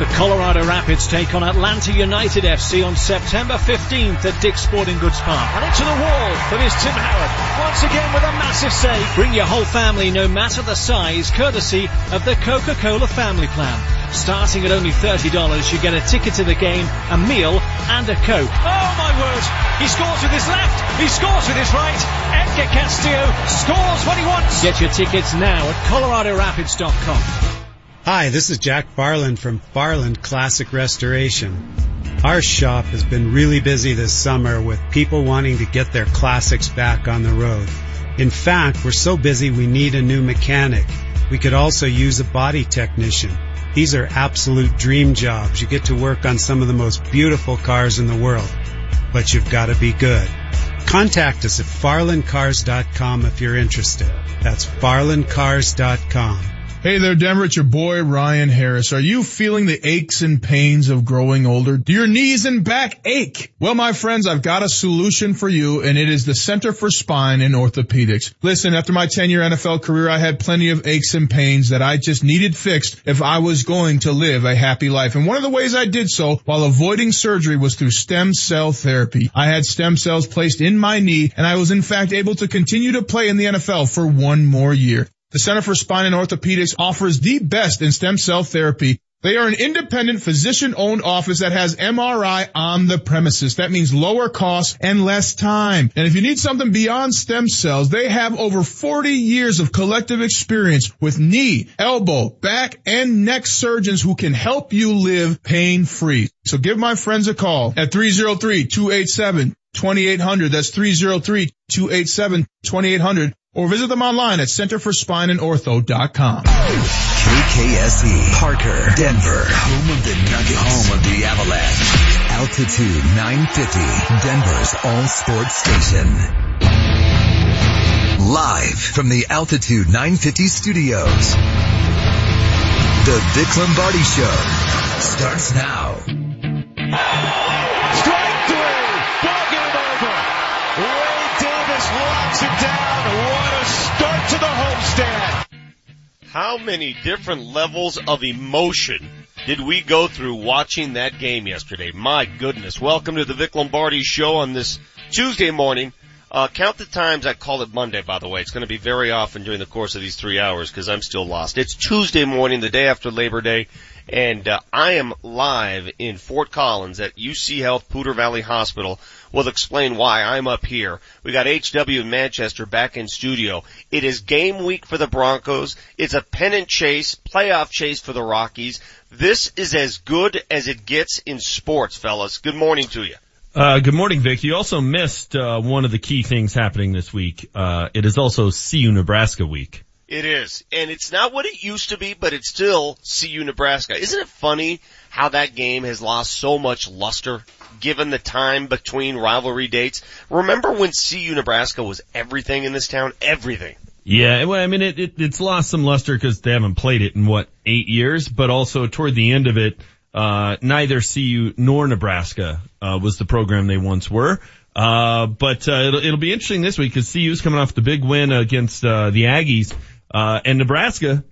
The Colorado Rapids take on Atlanta United FC on September 15th at Dick's Sporting Goods Park. And into the wall for this Tim Howard. Once again with a massive save. Bring your whole family no matter the size, courtesy of the Coca-Cola Family Plan. Starting at only $30, you get a ticket to the game, a meal, and a Coke. Oh my word! He scores with his left, he scores with his right. Edgar Castillo scores what he wants. Get your tickets now at coloradorapids.com. Hi, this is Jack Farland from Farland Classic Restoration. Our shop has been really busy this summer with people wanting to get their classics back on the road. In fact, we're so busy we need a new mechanic. We could also use a body technician. These are absolute dream jobs. You get to work on some of the most beautiful cars in the world, but you've got to be good. Contact us at farlandcars.com if you're interested. That's farlandcars.com. Hey there, Denver. It's your boy, Ryan Harris. Are you feeling the aches and pains of growing older? Do your knees and back ache? Well, my friends, I've got a solution for you, and it is the Center for Spine and Orthopedics. Listen, after my 10-year NFL career, I had plenty of aches and pains that I just needed fixed if I was going to live a happy life. And one of the ways I did so while avoiding surgery was through stem cell therapy. I had stem cells placed in my knee, and I was in fact able to continue to play in the NFL for one more year. The Center for Spine and Orthopedics offers the best in stem cell therapy. They are an independent physician owned office that has MRI on the premises. That means lower costs and less time. And if you need something beyond stem cells, they have over 40 years of collective experience with knee, elbow, back, and neck surgeons who can help you live pain free. So give my friends a call at 303-287-2800. That's 303-287-2800 or visit them online at centerforspineandortho.com. KKSE, Parker, Denver, home of the Nuggets, home of the Avalanche. Altitude 950, Denver's all sports station. Live from the Altitude 950 studios. The Vic Lombardi Show starts now. Locks it down. What a start to the homestand! How many different levels of emotion did we go through watching that game yesterday? My goodness. Welcome to the Vic Lombardi show on this Tuesday morning. Uh, count the times I call it Monday, by the way. It's going to be very often during the course of these three hours because I'm still lost. It's Tuesday morning, the day after Labor Day, and uh, I am live in Fort Collins at UC Health Poudre Valley Hospital. We'll explain why I'm up here. We got HW in Manchester back in studio. It is game week for the Broncos. It's a pennant chase, playoff chase for the Rockies. This is as good as it gets in sports, fellas. Good morning to you. Uh, good morning, Vic. You also missed uh, one of the key things happening this week. Uh, it is also CU Nebraska week. It is. And it's not what it used to be, but it's still CU Nebraska. Isn't it funny how that game has lost so much luster given the time between rivalry dates? Remember when CU Nebraska was everything in this town? Everything. Yeah, well, I mean, it, it it's lost some luster because they haven't played it in what eight years, but also toward the end of it, uh, neither CU nor Nebraska uh, was the program they once were. Uh, but uh, it'll, it'll be interesting this week because CU's coming off the big win against uh, the Aggies, uh, and Nebraska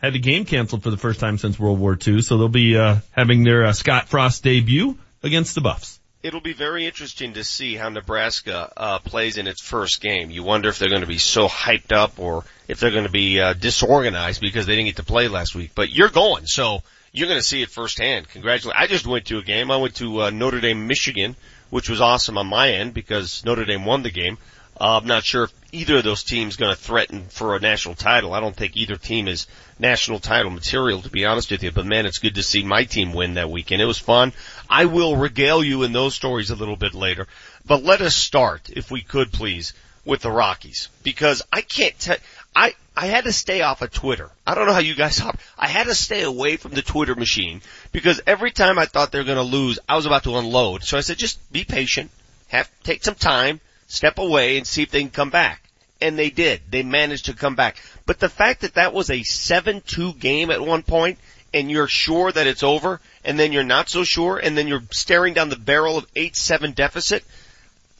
had the game canceled for the first time since World War II, so they'll be uh, having their uh, Scott Frost debut against the Buffs. It'll be very interesting to see how Nebraska uh, plays in its first game. You wonder if they're going to be so hyped up or if they're going to be uh, disorganized because they didn't get to play last week. But you're going, so you're going to see it firsthand. Congratulations! I just went to a game. I went to uh, Notre Dame, Michigan, which was awesome on my end because Notre Dame won the game. Uh, I'm not sure if either of those teams going to threaten for a national title. I don't think either team is national title material, to be honest with you. But man, it's good to see my team win that weekend. It was fun. I will regale you in those stories a little bit later. But let us start, if we could please, with the Rockies. Because I can't tell, I, I had to stay off of Twitter. I don't know how you guys are. I had to stay away from the Twitter machine because every time I thought they were going to lose, I was about to unload. So I said, just be patient, have, take some time, step away and see if they can come back. And they did. They managed to come back. But the fact that that was a 7-2 game at one point and you're sure that it's over and then you're not so sure and then you're staring down the barrel of 8-7 deficit,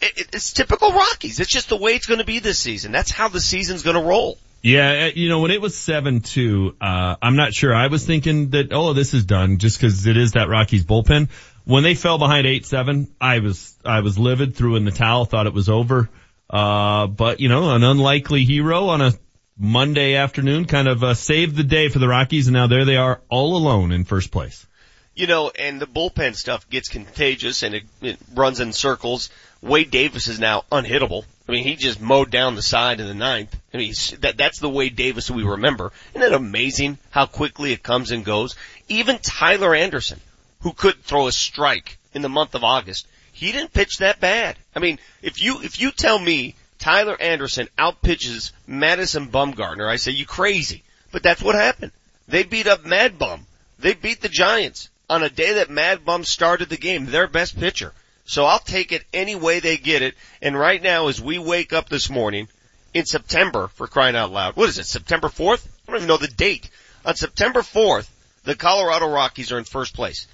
it, it's typical Rockies. It's just the way it's going to be this season. That's how the season's going to roll. Yeah, uh, you know, when it was 7-2, uh, I'm not sure. I was thinking that, oh, this is done just cause it is that Rockies bullpen. When they fell behind 8-7, I was, I was livid, threw in the towel, thought it was over. Uh, but you know, an unlikely hero on a Monday afternoon kind of uh, saved the day for the Rockies and now there they are all alone in first place. You know, and the bullpen stuff gets contagious and it, it runs in circles. Wade Davis is now unhittable. I mean, he just mowed down the side in the ninth. I mean, that, that's the Wade Davis we remember. Isn't it amazing how quickly it comes and goes? Even Tyler Anderson, who could throw a strike in the month of August, he didn't pitch that bad. I mean, if you, if you tell me Tyler Anderson outpitches Madison Bumgarner, I say you crazy. But that's what happened. They beat up Mad Bum. They beat the Giants on a day that Mad Bum started the game, their best pitcher. So I'll take it any way they get it. And right now, as we wake up this morning in September, for crying out loud, what is it, September 4th? I don't even know the date. On September 4th, the Colorado Rockies are in first place.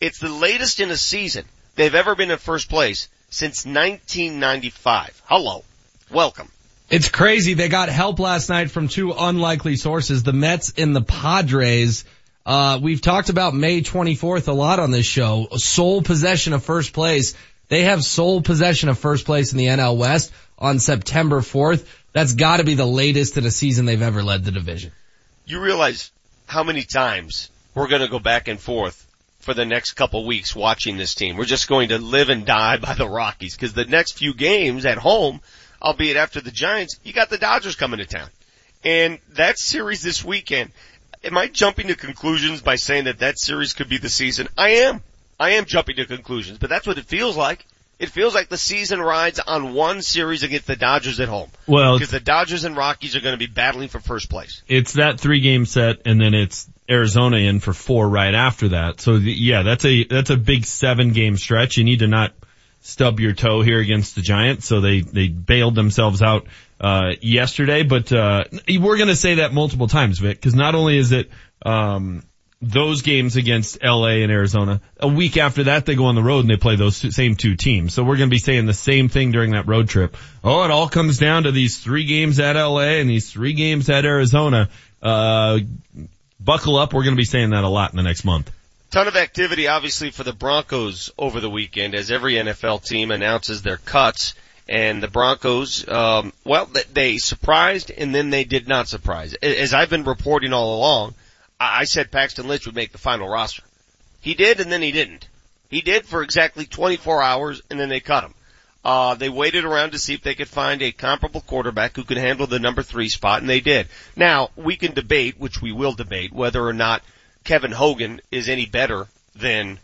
It's the latest in a season they've ever been in first place since 1995. Hello. Welcome. It's crazy. They got help last night from two unlikely sources, the Mets and the Padres. Uh, we've talked about May 24th a lot on this show. Sole possession of first place. They have sole possession of first place in the NL West on September 4th. That's gotta be the latest in a season they've ever led the division. You realize how many times we're gonna go back and forth for the next couple weeks watching this team. We're just going to live and die by the Rockies because the next few games at home, albeit after the Giants, you got the Dodgers coming to town. And that series this weekend, am I jumping to conclusions by saying that that series could be the season? I am. I am jumping to conclusions, but that's what it feels like. It feels like the season rides on one series against the Dodgers at home. Well, because the Dodgers and Rockies are going to be battling for first place. It's that three game set and then it's Arizona in for four right after that. So the, yeah, that's a, that's a big seven game stretch. You need to not stub your toe here against the Giants. So they, they bailed themselves out, uh, yesterday, but, uh, we're going to say that multiple times, Vic, because not only is it, um, those games against LA and Arizona. A week after that, they go on the road and they play those same two teams. So we're going to be saying the same thing during that road trip. Oh, it all comes down to these three games at LA and these three games at Arizona. Uh, buckle up. We're going to be saying that a lot in the next month. Ton of activity, obviously, for the Broncos over the weekend as every NFL team announces their cuts. And the Broncos, um, well, they surprised and then they did not surprise. As I've been reporting all along, I said Paxton Lynch would make the final roster. He did and then he didn't. He did for exactly 24 hours and then they cut him. Uh, they waited around to see if they could find a comparable quarterback who could handle the number three spot and they did. Now, we can debate, which we will debate, whether or not Kevin Hogan is any better than,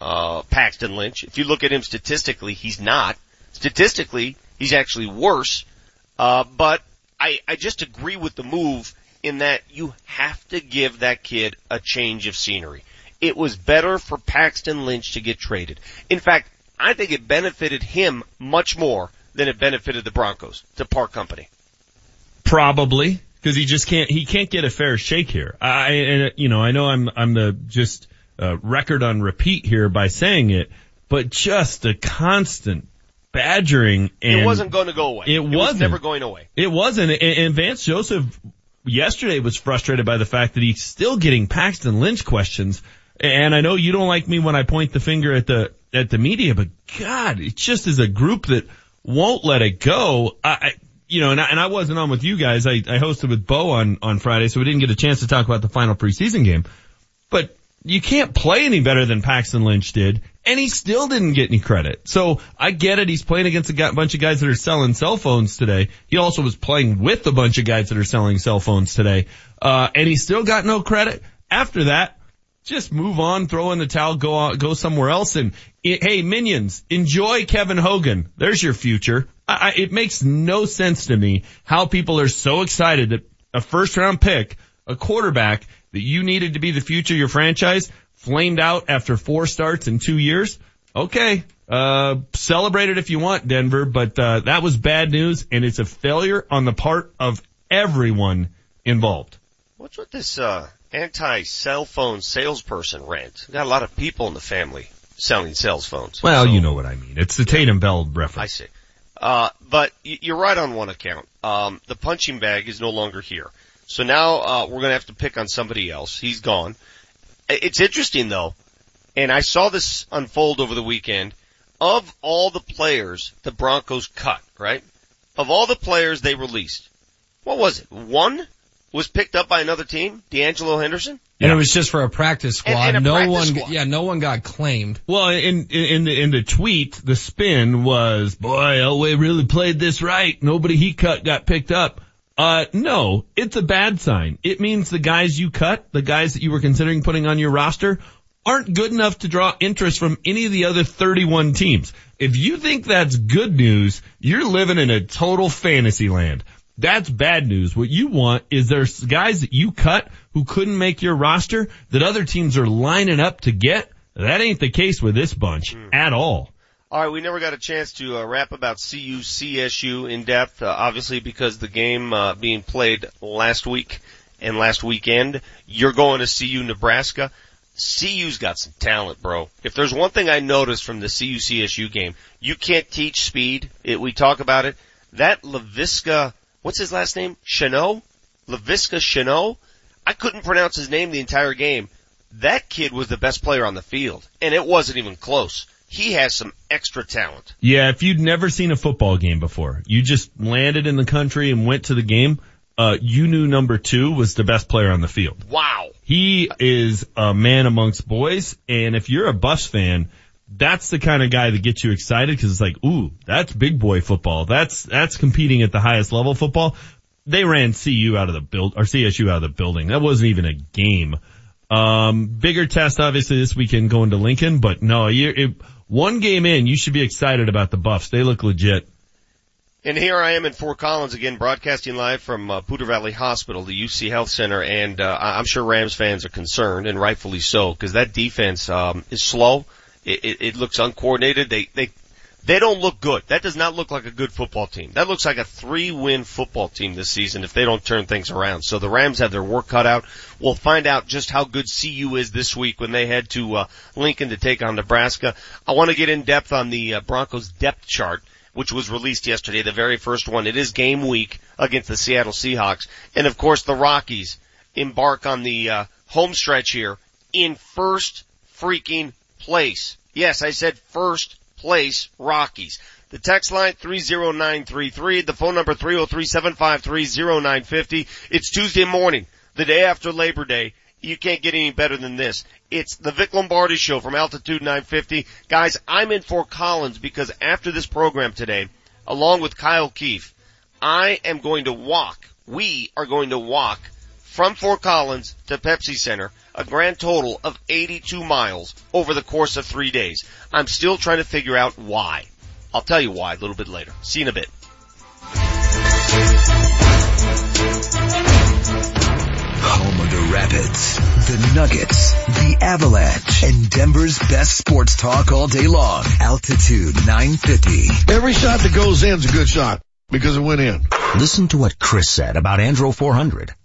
uh, Paxton Lynch. If you look at him statistically, he's not. Statistically, he's actually worse. Uh, but I, I just agree with the move in that you have to give that kid a change of scenery. It was better for Paxton Lynch to get traded. In fact, I think it benefited him much more than it benefited the Broncos to part company. Probably because he just can't he can't get a fair shake here. I and you know I know I'm I'm the just uh, record on repeat here by saying it, but just a constant badgering and it wasn't going to go away. It, it wasn't was never going away. It wasn't. And, and Vance Joseph yesterday was frustrated by the fact that he's still getting Paxton Lynch questions. And I know you don't like me when I point the finger at the at the media, but God, it just is a group that won't let it go. I, you know, and I, and I wasn't on with you guys. I, I hosted with Bo on on Friday, so we didn't get a chance to talk about the final preseason game. But you can't play any better than Paxton Lynch did, and he still didn't get any credit. So I get it. He's playing against a bunch of guys that are selling cell phones today. He also was playing with a bunch of guys that are selling cell phones today, uh, and he still got no credit. After that, just move on, throw in the towel, go go somewhere else, and it, hey, minions, enjoy Kevin Hogan. There's your future. I, I, it makes no sense to me how people are so excited that a first round pick, a quarterback that you needed to be the future of your franchise flamed out after four starts in two years. Okay, uh, celebrate it if you want, Denver, but uh, that was bad news, and it's a failure on the part of everyone involved. What's with this uh, anti-cell phone salesperson rant? We've got a lot of people in the family selling cell phones. Well, so, you know what I mean. It's the Tatum Bell reference. I see. Uh, but y- you're right on one account. Um, the punching bag is no longer here. So now, uh, we're gonna have to pick on somebody else. He's gone. It's interesting though, and I saw this unfold over the weekend. Of all the players the Broncos cut, right? Of all the players they released, what was it? One was picked up by another team, D'Angelo Henderson? And it was just for a practice squad. And- and a no practice one, squad. yeah, no one got claimed. Well, in, in, in the, in the tweet, the spin was, boy, Elway really played this right. Nobody he cut got picked up. Uh, no, it's a bad sign. It means the guys you cut, the guys that you were considering putting on your roster, aren't good enough to draw interest from any of the other 31 teams. If you think that's good news, you're living in a total fantasy land. That's bad news. What you want is there's guys that you cut who couldn't make your roster that other teams are lining up to get. That ain't the case with this bunch at all. All right, we never got a chance to uh, rap about CU CSU in depth, uh, obviously because the game uh, being played last week and last weekend. You're going to CU Nebraska. CU's got some talent, bro. If there's one thing I noticed from the CU CSU game, you can't teach speed. It, we talk about it. That Laviska, what's his last name? Shenault? Laviska Shenault? I couldn't pronounce his name the entire game. That kid was the best player on the field, and it wasn't even close. He has some extra talent. Yeah, if you'd never seen a football game before, you just landed in the country and went to the game, uh, you knew number two was the best player on the field. Wow. He is a man amongst boys, and if you're a Buffs fan, that's the kind of guy that gets you excited because it's like, ooh, that's big boy football. That's that's competing at the highest level football. They ran CU out of the build or CSU out of the building. That wasn't even a game. Um, bigger test obviously this weekend going to Lincoln, but no, you it, one game in, you should be excited about the Buffs. They look legit. And here I am in Fort Collins again, broadcasting live from uh, Poudre Valley Hospital, the UC Health Center, and uh, I'm sure Rams fans are concerned, and rightfully so, because that defense um, is slow. It, it, it looks uncoordinated. They they they don't look good. That does not look like a good football team. That looks like a three-win football team this season if they don't turn things around. So the Rams have their work cut out. We'll find out just how good CU is this week when they head to uh, Lincoln to take on Nebraska. I want to get in depth on the uh, Broncos depth chart which was released yesterday, the very first one. It is game week against the Seattle Seahawks. And of course the Rockies embark on the uh, home stretch here in first freaking place. Yes, I said first place Rockies. The text line 30933, the phone number 303-753-0950. It's Tuesday morning, the day after Labor Day. You can't get any better than this. It's the Vic Lombardi show from Altitude 950. Guys, I'm in Fort Collins because after this program today, along with Kyle Keefe, I am going to walk, we are going to walk from Fort Collins to Pepsi Center, a grand total of 82 miles over the course of three days. I'm still trying to figure out why. I'll tell you why a little bit later. See you in a bit. Home of the Rapids, the Nuggets, the Avalanche, and Denver's best sports talk all day long. Altitude 950. Every shot that goes in is a good shot because it went in. Listen to what Chris said about Andro 400.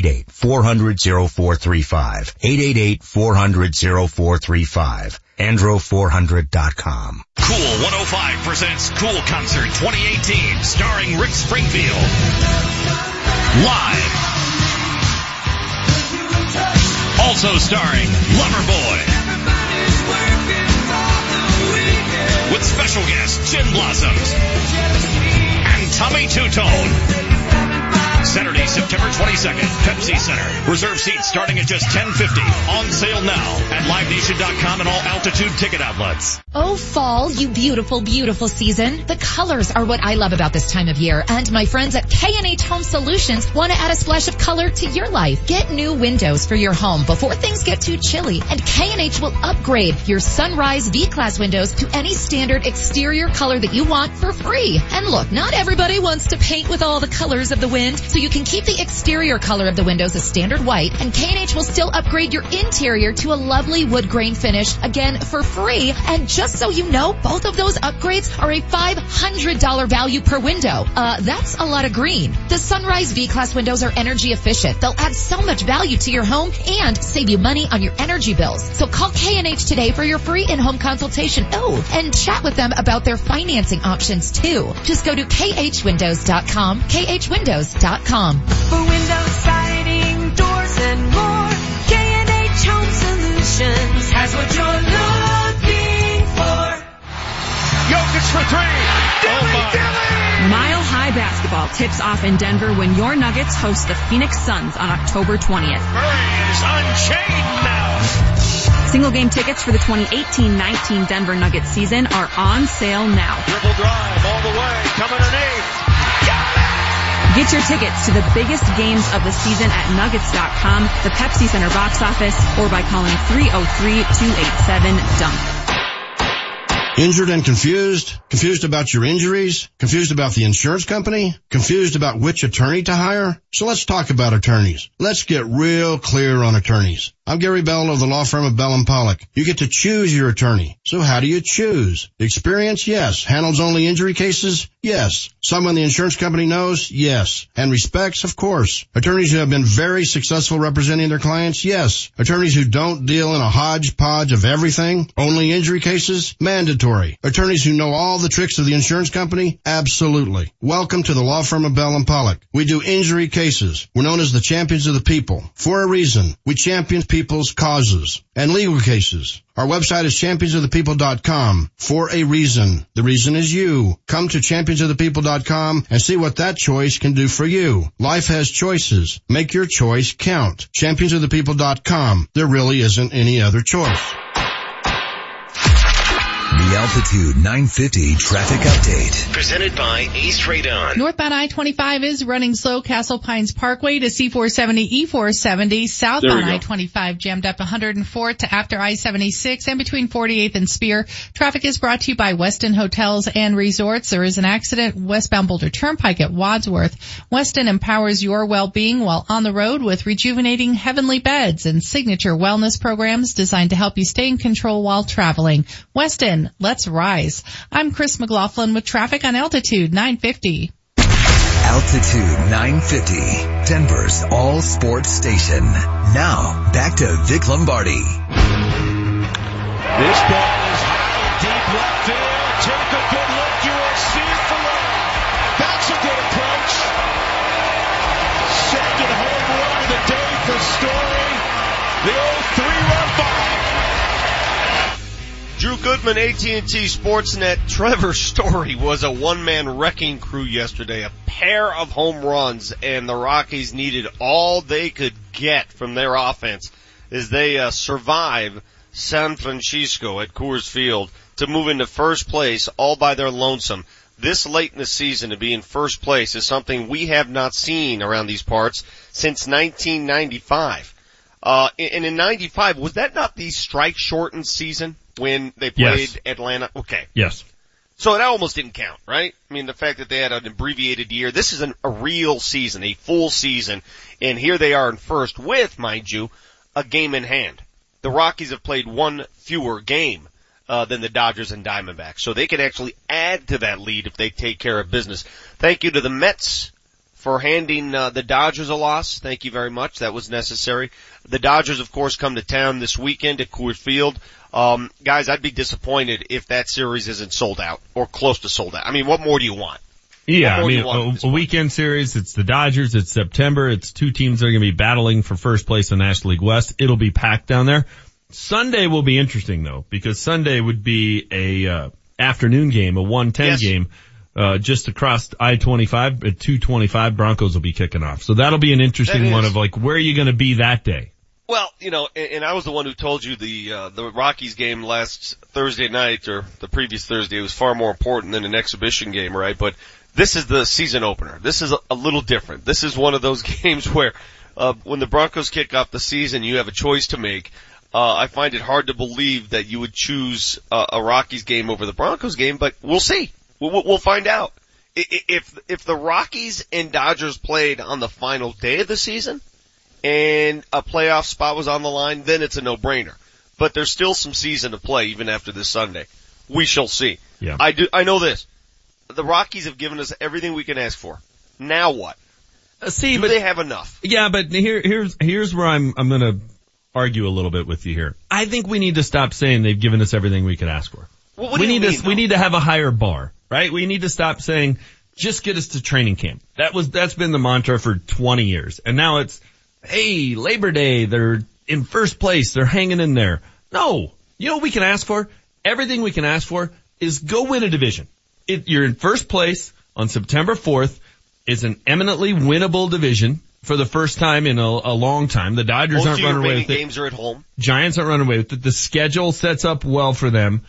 888-400-0435. 888-400-0435. Andro400.com. Cool 105 presents Cool Concert 2018 starring Rick Springfield. Live. Also starring Loverboy. With special guests Gin Blossoms. And Tommy Tutone. Saturday, September 22nd, Pepsi Center. Reserve seats starting at just 1050. On sale now at livenation.com and all altitude ticket outlets. Oh, fall, you beautiful, beautiful season. The colors are what I love about this time of year. And my friends at K&H Home Solutions want to add a splash of color to your life. Get new windows for your home before things get too chilly. And K&H will upgrade your Sunrise V-Class windows to any standard exterior color that you want for free. And look, not everybody wants to paint with all the colors of the wind, so you can keep the exterior color of the windows a standard white, and K&H will still upgrade your interior to a lovely wood grain finish, again for free. And just so you know, both of those upgrades are a $500 value per window. Uh, that's a lot of green. The Sunrise V-Class windows are energy efficient. They'll add so much value to your home and save you money on your energy bills. So call K&H today for your free in-home consultation. Oh, and chat with them about their financing options too. Just go to khwindows.com, khwindows.com. For windows, siding, doors, and more, K&H Home Solutions has what you're looking for. Jokic for three. Dilly, oh, dilly. Mile High Basketball tips off in Denver when your Nuggets host the Phoenix Suns on October 20th. Murray is unchained now. Single game tickets for the 2018-19 Denver Nuggets season are on sale now. Dribble drive all the way. Coming an eighth. Get your tickets to the biggest games of the season at nuggets.com, the Pepsi Center box office, or by calling 303-287-DUNK. Injured and confused? Confused about your injuries? Confused about the insurance company? Confused about which attorney to hire? So let's talk about attorneys. Let's get real clear on attorneys. I'm Gary Bell of the law firm of Bell and Pollock. You get to choose your attorney. So how do you choose? Experience? Yes. Handles only injury cases? Yes. Someone the insurance company knows? Yes. And respects? Of course. Attorneys who have been very successful representing their clients? Yes. Attorneys who don't deal in a hodgepodge of everything? Only injury cases? Mandatory. Attorneys who know all the tricks of the insurance company? Absolutely. Welcome to the law firm of Bell and Pollock. We do injury cases. We're known as the champions of the people. For a reason. We champion people's causes. And legal cases. Our website is championsofthepeople.com for a reason. The reason is you. Come to championsofthepeople.com and see what that choice can do for you. Life has choices. Make your choice count. Championsofthepeople.com. There really isn't any other choice. The Altitude 950 traffic update. Presented by East Radon. Northbound I-25 is running slow Castle Pines Parkway to C470, E470. Southbound I-25 jammed up 104 to after I-76 and between 48th and Speer. Traffic is brought to you by Westin Hotels and Resorts. There is an accident westbound Boulder Turnpike at Wadsworth. Westin empowers your well-being while on the road with rejuvenating heavenly beds and signature wellness programs designed to help you stay in control while traveling. Westin, let's rise. I'm Chris McLaughlin with traffic on Altitude 950. Altitude 950, Denver's all sports station. Now, back to Vic Lombardi. This ball is high deep left field. Take a good look. You will see it below. That's a good Drew Goodman, AT&T Sportsnet. Trevor Story was a one-man wrecking crew yesterday. A pair of home runs, and the Rockies needed all they could get from their offense as they uh, survive San Francisco at Coors Field to move into first place all by their lonesome. This late in the season to be in first place is something we have not seen around these parts since 1995. Uh, and in 95, was that not the strike shortened season when they played Yes. Atlanta? Okay. Yes. So that almost didn't count, right? I mean, the fact that they had an abbreviated year. This is an, a real season, a full season, and here they are in first with, mind you, a game in hand. The Rockies have played one fewer game uh, than the Dodgers and Diamondbacks, so they can actually add to that lead if they take care of business. Thank you to the Mets for handing uh, the Dodgers a loss. Thank you very much. That was necessary. The Dodgers, of course, come to town this weekend at Coors Field. Um, guys, I'd be disappointed if that series isn't sold out or close to sold out. I mean, what more do you want? Yeah, I mean, you want at this a, a weekend series. It's the Dodgers. It's September. It's two teams that are going to be battling for first place in the National League West. It'll be packed down there. Sunday will be interesting though, because Sunday would be a uh, afternoon game, a 110 Yes. game. uh, just across I-25 at 225, Broncos will be kicking off. So that'll be an interesting That one is. of like, where are you going to be that day? Well, you know, and, and I was the one who told you the uh, the Rockies game last Thursday night or the previous Thursday was far more important than an exhibition game, right? But this is the season opener. This is a, a little different. This is one of those games where uh, when the Broncos kick off the season, you have a choice to make. Uh, I find it hard to believe that you would choose uh, a Rockies game over the Broncos game, but we'll see. We'll, we'll- find out. If if the Rockies and Dodgers played on the final day of the season, and a playoff spot was on the line, then it's a no-brainer. But there's still some season to play even after this Sunday. We shall see. Yeah. I do, I know this. The Rockies have given us everything we can ask for. Now what? Uh, see, do but- they have enough? Yeah, but here, here's, here's where I'm, I'm gonna argue a little bit with you here. I think we need to stop saying they've given us everything we could ask for. Well, what we need mean, to, we need to have a higher bar, right? We need to stop saying, just get us to training camp. That was, that's been the mantra for 20 years. And now it's, hey, Labor Day, they're in first place, they're hanging in there. No. You know what we can ask for? Everything we can ask for is go win a division. It, you're in first place on September 4th. It's an eminently winnable division for the first time in a, a long time. The Dodgers Most aren't running away with it. games are at home. Giants aren't running away with it. The schedule sets up well for them.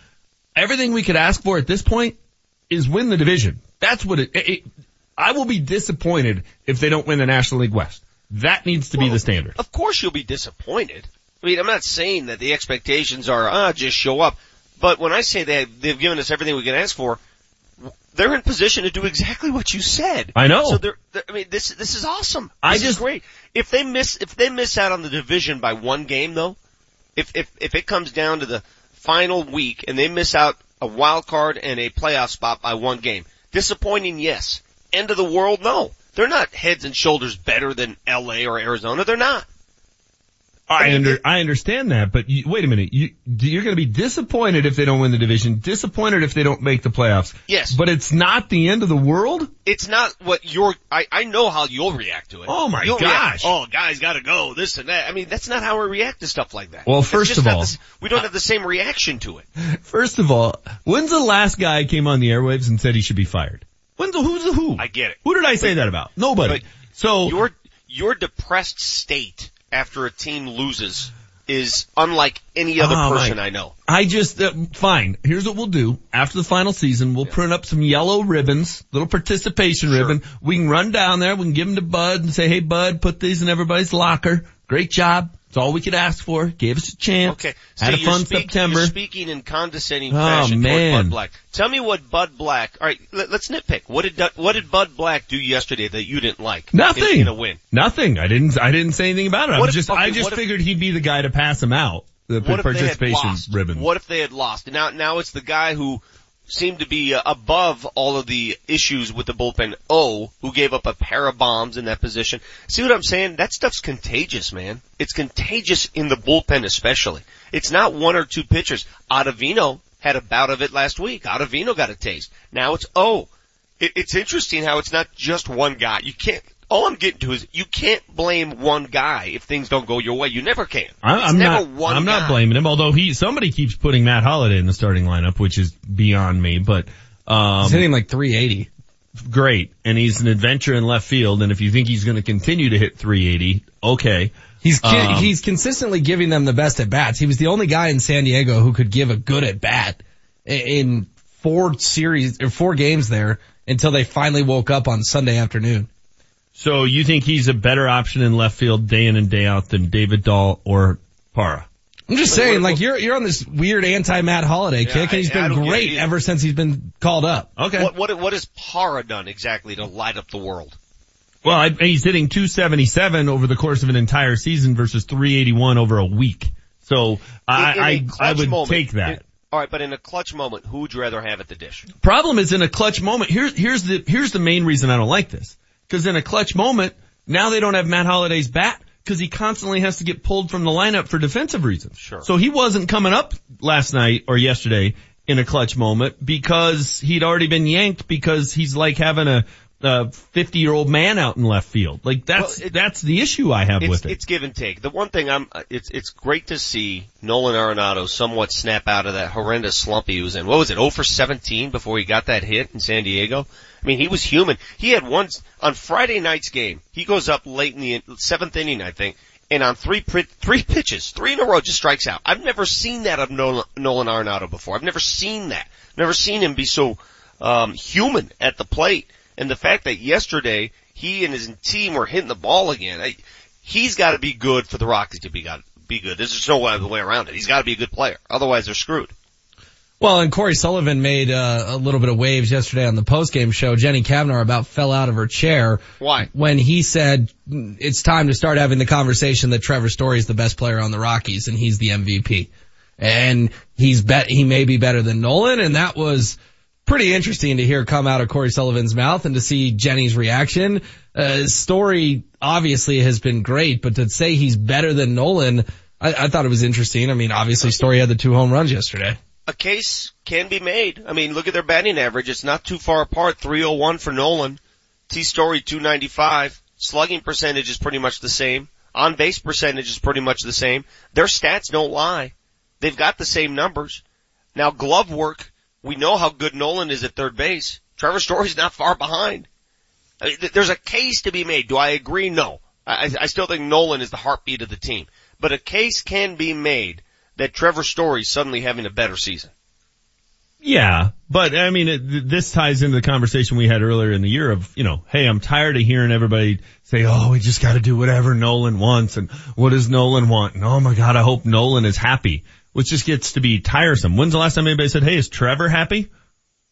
Everything we could ask for at this point is win the division. That's what it, it, it- I will be disappointed if they don't win the National League West. That needs to be the standard. Of course you'll be disappointed. I mean, I'm not saying that the expectations are, ah, just show up. But when I say they, they've given us everything we can ask for, they're in position to do exactly what you said. I know. So they're, they're- I mean, this, this is awesome. I This is just- great. If they miss, if they miss out on the division by one game though, if, if, if it comes down to the final week and they miss out a wild card and a playoff spot by one game, disappointing, yes. End of the world, no. They're not heads and shoulders better than LA or Arizona. They're not. I under, I understand that, but you, wait a minute. You, you're going to be disappointed if they don't win the division, disappointed if they don't make the playoffs. Yes. But it's not the end of the world? It's not what you're, I, I know how you'll react to it. Oh my You'll react, gosh. oh, guys gotta go, this and that. I mean, that's not how we react to stuff like that. Well, first of all- the we don't have the same reaction to it. First of all, when's the last guy came on the airwaves and said he should be fired? When's the, who's the who? I get it. Who did I say that about? Nobody. But so your, your depressed state after a team loses is unlike any other Oh, person my- I know. I just, uh, fine. Here's what we'll do. After the final season, we'll print up some yellow ribbons, little participation ribbon. We can run down there, we can give them to Bud and say, hey Bud, put these in everybody's locker. Great job. It's all we could ask for. Gave us a chance. Okay. Had a you're fun speak- September. You're speaking in condescending Oh, fashion man. toward Bud Black. Tell me what Bud Black, alright, let, us nitpick. What did, what did Bud Black do yesterday that you didn't like? Nothing. In, in a win. Nothing. I didn't, I didn't say anything about it. I What was if- just, I just what if- figured he'd be the guy to pass him out. The What if they had participation lost? ribbon. What if they had lost? Now, now it's the guy who seemed to be uh, above all of the issues with the bullpen. O, who gave up a pair of bombs in that position. See what I'm saying? That stuff's contagious, man. It's contagious in the bullpen especially. It's not one or two pitchers. Ottavino had a bout of it last week. Ottavino got a taste. Now it's O. It, it's interesting how it's not just one guy. You can't, all I'm getting to is you can't blame one guy if things don't go your way. You never can. I, It's I'm never not. one I'm guy. not blaming him. Although he, somebody keeps putting Matt Holliday in the starting lineup, which is beyond me. But um, He's hitting like 380. great, and he's an adventure in left field. And if you think he's going to continue to hit 380, okay. He's Um, he's consistently giving them the best at bats. He was the only guy in San Diego who could give a good at bat in four series or four games there until they finally woke up on Sunday afternoon. So you think he's a better option in left field day in and day out than David Dahl or Parra? I'm just saying, like you're you're on this weird anti Matt Holliday kick, and he's I- I been don't great ever since he's been called up. Okay. What, what, what has Parra done exactly to light up the world? Well, I, he's hitting 277 over the course of an entire season versus 381 over a week. So I, In- in a I, I clutch would moment, take that. in- all right, but in a clutch moment, who would you rather have at the dish? Problem is in a clutch moment. Here's here's the here's the main reason I don't like this. Because in a clutch moment, now they don't have Matt Holliday's bat because he constantly has to get pulled from the lineup for defensive reasons. Sure. So he wasn't coming up last night or yesterday in a clutch moment because he'd already been yanked because he's like having a a 50 year old man out in left field. Like that's, that's the issue I have with it. It's give and take. The one thing I'm, it's, it's great to see Nolan Arenado somewhat snap out of that horrendous slump he was in. What was it, 0 for 17 before he got that hit in San Diego? I mean, he was human. He had one, on Friday night's game, he goes up late in the seventh inning, I think, and on three, three pitches, three in a row just strikes out. I've never seen that of Nolan, Arenado before. I've never seen that. Never seen him be so, um, human at the plate. And the fact that yesterday he and his team were hitting the ball again, I, he's got to be good for the Rockies to be got be good. There's just no other way around it. He's got to be a good player, otherwise they're screwed. Well, and Cory Sullivan made uh, a little bit of waves yesterday on the postgame show. Jenny Cavnar about fell out of her chair. Why? When he said it's time to start having the conversation that Trevor Story is the best player on the Rockies and he's the MVP. And he's bet he may be better than Nolan, and that was pretty interesting to hear come out of Cory Sullivan's mouth and to see Jenny's reaction. Uh, story obviously has been great, but to say he's better than Nolan, I, I thought it was interesting. I mean, obviously Story had the two home runs yesterday. A case can be made. I mean, look at their batting average. It's not too far apart. 301 for Nolan. T Story 295. Slugging percentage is pretty much the same. On base percentage is pretty much the same. Their stats don't lie. They've got the same numbers. Now glove work, we know how good Nolan is at third base. Trevor Story's not far behind. I mean, there's a case to be made. Do I agree? No. I, I still think Nolan is the heartbeat of the team. But a case can be made that Trevor Story's suddenly having a better season. Yeah, but I mean, it, this ties into the conversation we had earlier in the year of, you know, hey, I'm tired of hearing everybody say, oh, we just got to do whatever Nolan wants, and what does Nolan want? And oh my God, I hope Nolan is happy, which just gets to be tiresome. When's the last time anybody said, hey, is Trevor happy?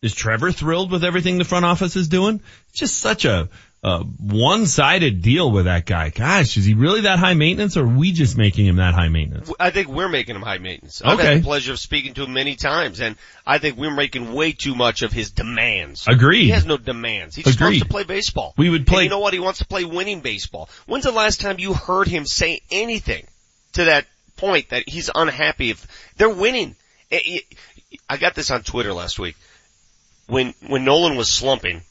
Is Trevor thrilled with everything the front office is doing? It's just such a, a one-sided deal with that guy. Gosh, is he really that high maintenance, or are we just making him that high maintenance? I think we're making him high maintenance. I've Okay. had the pleasure of speaking to him many times, and I think we're making way too much of his demands. Agreed. He has no demands. He just wants to play baseball. We would play- And you know what? He wants to play winning baseball. When's the last time you heard him say anything to that point that he's unhappy if they're winning? Eh, eh, I got this on Twitter last week. When when Nolan was slumping,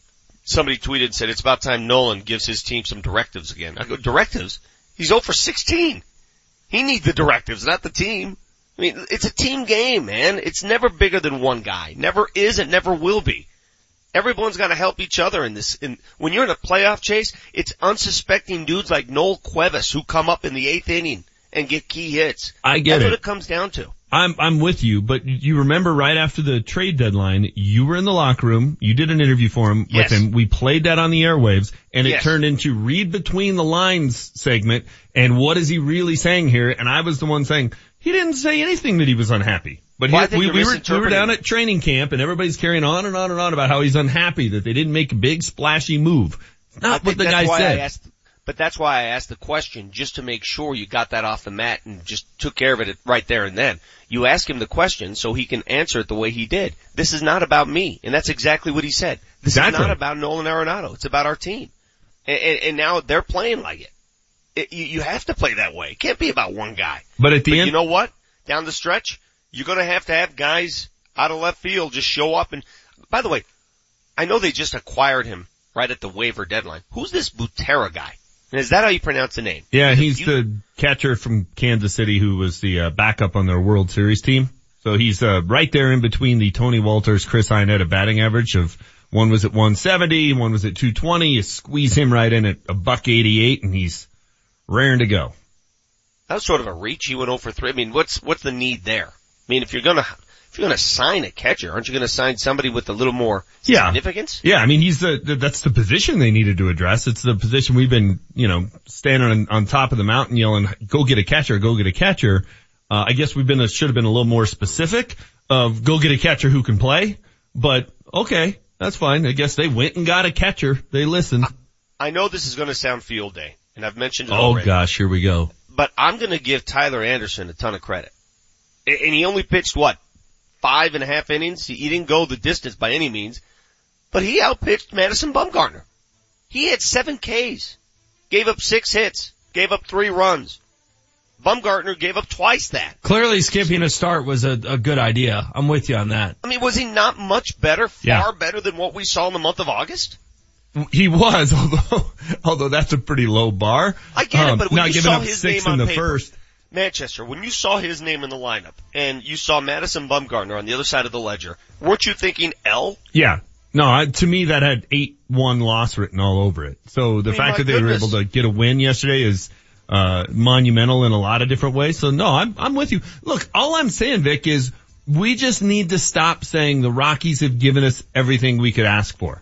somebody tweeted and said it's about time Nolan gives his team some directives again. I go directives. He's 0 for 16. He needs the directives, not the team. I mean, it's a team game, man. It's never bigger than one guy. Never is and never will be. Everyone's got to help each other in this. In, when you're in a playoff chase, it's unsuspecting dudes like Noel Cuevas who come up in the eighth inning and get key hits. I get That's it. what it comes down to. I'm I'm with you, but you remember right after the trade deadline, you were in the locker room, you did an interview for him Yes. with him. We played that on the airwaves, and it Yes. turned into read between the lines segment. And what is he really saying here? And I was the one saying he didn't say anything that he was unhappy. But Well, I he, we, we were we were down at training camp, and everybody's carrying on and on and on about how he's unhappy that they didn't make a big splashy move. Not what the guy said. But that's why I asked the question just to make sure you got that off the mat and just took care of it right there and then. You ask him the question so he can answer it the way he did. This is not about me, and that's exactly what he said. This Exactly. is not about Nolan Arenado. It's about our team, and, and, and now they're playing like it. it you, you have to play that way. It can't be about one guy. But at the But end, you know what? Down the stretch, you're gonna have to have guys out of left field just show up and, by the way, I know they just acquired him right at the waiver deadline. Who's this Butera guy? And is that how you pronounce the name? Yeah, he's you- the catcher from Kansas City who was the uh, backup on their World Series team. So he's uh, right there in between the Tony Wolters, Chris Iannetta batting average of one was at 170, one was at 220. You squeeze him right in at a buck 88 and he's raring to go. That was sort of a reach. He went over three. I mean, what's, what's the need there? I mean, if you're gonna, if you're gonna sign a catcher, aren't you gonna sign somebody with a little more Yeah. significance? Yeah, I mean he's the, the that's the position they needed to address. It's the position we've been, you know, standing on, on top of the mountain yelling, "Go get a catcher, go get a catcher." Uh, I guess we've been should have been a little more specific of go get a catcher who can play. But okay, that's fine. I guess they went and got a catcher. They listened. I know this is gonna sound field day, and I've mentioned it Oh already. gosh, here we go. but I'm going to give Tyler Anderson a ton of credit. And he only pitched what? Five and a half innings? He he didn't go the distance by any means, but he outpitched Madison Bumgarner. He had seven Ks, gave up six hits, gave up three runs. Bumgarner gave up twice that. Clearly skipping a start was a, a good idea. I'm with you on that. I mean, was he not much better, far Yeah. better than what we saw in the month of August? He was, although although that's a pretty low bar. I get it, Um, but when not you giving saw up his six name in on the paper, first. Manchester, when you saw his name in the lineup and you saw Madison Bumgarner on the other side of the ledger, weren't you thinking L? Yeah. No, I, to me that had eight one loss written all over it. So the I mean, fact that they were able to get a win yesterday is uh monumental in a lot of different ways. So no, I'm I'm with you. Look, all I'm saying, Vic, is we just need to stop saying the Rockies have given us everything we could ask for.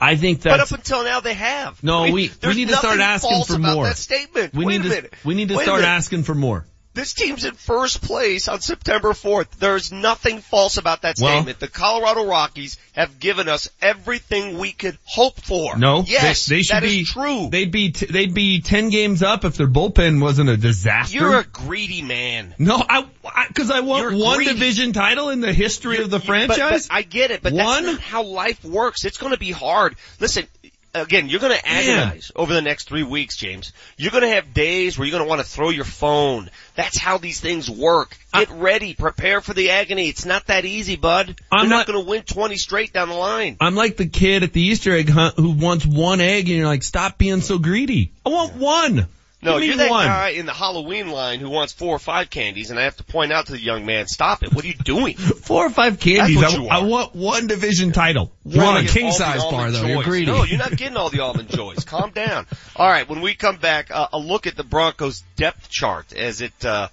I think that. But up until now they have. no, I mean, we we need to start asking for more. That statement. We Wait need a to minute. we need to Wait start asking for more. This team's in first place on September 4th. There's nothing false about that Well- statement. The Colorado Rockies have given us everything we could hope for. No, Yes, they, they should that is be true. They'd be t- they'd be ten games up if their bullpen wasn't a disaster. You're a greedy man. no, I because I, want You're one greedy. division title in the history of the But- franchise. But, I get it, but One? that's not how life works. It's going to be hard. Listen, again, you're going to agonize over the next three weeks, James. You're going to have days where you're going to want to throw your phone. That's how these things work. Get ready. Prepare for the agony. It's not that easy, bud. I'm you're not, not- going to win 20 straight down the line. I'm like the kid at the Easter egg hunt who wants one egg, and you're like, stop being so greedy. I want one. No, you're that one. guy in the Halloween line who wants four or five candies, and I have to point out to the young man, stop it. What are you doing? Four or five candies. That's I, I want one division title. You want One. a king size bar though. You're greedy. No, you're not getting all the almond joys. Calm down. All right, when we come back, uh, a look at the Broncos depth chart as it. Uh,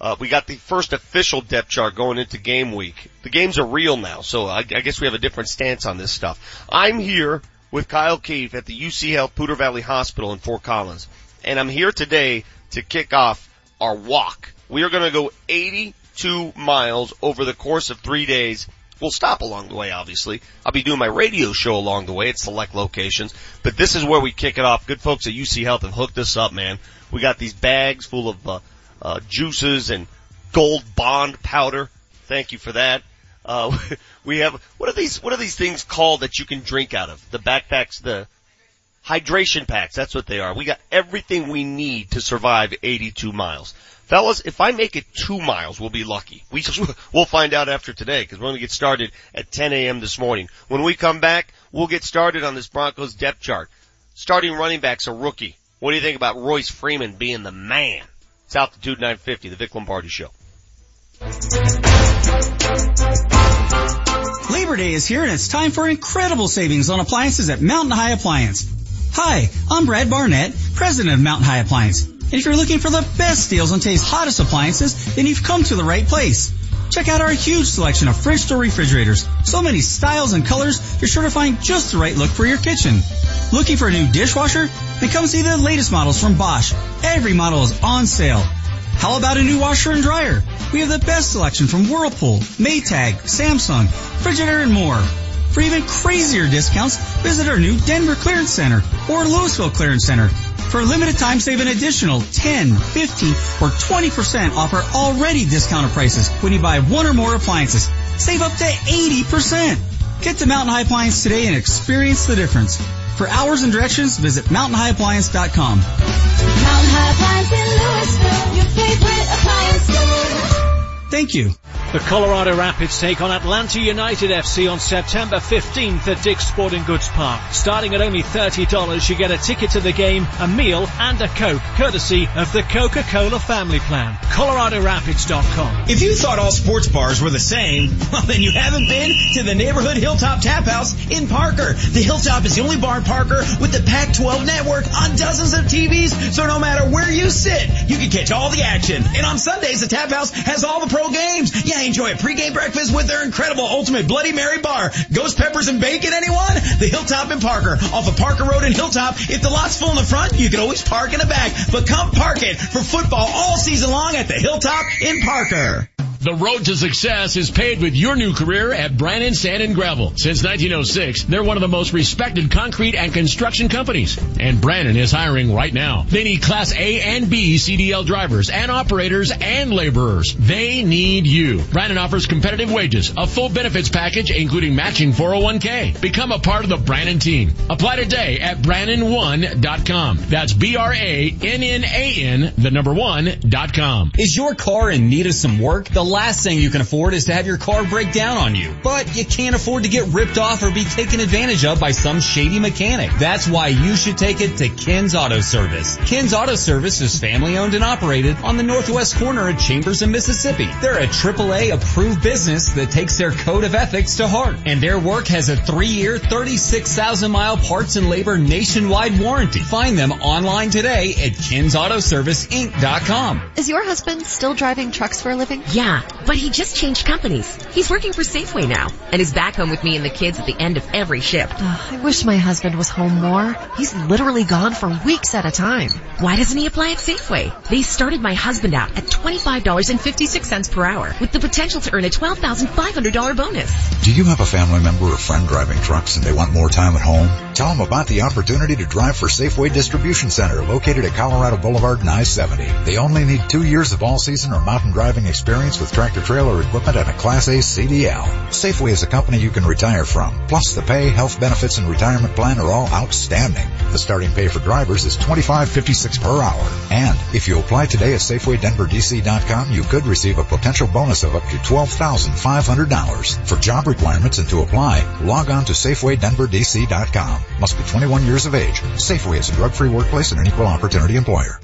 uh, we got the first official depth chart going into game week. The games are real now, so I, I guess we have a different stance on this stuff. I'm here with Kyle Keefe at the UC Health Poudre Valley Hospital in Fort Collins, and I'm here today to kick off our walk. We are going to go 82 miles over the course of three days. We'll stop along the way, obviously. I'll be doing my radio show along the way at select locations, but this is where we kick it off. Good folks at UC Health have hooked us up, man. We got these bags full of uh, uh, juices and gold bond powder. Thank you for that. Uh, we have what are these? What are these things called that you can drink out of? The backpacks, the hydration packs. That's what they are. We got everything we need to survive 82 miles. Fellas, if I make it two miles, we'll be lucky. We, we'll find out after today because we're going to get started at 10 a.m. this morning. When we come back, we'll get started on this Broncos depth chart. Starting running back's a rookie. What do you think about Royce Freeman being the man? It's Altitude 950, the Vic Lombardi Show. Labor Day is here and it's time for incredible savings on appliances at Mountain High Appliance. Hi, I'm Brad Barnett, president of Mountain High Appliance. And if you're looking for the best deals on today's hottest appliances, then you've come to the right place. Check out our huge selection of French door refrigerators. So many styles and colors, you're sure to find just the right look for your kitchen. Looking for a new dishwasher? Then come see the latest models from Bosch. Every model is on sale. How about a new washer and dryer? We have the best selection from Whirlpool, Maytag, Samsung, Frigidaire, and more. For even crazier discounts, visit our new Denver Clearance Center or Louisville Clearance Center. For a limited time, save an additional 10, 15, or 20% off our already discounted prices when you buy one or more appliances. Save up to 80%. Get to Mountain High Appliance today and experience the difference. For hours and directions, visit mountainhighappliance.com. Mountain High Appliance in Louisville, your favorite appliance store. Thank you. The Colorado Rapids take on Atlanta United FC on September 15th at Dick's Sporting Goods Park. Starting at only $30, you get a ticket to the game, a meal, and a Coke, courtesy of the Coca-Cola Family Plan. ColoradoRapids.com. If you thought all sports bars were the same, well then you haven't been to the neighborhood Hilltop Tap House in Parker. The Hilltop is the only bar in Parker with the Pac-12 network on dozens of TVs, so no matter where you sit, you can catch all the action. And on Sundays, the Tap House has all the pro games. Yeah, enjoy a pregame breakfast with their incredible Ultimate Bloody Mary bar. Ghost peppers and bacon, anyone? The Hilltop in Parker, off of Parker Road in Hilltop. If the lot's full in the front, you can always park in the back. But come park it for football all season long at the Hilltop in Parker. The road to success is paved with your new career at Brannan Sand and Gravel. Since 1906, they're one of the most respected concrete and construction companies. And Brannan is hiring right now. They need Class A and B CDL drivers and operators and laborers. They need you. Brannan offers competitive wages, a full benefits package including matching 401k. Become a part of the Brannan team. Apply today at Brannan1.com. That's B-R-A-N-N-A-N, the number one, dot com. Is your car in need of some work? The last thing you can afford is to have your car break down on you. But you can't afford to get ripped off or be taken advantage of by some shady mechanic. That's why you should take it to Ken's Auto Service. Ken's Auto Service is family owned and operated on the northwest corner of Chambers and Mississippi. They're a AAA approved business that takes their code of ethics to heart. And their work has a three year, 36,000 mile parts and labor nationwide warranty. Find them online today at Ken'sAutoServiceInc.com. Is your husband still driving trucks for a living? Yeah, but he just changed companies. He's working for Safeway now and is back home with me and the kids at the end of every shift. I wish my husband was home more. He's literally gone for weeks at a time. Why doesn't he apply at Safeway? They started my husband out at $25.56 per hour with the potential to earn a $12,500 bonus. Do you have a family member or friend driving trucks and they want more time at home? Tell them about the opportunity to drive for Safeway Distribution Center located at Colorado Boulevard and I-70. They only need two years of all-season or mountain driving experience with tractor trailer equipment and a Class A CDL. Safeway is a company you can retire from. Plus the pay, health benefits, and retirement plan are all outstanding. The starting pay for drivers is $25.56 per hour. And if you apply today at SafewayDenverDC.com, you could receive a potential bonus of up to $12,500. For job requirements and to apply, log on to SafewayDenverDC.com. Must be 21 years of age. Safeway is a drug-free workplace and an equal opportunity employer.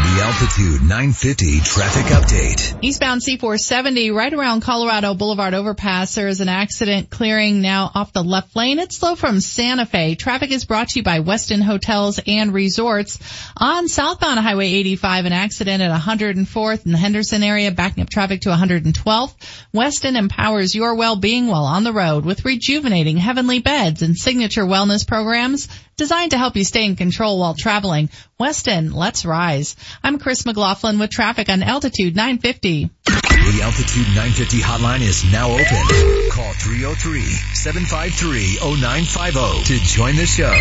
The Altitude 950 traffic update. Eastbound C470 right around Colorado Boulevard overpass. There is an accident clearing now off the left lane. It's slow from Santa Fe. Traffic is brought to you by Westin Hotels and Resorts. On southbound Highway 85, an accident at 104th in the Henderson area, backing up traffic to 112th. Westin empowers your well-being while on the road with rejuvenating heavenly beds and signature wellness programs designed to help you stay in control while traveling. Westin, let's rise. I'm Chris McLaughlin with traffic on Altitude 950. The Altitude 950 hotline is now open. Call 303-753-0950 to join the show.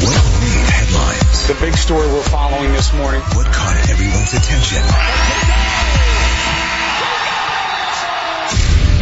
What made headlines? The big story we're following this morning. What caught everyone's attention?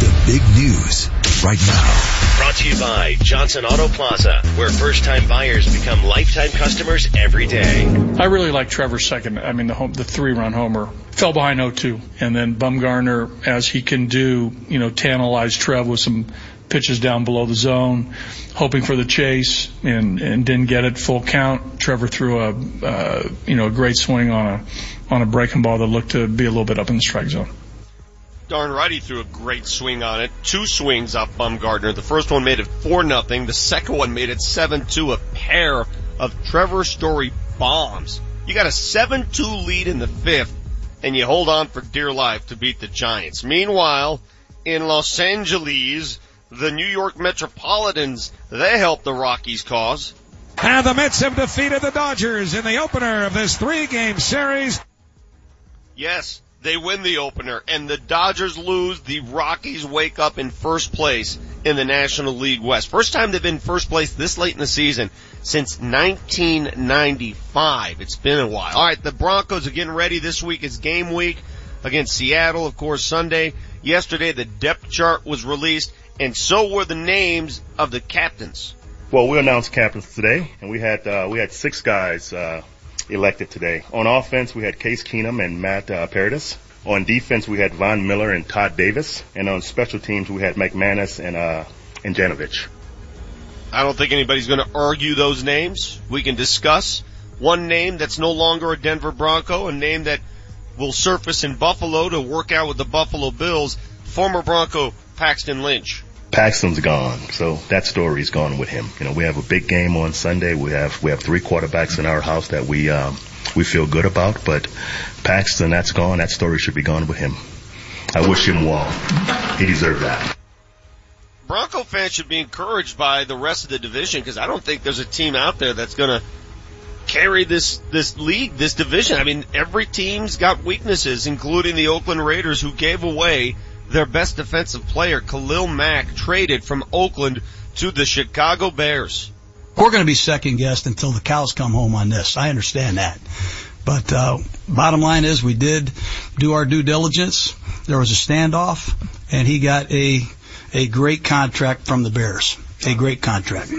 The big news right now. Brought to you by Johnson Auto Plaza, where first time buyers become lifetime customers every day. I really like Trevor's second. I mean, the home, the three run homer fell behind 0-2 and then Bumgarner, as he can do, you know, tantalized Trev with some pitches down below the zone, hoping for the chase and, and didn't get it full count. Trevor threw a, uh, you know, a great swing on a, on a breaking ball that looked to be a little bit up in the strike zone. Darn right he threw a great swing on it. Two swings off Bumgarner. The first one made it 4 nothing. The second one made it 7-2. A pair of Trevor Story bombs. You got a 7-2 lead in the fifth and you hold on for dear life to beat the Giants. Meanwhile, in Los Angeles, the New York Metropolitans, they helped the Rockies cause. And the Mets have defeated the Dodgers in the opener of this three game series. Yes, they win the opener and the Dodgers lose. The Rockies wake up in first place in the National League West. First time they've been first place this late in the season since 1995. It's been a while. Alright, the Broncos are getting ready. This week is game week against Seattle, of course, Sunday. Yesterday the depth chart was released and so were the names of the captains. Well, we announced captains today, and we had uh, we had six guys uh, elected today. On offense, we had Case Keenum and Matt uh, Paradis. On defense, we had Von Miller and Todd Davis, and on special teams, we had McManus and uh, and Janovich. I don't think anybody's going to argue those names. We can discuss one name that's no longer a Denver Bronco, a name that will surface in Buffalo to work out with the Buffalo Bills, former Bronco Paxton Lynch. Paxton's gone, so that story's gone with him. You know, we have a big game on Sunday. We have we have three quarterbacks in our house that we um, we feel good about, but Paxton, that's gone. That story should be gone with him. I wish him well. He deserved that. Bronco fans should be encouraged by the rest of the division because I don't think there's a team out there that's going to carry this this league, this division. I mean, every team's got weaknesses, including the Oakland Raiders, who gave away their best defensive player, Khalil Mack, traded from Oakland to the Chicago Bears. We're going to be second guessed until the cows come home on this. I understand that. But uh, bottom line is we did do our due diligence. There was a standoff, and he got a a great contract from the Bears. A great contract.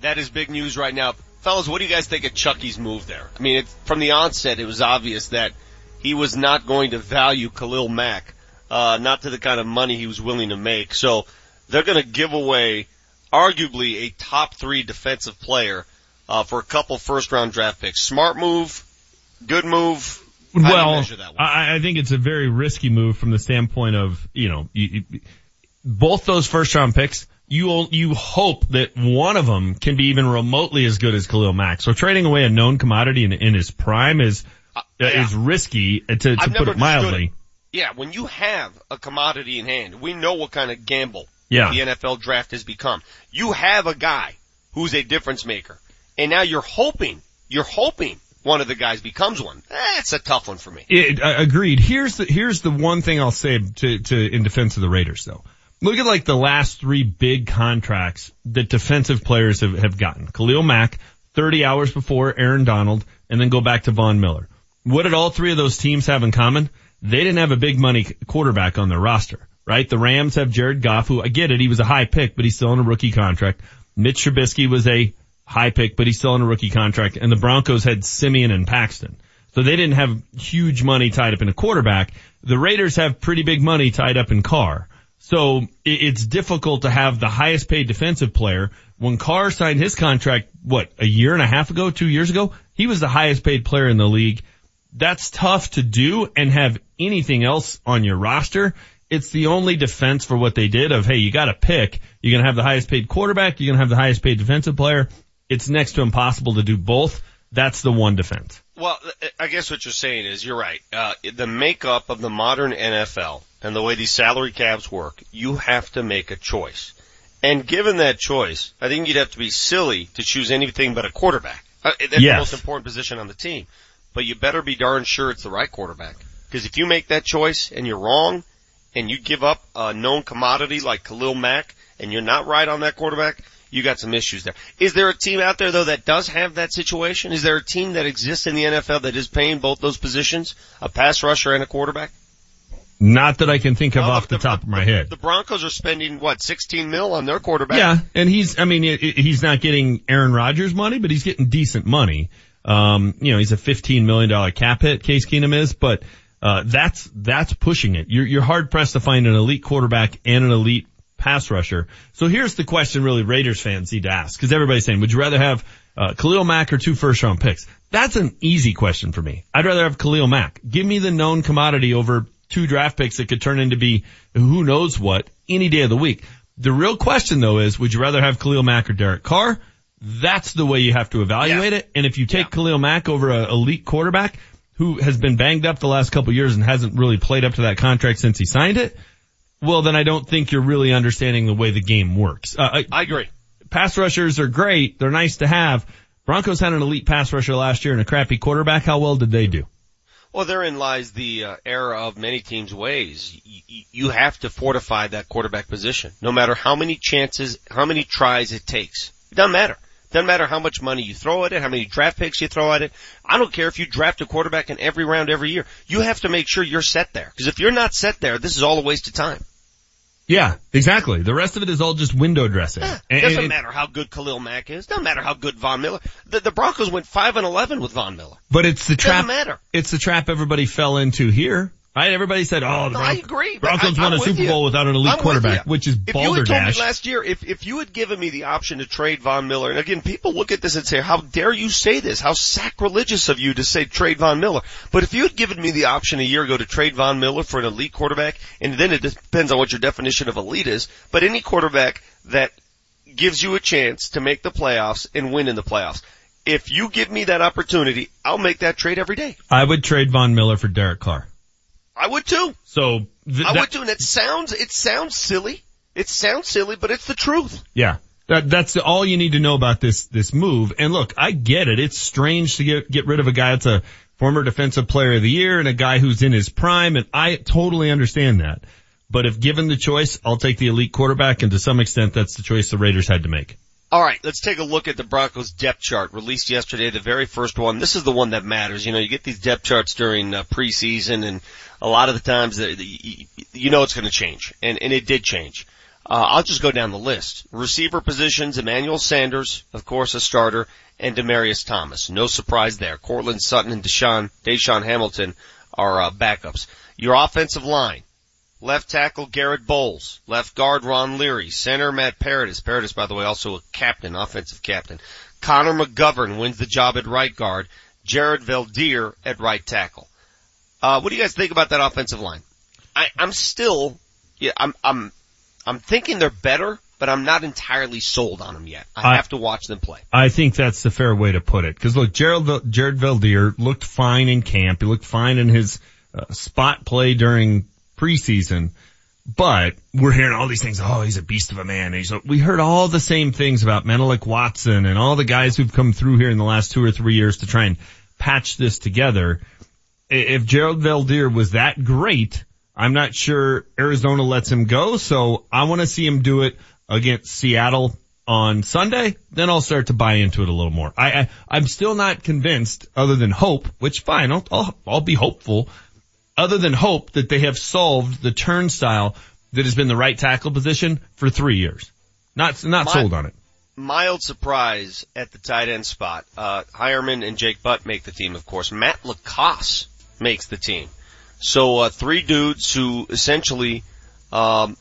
That is big news right now. Fellas, what do you guys think of Chucky's move there? I mean, it, from the onset, it was obvious that he was not going to value Khalil Mack, uh, not to the kind of money he was willing to make. So they're going to give away arguably a top three defensive player, uh, for a couple first round draft picks. Smart move, good move. How Well, measure that one? I, I think it's a very risky move from the standpoint of, you know, you, you, both those first round picks, you, you hope that one of them can be even remotely as good as Khalil Mack. So trading away a known commodity in, in his prime is, uh, is risky to, to I've put it mildly. it. Yeah, when you have a commodity in hand, we know what kind of gamble Yeah. the NFL draft has become. You have a guy who's a difference maker, and now you're hoping, you're hoping one of the guys becomes one. Eh, it's a tough one for me. It, uh, agreed. Here's the here's the one thing I'll say to to in defense of the Raiders though. Look at like the last three big contracts that defensive players have, have gotten. Khalil Mack, 30 hours before Aaron Donald, and then go back to Von Miller. What did all three of those teams have in common? They didn't have a big money quarterback on their roster, right? The Rams have Jared Goff, who I get it, he was a high pick, but he's still on a rookie contract. Mitch Trubisky was a high pick, but he's still on a rookie contract. And the Broncos had Siemian and Paxton. So they didn't have huge money tied up in a quarterback. The Raiders have pretty big money tied up in Carr. So it's difficult to have the highest paid defensive player. When Carr signed his contract, what, a year and a half ago, two years ago, he was the highest paid player in the league. That's tough to do and have anything else on your roster. It's the only defense for what they did of, hey, you gotta pick. You're gonna have the highest paid quarterback. You're gonna have the highest paid defensive player. It's next to impossible to do both. That's the one defense. Well, I guess what you're saying is you're right. Uh, the makeup of the modern NFL and the way these salary caps work, you have to make a choice. And given that choice, I think you'd have to be silly to choose anything but a quarterback. Uh, that's the most important position on the team. But you better be darn sure it's the right quarterback. Because if you make that choice and you're wrong, and you give up a known commodity like Khalil Mack, and you're not right on that quarterback, you got some issues there. Is there a team out there though that does have that situation? Is there a team that exists in the NFL that is paying both those positions, a pass rusher and a quarterback? Not that I can think of off the, top of my head. The Broncos are spending what, 16 mil on their quarterback? Yeah, and he's, I mean, he's not getting Aaron Rodgers money, but he's getting decent money. Um, you know, he's a $15 million cap hit, Case Keenum is, but, uh, that's, that's pushing it. You're, you're hard pressed to find an elite quarterback and an elite pass rusher. So here's the question really Raiders fans need to ask, cause everybody's saying, would you rather have, uh, Khalil Mack or two first round picks? That's an easy question for me. I'd rather have Khalil Mack. Give me the known commodity over two draft picks that could turn into be who knows what any day of the week. The real question though is, would you rather have Khalil Mack or Derek Carr? That's the way you have to evaluate it. And if you take Khalil Mack over an elite quarterback who has been banged up the last couple of years and hasn't really played up to that contract since he signed it, well then I don't think you're really understanding the way the game works. Uh, I, I agree. Pass rushers are great. They're nice to have. Broncos had an elite pass rusher last year and a crappy quarterback. How well did they do? Well, therein lies the uh, error of many teams' ways. Y- you have to fortify that quarterback position, no matter how many chances, how many tries it takes. It doesn't matter. Doesn't matter how much money you throw at it, how many draft picks you throw at it. I don't care if you draft a quarterback in every round every year. You have to make sure you're set there. Because if you're not set there, this is all a waste of time. Yeah, exactly. The rest of it is all just window dressing. And- Doesn't and- matter how good Khalil Mack is. Doesn't matter how good Von Miller. The, the Broncos went five and eleven with Von Miller. But it's the trap. Doesn't matter. It's the trap everybody fell into here. Right? Everybody said, "Oh, the No, I Bron- agree. Broncos I, won a Super you. Bowl without an elite I'm quarterback, which is if you had told me last year, if if you had given me the option to trade Von Miller, and again, people look at this and say, "How dare you say this? How sacrilegious of you to say trade Von Miller?" But if you had given me the option a year ago to trade Von Miller for an elite quarterback, and then it depends on what your definition of elite is, but any quarterback that gives you a chance to make the playoffs and win in the playoffs. If you give me that opportunity, I'll make that trade every day. I would trade Von Miller for Derek Carr. I would too. So th- I that- would too, and it sounds it sounds silly. It sounds silly, but it's the truth. Yeah. That, that's all you need to know about this, this move. And look, I get it. It's strange to get, get rid of a guy that's a former defensive player of the year and a guy who's in his prime. And I totally understand that. But if given the choice, I'll take the elite quarterback. And to some extent, that's the choice the Raiders had to make. All right, let's take a look at the Broncos depth chart released yesterday, the very first one. This is the one that matters. You know, you get these depth charts during uh, preseason, and a lot of the times, the, the, you know, it's going to change, and and it did change. Uh, I'll just go down the list. Receiver positions: Emmanuel Sanders, of course, a starter, and Demaryius Thomas. No surprise there. Courtland Sutton and DaeSean DaeSean Hamilton are uh, backups. Your offensive line. Left tackle Garett Bolles. Left guard Ron Leary. Center Matt Paradis. Paradis, by the way, also a captain, offensive captain. Connor McGovern wins the job at right guard. Jared Veldheer at right tackle. Uh, what do you guys think about that offensive line? I, I'm still, yeah, I'm, I'm, I'm thinking they're better, but I'm not entirely sold on them yet. I, I- have to watch them play. I think that's the fair way to put it. Cause look, Gerald, Vel- Jared Veldheer looked fine in camp. He looked fine in his uh, spot play during preseason. But we're hearing all these things. Oh, he's a beast of a man. He's we heard all the same things about Menelik Watson and all the guys who've come through here in the last two or three years to try and patch this together. If Gerald Veldheer was that great, I'm not sure Arizona lets him go. So I want to see him do it against Seattle on Sunday. Then I'll start to buy into it a little more. I, I I'm still not convinced, other than hope. Which fine, I'll I'll, I'll be hopeful. Other than hope that they have solved the turnstile that has been the right tackle position for three years. Not not My- sold on it. Mild surprise at the tight end spot. Uh, Heuerman and Jake Butt make the team, of course. Matt LaCosse makes the team. So, uh, three dudes who essentially, um,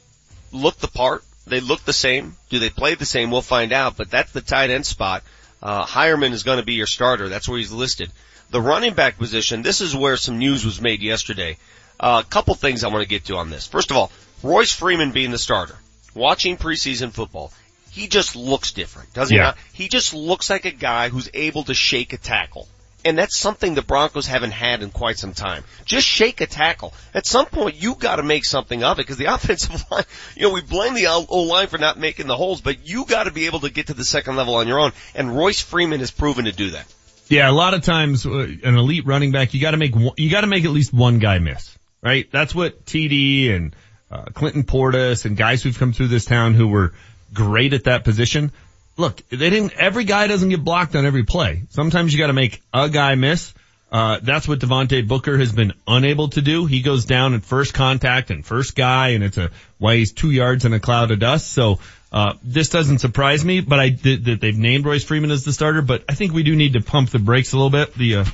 look the part. They look the same. Do they play the same? We'll find out, but that's the tight end spot. Uh, Heuerman is going to be your starter. That's where he's listed. The running back position, this is where some news was made yesterday. Uh, a couple things I want to get to on this. First of all, Royce Freeman being the starter. Watching preseason football, he just looks different, doesn't Yeah. he? not? He just looks like a guy who's able to shake a tackle. And that's something the Broncos haven't had in quite some time. Just shake a tackle. At some point, you gotta make something of it, because the offensive line, you know, we blame the O-line for not making the holes, but you gotta be able to get to the second level on your own, and Royce Freeman has proven to do that. Yeah, a lot of times uh, an elite running back, you got to make one, you got to make at least one guy miss, right? That's what TD and uh, Clinton Portis and guys who've come through this town who were great at that position. Look, they didn't. Every guy doesn't get blocked on every play. Sometimes you got to make a guy miss. Uh, that's what Devontae Booker has been unable to do. He goes down at first contact and first guy, and it's a why he's two yards in a cloud of dust. So uh, this doesn't surprise me, but I did that they've named Royce Freeman as the starter. But I think we do need to pump the brakes a little bit. The uh,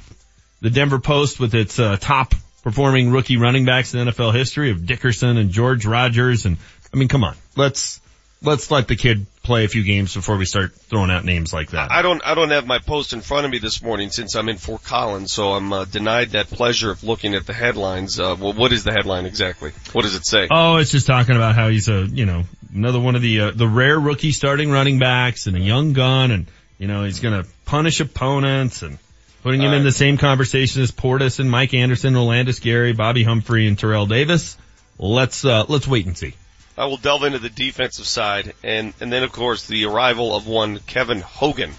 the Denver Post with its uh, top performing rookie running backs in NFL history of Dickerson and George Rogers, and I mean, come on, let's let's let the kid play a few games before we start throwing out names like that. I don't, I don't have my post in front of me this morning since I'm in Fort Collins, so I'm uh, denied that pleasure of looking at the headlines. Uh, well, what is the headline exactly? What does it say? Oh, it's just talking about how he's a, you know, another one of the, uh, the rare rookie starting running backs and a young gun and, you know, he's gonna punish opponents and putting him in the same conversation as Portis and Mike Anderson, Rolandis Gary, Bobby Humphrey and Terrell Davis. Let's, uh, let's wait and see. I will delve into the defensive side and, and then of course the arrival of one Kevin Hogan.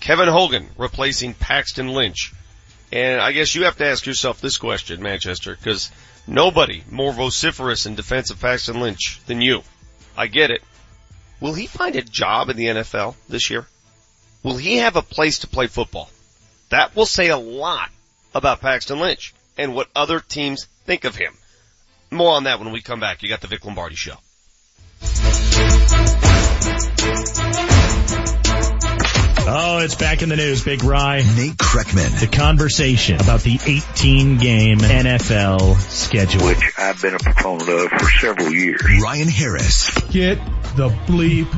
Kevin Hogan replacing Paxton Lynch. And I guess you have to ask yourself this question, Manchester, because nobody more vociferous in defense of Paxton Lynch than you. I get it. Will he find a job in the NFL this year? Will he have a place to play football? That will say a lot about Paxton Lynch and what other teams think of him. More on that when we come back. You got the Vic Lombardi show. Oh, it's back in the news, Big Rye. Nate Kreckman. The conversation about the 18 game NFL schedule. Which I've been a proponent of for several years. Ryan Harris. Get the bleep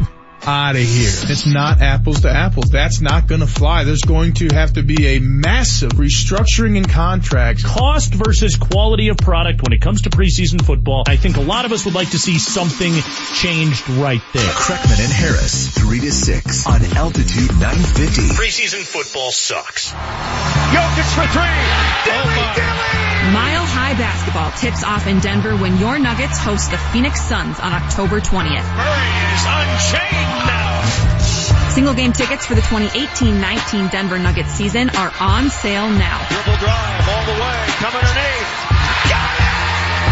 out of here. It's not apples to apples. That's not going to fly. There's going to have to be a massive restructuring in contracts. Cost versus quality of product when it comes to preseason football. I think a lot of us would like to see something changed right there. Kreckman and Harris, 3 to 6 on Altitude 950. Preseason football sucks. Jokic for three. Dilly, oh, dilly. Mile High Basketball tips off in Denver when your Nuggets host the Phoenix Suns on October 20th. Murray is unchained Single game tickets for the 2018-19 Denver Nuggets season are on sale now. Dribble drive all the way. Coming underneath.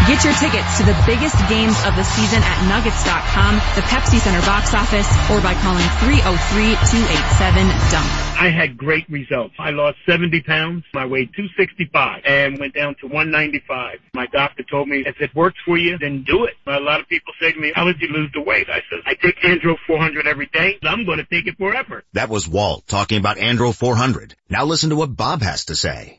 Get your tickets to the biggest games of the season at nuggets.com, the Pepsi Center box office, or by calling 303-287-DUNK. I had great results. I lost 70 pounds. I weighed 265 and went down to 195. My doctor told me, if it works for you, then do it. A lot of people say to me, how did you lose the weight? I said, I take Andro 400 every day. I'm going to take it forever. That was Walt talking about Andro 400. Now listen to what Bob has to say.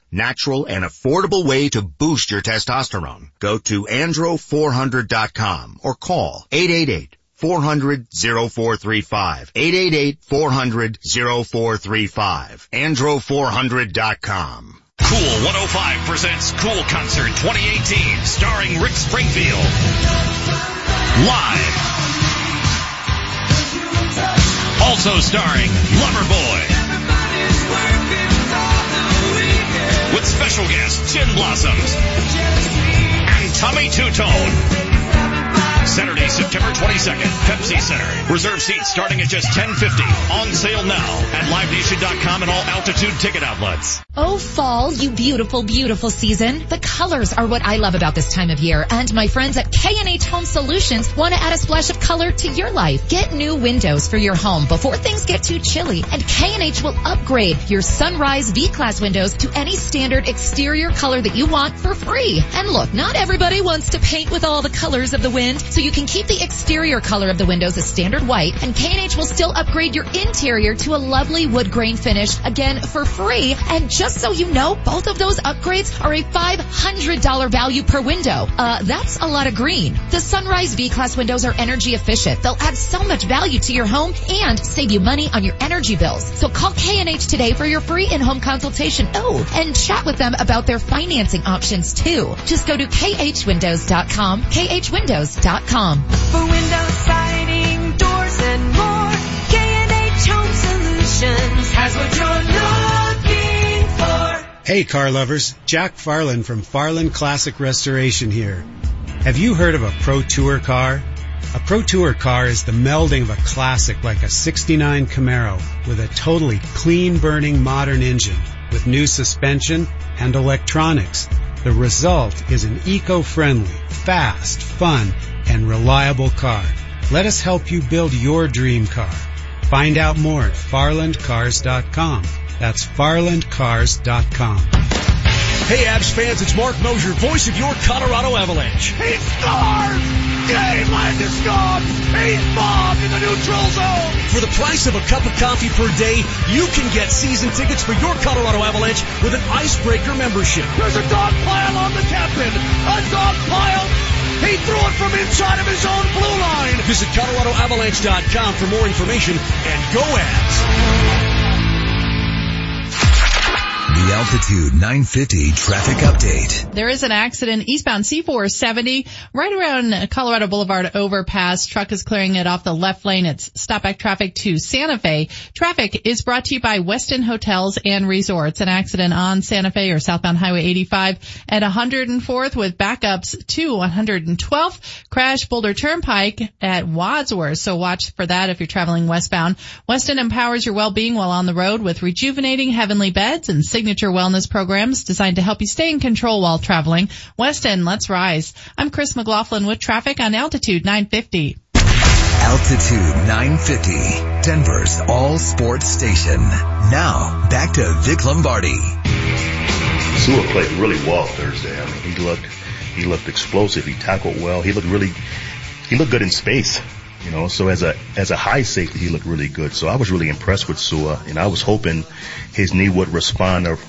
natural, and affordable way to boost your testosterone. Go to andro400.com or call 888 400 0435. 888 400 0435. Andro400.com. Cool 105 presents Cool Concert 2018 starring Rick Springfield. Live. Also starring Loverboy. With special guests Gin Blossoms. And Tommy Tutone. Saturday, September 22nd, Pepsi Center. Reserve seats starting at just $10.50. On sale now at LiveNation.com and all altitude ticket outlets. Oh, fall, you beautiful, beautiful season. The colors are what I love about this time of year. And my friends at K&H Home Solutions want to add a splash of color to your life. Get new windows for your home before things get too chilly. And K&H will upgrade your Sunrise V-Class windows to any standard exterior color that you want for free. And look, not everybody wants to paint with all the colors of the wind, so you can keep the exterior color of the windows a standard white, and K&H will still upgrade your interior to a lovely wood grain finish, again for free. And just so you know, both of those upgrades are a $500 value per window. Uh, that's a lot of green. The Sunrise V-Class windows are energy efficient. They'll add so much value to your home and save you money on your energy bills. So call K&H today for your free in-home consultation. Oh, and chat with them about their financing options too. Just go to khwindows.com, khwindows.com. For windows, siding, doors, and more, K&H Home Solutions has what you're looking for. Hey car lovers, Jack Farland from Farland Classic Restoration here. Have you heard of a Pro Tour car? A Pro Tour car is the melding of a classic like a 69 Camaro with a totally clean burning modern engine with new suspension and electronics. The result is an eco-friendly, fast, fun, and reliable car. Let us help you build your dream car. Find out more at farlandcars.com. That's farlandcars.com. Hey Avs fans, it's Marc Moser, voice of your Colorado Avalanche. He scores! Game! He's bombed in the neutral zone! For the price of a cup of coffee per day, you can get season tickets for your Colorado Avalanche with an Icebreaker membership. There's a dog pile on the captain! A dog pile! He threw it from inside of his own blue line! Visit ColoradoAvalanche.com for more information and go Avs! The Altitude 950 traffic update. There is an accident eastbound C470 right around Colorado Boulevard overpass. Truck is clearing it off the left lane. It's stop back traffic to Santa Fe. Traffic is brought to you by Westin Hotels and Resorts. An accident on Santa Fe or southbound Highway 85 at 104th with backups to 112th. Crash Boulder Turnpike at Wadsworth. So watch for that if you're traveling westbound. Westin empowers your well-being while on the road with rejuvenating heavenly beds and signature wellness programs designed to help you stay in control while traveling. Westin, let's rise. I'm Chris McLaughlin with traffic on Altitude 950. Altitude 950, Denver's all sports station. Now, back to Vic Lombardi. Sua played really well Thursday. I mean, he looked, he looked explosive. He tackled well. He looked really, he looked good in space. You know, so as a as a high safety, he looked really good. So I was really impressed with Sua, and I was hoping his knee would respond the,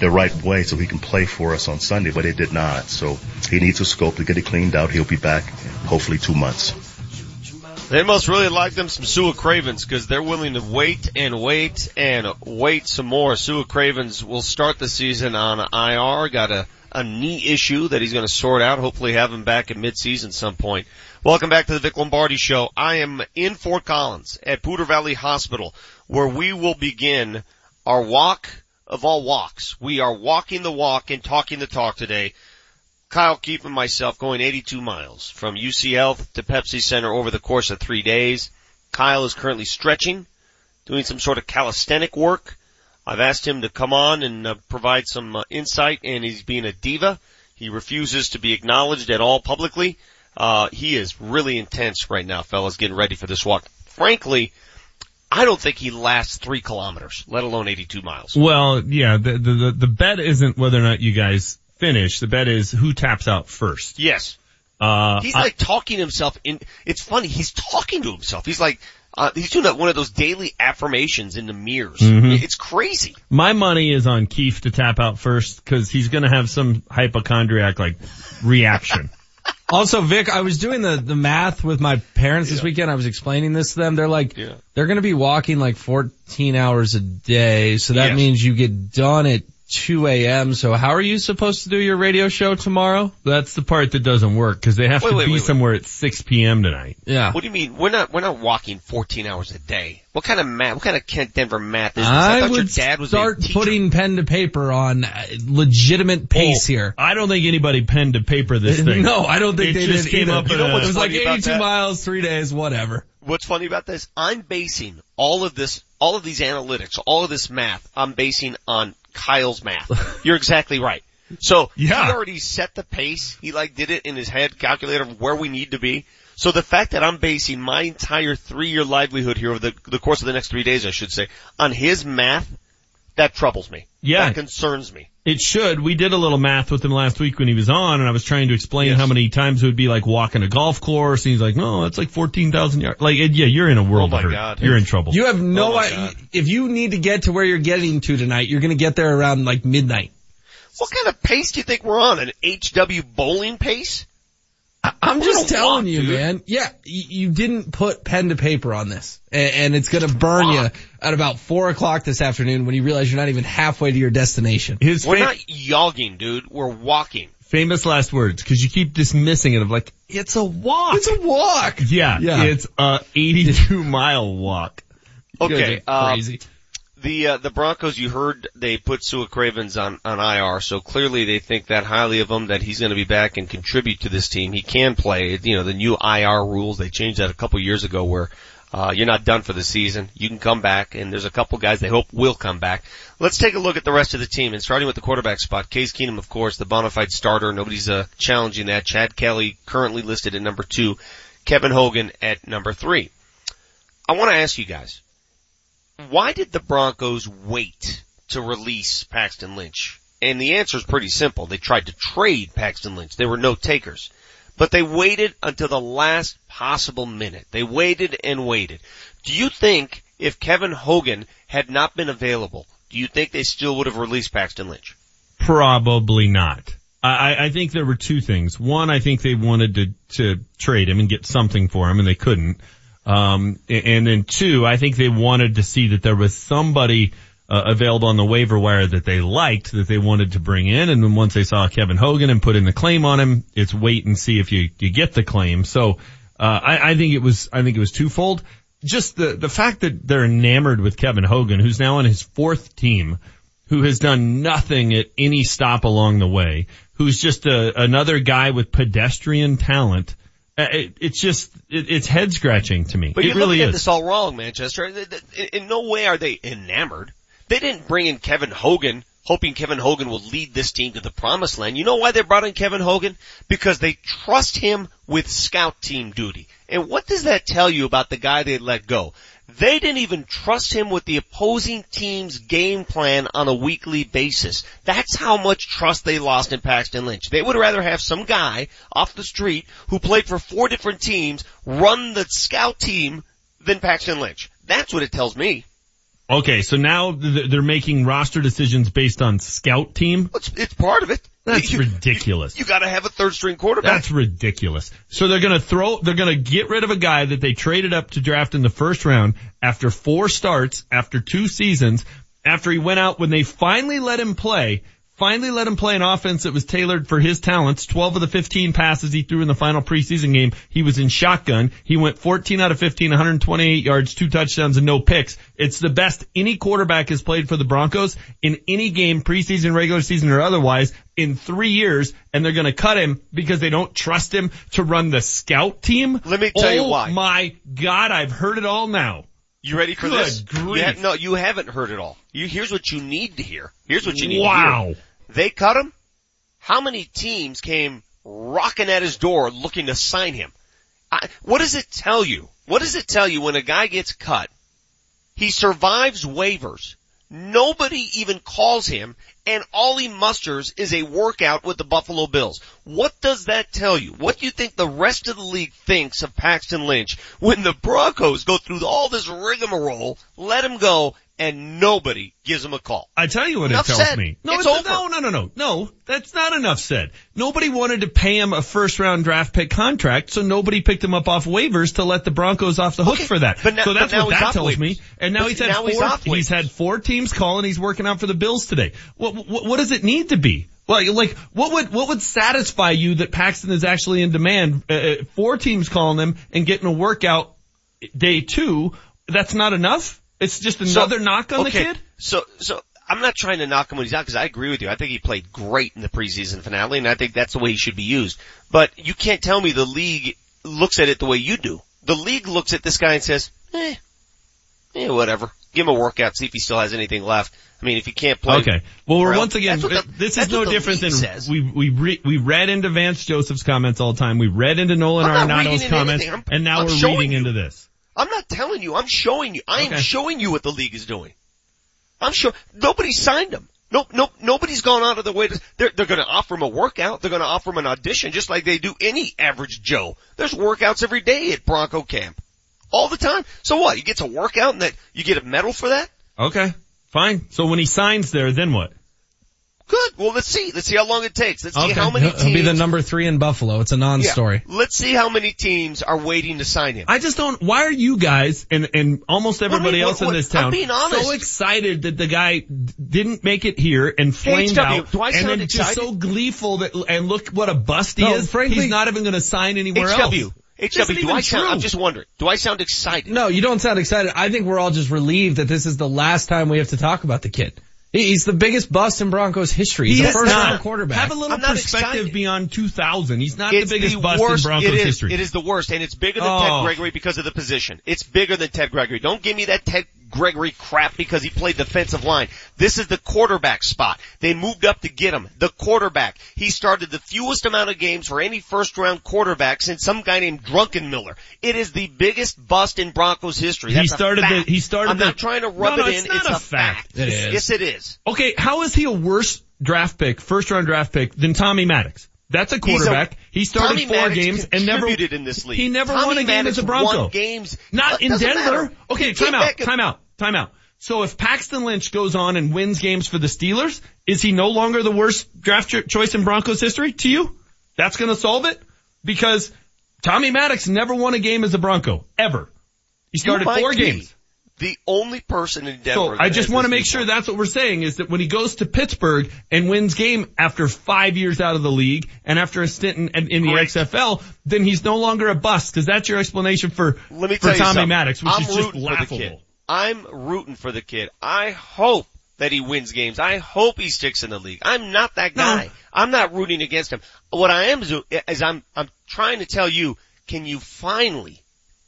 the right way so he can play for us on Sunday, but it did not. So he needs a scope to get it cleaned out. He'll be back hopefully two months. They must really like them some Sua Cravens because they're willing to wait and wait and wait some more. Sua Cravens will start the season on IR. Got a, a knee issue that he's going to sort out. Hopefully have him back in midseason some point. Welcome back to the Vic Lombardi Show. I am in Fort Collins at Poudre Valley Hospital where we will begin our walk of all walks. We are walking the walk and talking the talk today. Kyle Keefe and myself going 82 miles from UCL to Pepsi Center over the course of three days. Kyle is currently stretching, doing some sort of calisthenic work. I've asked him to come on and uh, provide some uh, insight and he's being a diva. He refuses to be acknowledged at all publicly. Uh, he is really intense right now, fellas, getting ready for this walk. Frankly, I don't think he lasts three kilometers, let alone 82 miles. Well, yeah, the, the, the, the bet isn't whether or not you guys finish. The bet is who taps out first. Yes. Uh, He's I- like talking to himself in, it's funny, he's talking to himself. He's like, uh, he's doing that, one of those daily affirmations in the mirrors. Mhm. It's crazy. My money is on Keefe to tap out first because he's going to have some hypochondriac like reaction. Also, Vic, I was doing the, the math with my parents this weekend. I was explaining this to them. They're like, they're going to be walking like 14 hours a day. So that Yes. means you get done at 2 a.m. So how are you supposed to do your radio show tomorrow? That's the part that doesn't work because they have Wait, to wait, be wait, wait. somewhere at 6 p.m. tonight. Yeah. What do you mean? We're not, we're not walking 14 hours a day. What kind of math, what kind of Kent Denver math is this? I, I thought your would dad was start a putting pen to paper on uh, legitimate pace here. I don't think anybody penned to paper this thing. No, I don't think it they just did came either. up. You know in a- what's it was like 82 miles, three days, whatever. What's funny about this? I'm basing all of this, all of these analytics, all of this math, I'm basing on Kyle's math. You're exactly right. So Yeah. he already set the pace. He like did it in his head, calculator of where we need to be. So the fact that I'm basing my entire three year livelihood here over the, the course of the next three days, I should say, on his math, that troubles me. Yeah. That concerns me. It should. We did a little math with him last week when he was on, and I was trying to explain Yes. how many times it would be like walking a golf course, and he's like, "No, that's like fourteen thousand yards." Like, it- yeah, you're in a world Oh my of hurt. God. You're in trouble. You have no Oh my If you need to get to where you're getting to tonight, you're going to get there around like midnight. What kind of pace do you think we're on? An HW bowling pace? I'm just telling you, dude. man. Yeah, you, you didn't put pen to paper on this, and, and it's going to burn you at about four o'clock this afternoon when you realize you're not even halfway to your destination. His We're fam- not yogging, dude. We're walking. famous last words, because you keep dismissing it of like, it's a walk. It's a walk. yeah, Yeah. it's a 82 mile walk. You guys Okay, are uh, crazy. The uh, the Broncos, you heard they put Sua Cravens on on IR, so clearly they think that highly of him that he's going to be back and contribute to this team. He can play. You know the new IR rules they changed that a couple years ago, where uh, you're not done for the season. You can come back, and there's a couple guys they hope will come back. Let's take a look at the rest of the team, and starting with the quarterback spot, Case Keenum, of course, the bona fide starter. Nobody's uh, challenging that. Chad Kelly currently listed at number two, Kevin Hogan at number three. I want to ask you guys why did the Broncos wait to release Paxton Lynch? And the answer is pretty simple. They tried to trade Paxton Lynch. There were no takers. But they waited until the last possible minute. They waited and waited. Do you think if Kevin Hogan had not been available, do you think they still would have released Paxton Lynch? Probably not. I, I- think there were two things. One, I think they wanted to, to trade him and get something for him and they couldn't. Um, and then two, I think they wanted to see that there was somebody uh, available on the waiver wire that they liked that they wanted to bring in. And then once they saw Kevin Hogan and put in the claim on him, it's wait and see if you, you get the claim. So, uh, I, I think it was, I think it was twofold. Just the, the fact that they're enamored with Kevin Hogan, who's now on his fourth team, who has done nothing at any stop along the way, who's just a, another guy with pedestrian talent. Uh, It, it's just, it, it's head scratching to me. But it you're really looking at is. this all wrong, Manchester. In- In no way are they enamored. They didn't bring in Kevin Hogan hoping Kevin Hogan will lead this team to the promised land. You know why they brought in Kevin Hogan? Because they trust him with scout team duty. And what does that tell you about the guy they let go? They didn't even trust him with the opposing team's game plan on a weekly basis. That's how much trust they lost in Paxton Lynch. They would rather have some guy off the street who played for four different teams run the scout team than Paxton Lynch. That's what it tells me. Okay, so now th- they're making roster decisions based on scout team? It's, it's part of it. That's You- ridiculous. You gotta have a third string quarterback. That's ridiculous. So they're gonna throw, they're gonna get rid of a guy that they traded up to draft in the first round after four starts, after two seasons, after he went out when they finally let him play, finally let him play an offense that was tailored for his talents. 12 of the 15 passes he threw in the final preseason game, he was in shotgun. He went 14 out of 15, 128 yards, two touchdowns and no picks. It's the best any quarterback has played for the Broncos in any game, preseason, regular season or otherwise in three years and they're going to cut him because they don't trust him to run the scout team. Let me tell you Oh why. My God, I've heard it all now. You ready for Good this? grief. You ha- no, you haven't heard it all. You, here's what you need to hear. Here's what you need to hear. Wow. hear. They cut him. how many teams came rocking at his door looking to sign him? I, what does it tell you? What does it tell you when a guy gets cut? He survives waivers. Nobody even calls him and all he musters is a workout with the Buffalo Bills. What does that tell you? What do you think the rest of the league thinks of Paxton Lynch when the Broncos go through all this rigmarole, let him go, and nobody gives him a call? I tell you what Enough it tells said. me. No, It's it's- over. no, no, no, no, no. That's not enough said. Nobody wanted to pay him a first round draft pick contract, so nobody picked him up off waivers to let the Broncos off the hook for that. but now- so that's what that tells waivers. me. And now But he's had now four. he's he's had four teams call, and he's working out for the Bills today. What, what, what does it need to be? Like, like, what would, what would satisfy you that Paxton is actually in demand? Uh, Uh, four teams calling him and getting a workout day two. That's not enough? It's just another knock on okay, the kid? So, so I'm not trying to knock him when he's out because I agree with you. I think he played great in the preseason finale and I think that's the way he should be used. But you can't tell me the league looks at it the way you do. The league looks at this guy and says, eh, eh, whatever. Give him a workout, see if he still has anything left. I mean, if he can't play. Okay. Well, we're once again, the- this is no different than says. we we re, we read into Vance Joseph's comments all the time. We read into Nolan I'm not reading Arenado's comments, and now I'm we're reading you. into this. I'm not telling you. I'm showing you. I am Okay. showing you what the league is doing. I'm sure nobody signed him. Nope, nope, nobody's gone out of their way to, they're, they're gonna offer him a workout. They're gonna offer him an audition just like they do any average Joe. There's workouts every day at Bronco camp. All the time. So what? You get to workout and that, you get a medal for that? Okay. Fine. So when he signs there, then what? Good. Well, let's see. Let's see how long it takes. Let's see how many He'll be the number three in Buffalo. It's a non-story. Yeah. Let's see how many teams are waiting to sign him. I just don't, why are you guys and, and almost everybody what- else in this town so excited that the guy didn't make it here and flamed HW, out do I and sound then just so gleeful that, and look what a bust he No, is. frankly- He's not even going to sign anywhere HW. else. HW, do I sound, true. I'm just wondering, do I sound excited? No, you don't sound excited. I think we're all just relieved that this is the last time we have to talk about the kid. He- He's the biggest bust in Broncos history. He's He a is first not. round quarterback. Have a little I'm perspective beyond 2000. He's not it's the biggest the bust worst. in Broncos it is, history. It is the worst, and it's bigger than Oh. Ted Gregory because of the position. It's bigger than Ted Gregory. Don't give me that Ted Gregory crap because he played defensive line. This is the quarterback spot. They moved up to get him. The quarterback. He started the fewest amount of games for any first round quarterback since some guy named Druckenmiller. It is the biggest bust in Broncos history. He That's a started the- fact. he started I'm the- not trying to rub No, no, it it's in. not it's a a fact. It is. Yes, it is. Okay, how is he a worse draft pick, first round draft pick than Tommy Maddox? That's a He's a- quarterback. he started Tommy four Maddox games and never in this league. He never Tommy won a game Maddox as a Bronco. games. Not in Denver. matter. Okay, time out, time out, time out. So if Paxton Lynch goes on and wins games for the Steelers, is he no longer the worst draft choice in Broncos history to you? That's gonna solve it? Because Tommy Maddox never won a game as a Bronco. Ever. He started four games. The only person in Denver. So I just want to make sure that's what we're saying is that when he goes to Pittsburgh and wins game after five years out of the league and after a stint in, in, the. XFL, then he's no longer a bust because that's your explanation for, Let me for Tommy. Maddox, which I'm is just rooting for the laughable. I'm rooting for the kid. I hope that he wins games. I hope he sticks in the league. I'm not that guy. I'm not rooting against him. What I am is I'm I'm trying to tell you, can you finally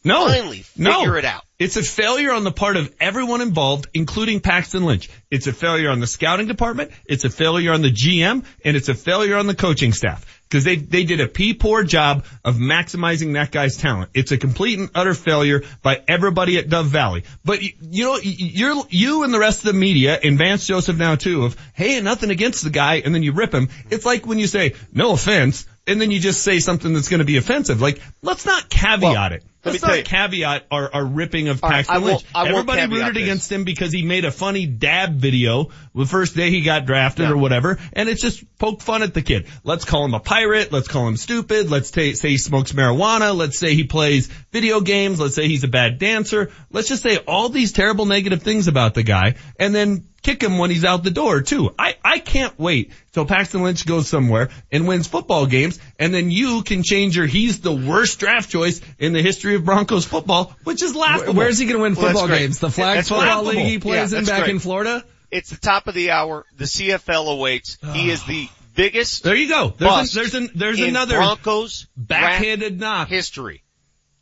No, finally no. figure it out? It's a failure on the part of everyone involved, including Paxton Lynch. It's a failure on the scouting department, it's a failure on the GM, and it's a failure on the coaching staff. Because they, they did a pee poor job of maximizing that guy's talent. It's a complete and utter failure by everybody at Dove Valley. But you, you know, you're, you and the rest of the media, and Vance Joseph now too, of, hey, nothing against the guy, and then you rip him. It's like when you say, no offense, and then you just say something that's going to be offensive. Like, let's not caveat it. let me Let's tell not you. caveat our, our ripping of All right, Paxton I won't- Lynch. I won't Everybody rooted this. against him because he made a funny dab video the first day he got drafted Yeah. or whatever, and it's just poke fun at the kid. Let's call him a pirate. Let's call him stupid. Let's ta- say he smokes marijuana. Let's say he plays video games. Let's say he's a bad dancer. Let's just say all these terrible negative things about the guy, and then kick him when he's out the door too. I, I can't wait till Paxton Lynch goes somewhere and wins football games and then you can change your he's the worst draft choice in the history of Broncos football, which is laughable. Where's he going to win football great. games? The flag That's football laughable. league he plays Yeah, in back great. in Florida? It's the top of the hour. The CFL awaits. He is the biggest There you go. There's, bust a, there's, an, there's in another Broncos backhanded knock. history.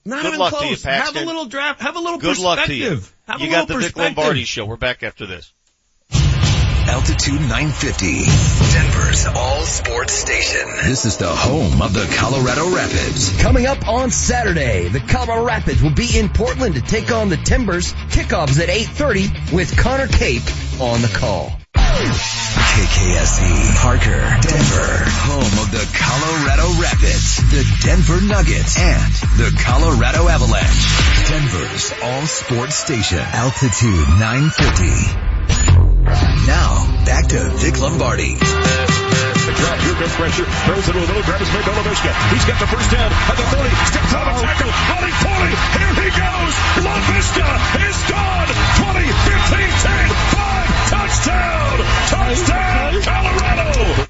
Not Good even luck to close. you, have a little draft. Have a little Good luck to you. perspective. Have you a got the little Vic perspective. Lombardi show. We're back after this. Altitude 950, Denver's all sports station. This is the home of the Colorado Rapids. Coming up on Saturday, the Colorado Rapids will be in Portland to take on the Timbers. Kickoffs at 8.30 with Connor Cape on the call. KKSE, Parker, Denver, home of the Colorado Rapids, the Denver Nuggets, and the Colorado Avalanche. Denver's all sports station, Altitude 950. Now, back to Vic Lombardi. Drop here, good pressure. Throws it to a little grab his mate, Goloviska. He's got the first down at the 30. Steps out of tackle. Running 40. Here he goes. La Vista is gone. 20, 15, 10, 5. Touchdown. Touchdown, Colorado.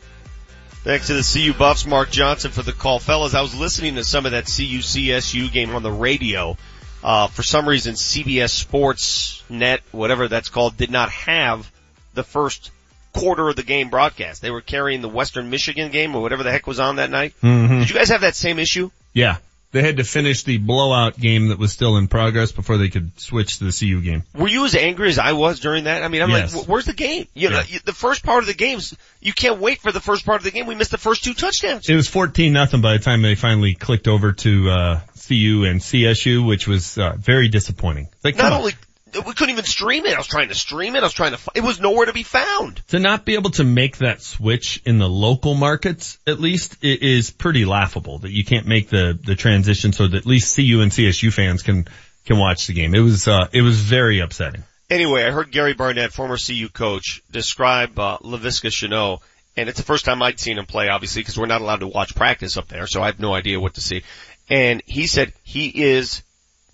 Back to the CU Buffs, Mark Johnson for the call. Fellas, I was listening to some of that CU CSU game on the radio. Uh, for some reason, CBS Sports Net, whatever that's called, did not have the first quarter of the game broadcast. They were carrying the Western Michigan game or whatever the heck was on that night. Mhm. Did you guys have that same issue? Yeah. They had to finish the blowout game that was still in progress before they could switch to the CU game. Were you as angry as I was during that? I mean, I'm Yes. like, where's the game? You know, you- the first part of the games, you can't wait for the first part of the game. We missed the first two touchdowns. It was 14 nothing by the time they finally clicked over to, uh, CU and CSU, which was, uh, very disappointing. Like, Not on. only, we couldn't even stream it. I was trying to stream it. I was trying to, it was nowhere to be found. to not be able to make that switch in the local markets, at least, it is pretty laughable that you can't make the, the transition so that at least CU and CSU fans can, can watch the game. It was, uh, it was very upsetting. Anyway, I heard Gary Barnett, former CU coach, describe uh, Laviska Shenault, and it's the first time I'd seen him play, obviously, because we're not allowed to watch practice up there, so I have no idea what to see. And he said he is,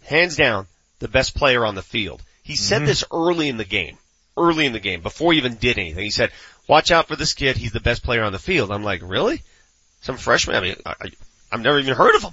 hands down, the best player on the field. He said Mhm. this early in the game, early in the game, before he even did anything. He said, "Watch out for this kid. He's the best player on the field." I'm like, really? Some freshman? I mean, I, I, I've never even heard of him.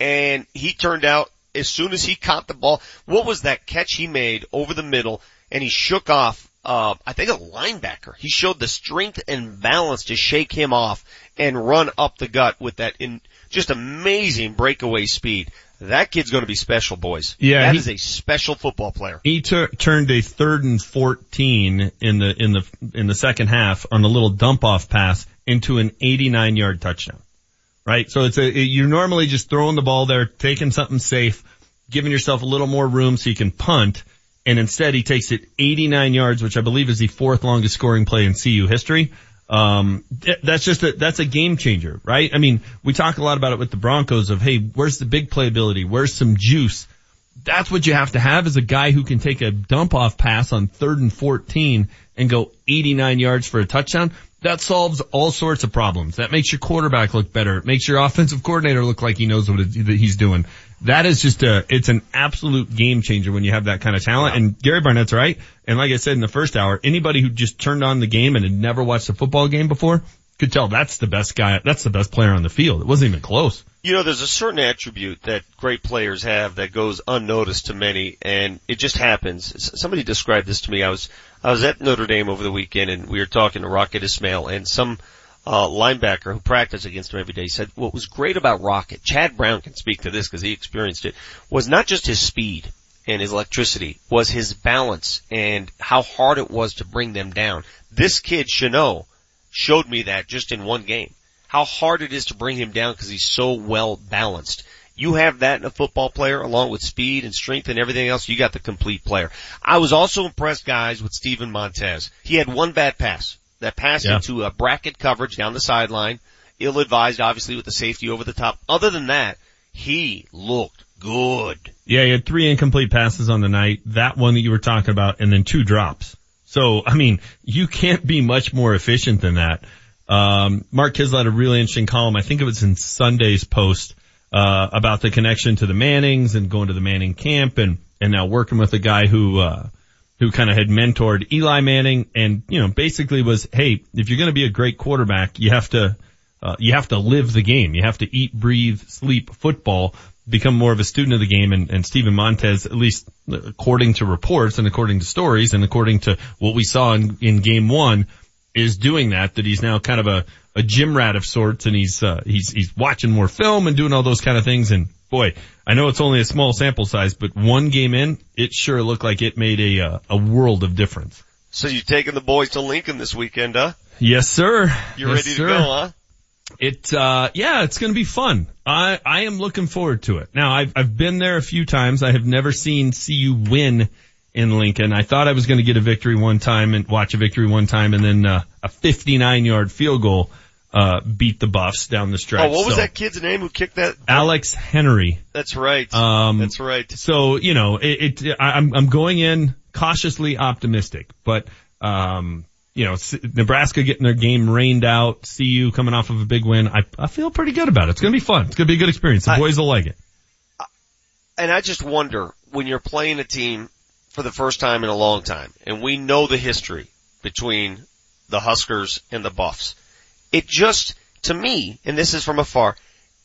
And he turned out as soon as he caught the ball, what was that catch he made over the middle and he shook off, uh, I think a linebacker. He showed the strength and balance to shake him off and run up the gut with that in just amazing breakaway speed. That kid's going to be special, boys. Yeah, that he- is a special football player. He tur turned a third and 14 in the, in the, in the second half on a little dump off pass into an 89 yard touchdown. Right? So it's a, you're normally just throwing the ball there, taking something safe, giving yourself a little more room so you can punt. And instead he takes it 89 yards, which I believe is the fourth longest scoring play in CU history. Um, that's just a, that's a game changer, right? I mean, we talk a lot about it with the Broncos of, hey, where's the big playability? Where's some juice? That's what you have to have is a guy who can take a dump off pass on third and 14 and go 89 yards for a touchdown. That solves all sorts of problems. That makes your quarterback look better. It makes your offensive coordinator look like he knows what he's doing. That is just a, it's an absolute game changer when you have that kind of talent. And Gary Barnett's right. And like I said in the first hour, anybody who just turned on the game and had never watched a football game before could tell that's the best guy, that's the best player on the field. It wasn't even close. You know, there's a certain attribute that great players have that goes unnoticed to many, and it just happens. S- Somebody described this to me. I was I was at Notre Dame over the weekend, and we were talking to Rocket Ismail, and some uh, linebacker who practiced against him every day said what was great about Rocket. Chad Brown can speak to this because he experienced it. Was not just his speed and his electricity, was his balance and how hard it was to bring them down. This kid Shenault showed me that just in one game how hard it is to bring him down because he's so well balanced. You have that in a football player along with speed and strength and everything else. You got the complete player. I was also impressed guys with Steven Montez. He had one bad pass. That pass Yeah. into a bracket coverage down the sideline. Ill advised obviously with the safety over the top. Other than that, he looked good. Yeah, he had three incomplete passes on the night, that one that you were talking about, and then two drops. So, I mean, you can't be much more efficient than that. Um, Mark Kiszla had a really interesting column. I think it was in Sunday's post, uh, about the connection to the Mannings and going to the Manning camp and, and now working with a guy who, uh, who kind of had mentored Eli Manning and, you know, basically was, hey, if you're going to be a great quarterback, you have to, uh, you have to live the game. You have to eat, breathe, sleep football, become more of a student of the game. And, and Steven Montez, at least according to reports and according to stories and according to what we saw in, in game one, is doing that, that he's now kind of a, a gym rat of sorts and he's, uh, he's, he's watching more film and doing all those kind of things. And boy, I know it's only a small sample size, but one game in, it sure looked like it made a, uh, a world of difference. So you're taking the boys to Lincoln this weekend, huh? Yes, sir. You Yes, ready to sir. go, huh? It, uh, yeah, it's going to be fun. I, I am looking forward to it. Now, I've, I've been there a few times. I have never seen CU win in Lincoln. I thought I was going to get a victory one time and watch a victory one time and then, uh, a 59 yard field goal, uh, beat the Buffs down the stretch. Oh, what was So, that kid's name who kicked that? Alex Henery. That's right. Um, That's right. So, you know, it, it I, I'm, I'm going in cautiously optimistic, but, um, you know, Nebraska getting their game rained out, CU coming off of a big win. I, I feel pretty good about it. It's going to be fun. It's going to be a good experience. The I- boys will like it. And I just wonder when you're playing a team for the first time in a long time, and we know the history between the Huskers and the Buffs. It just, to me, and this is from afar,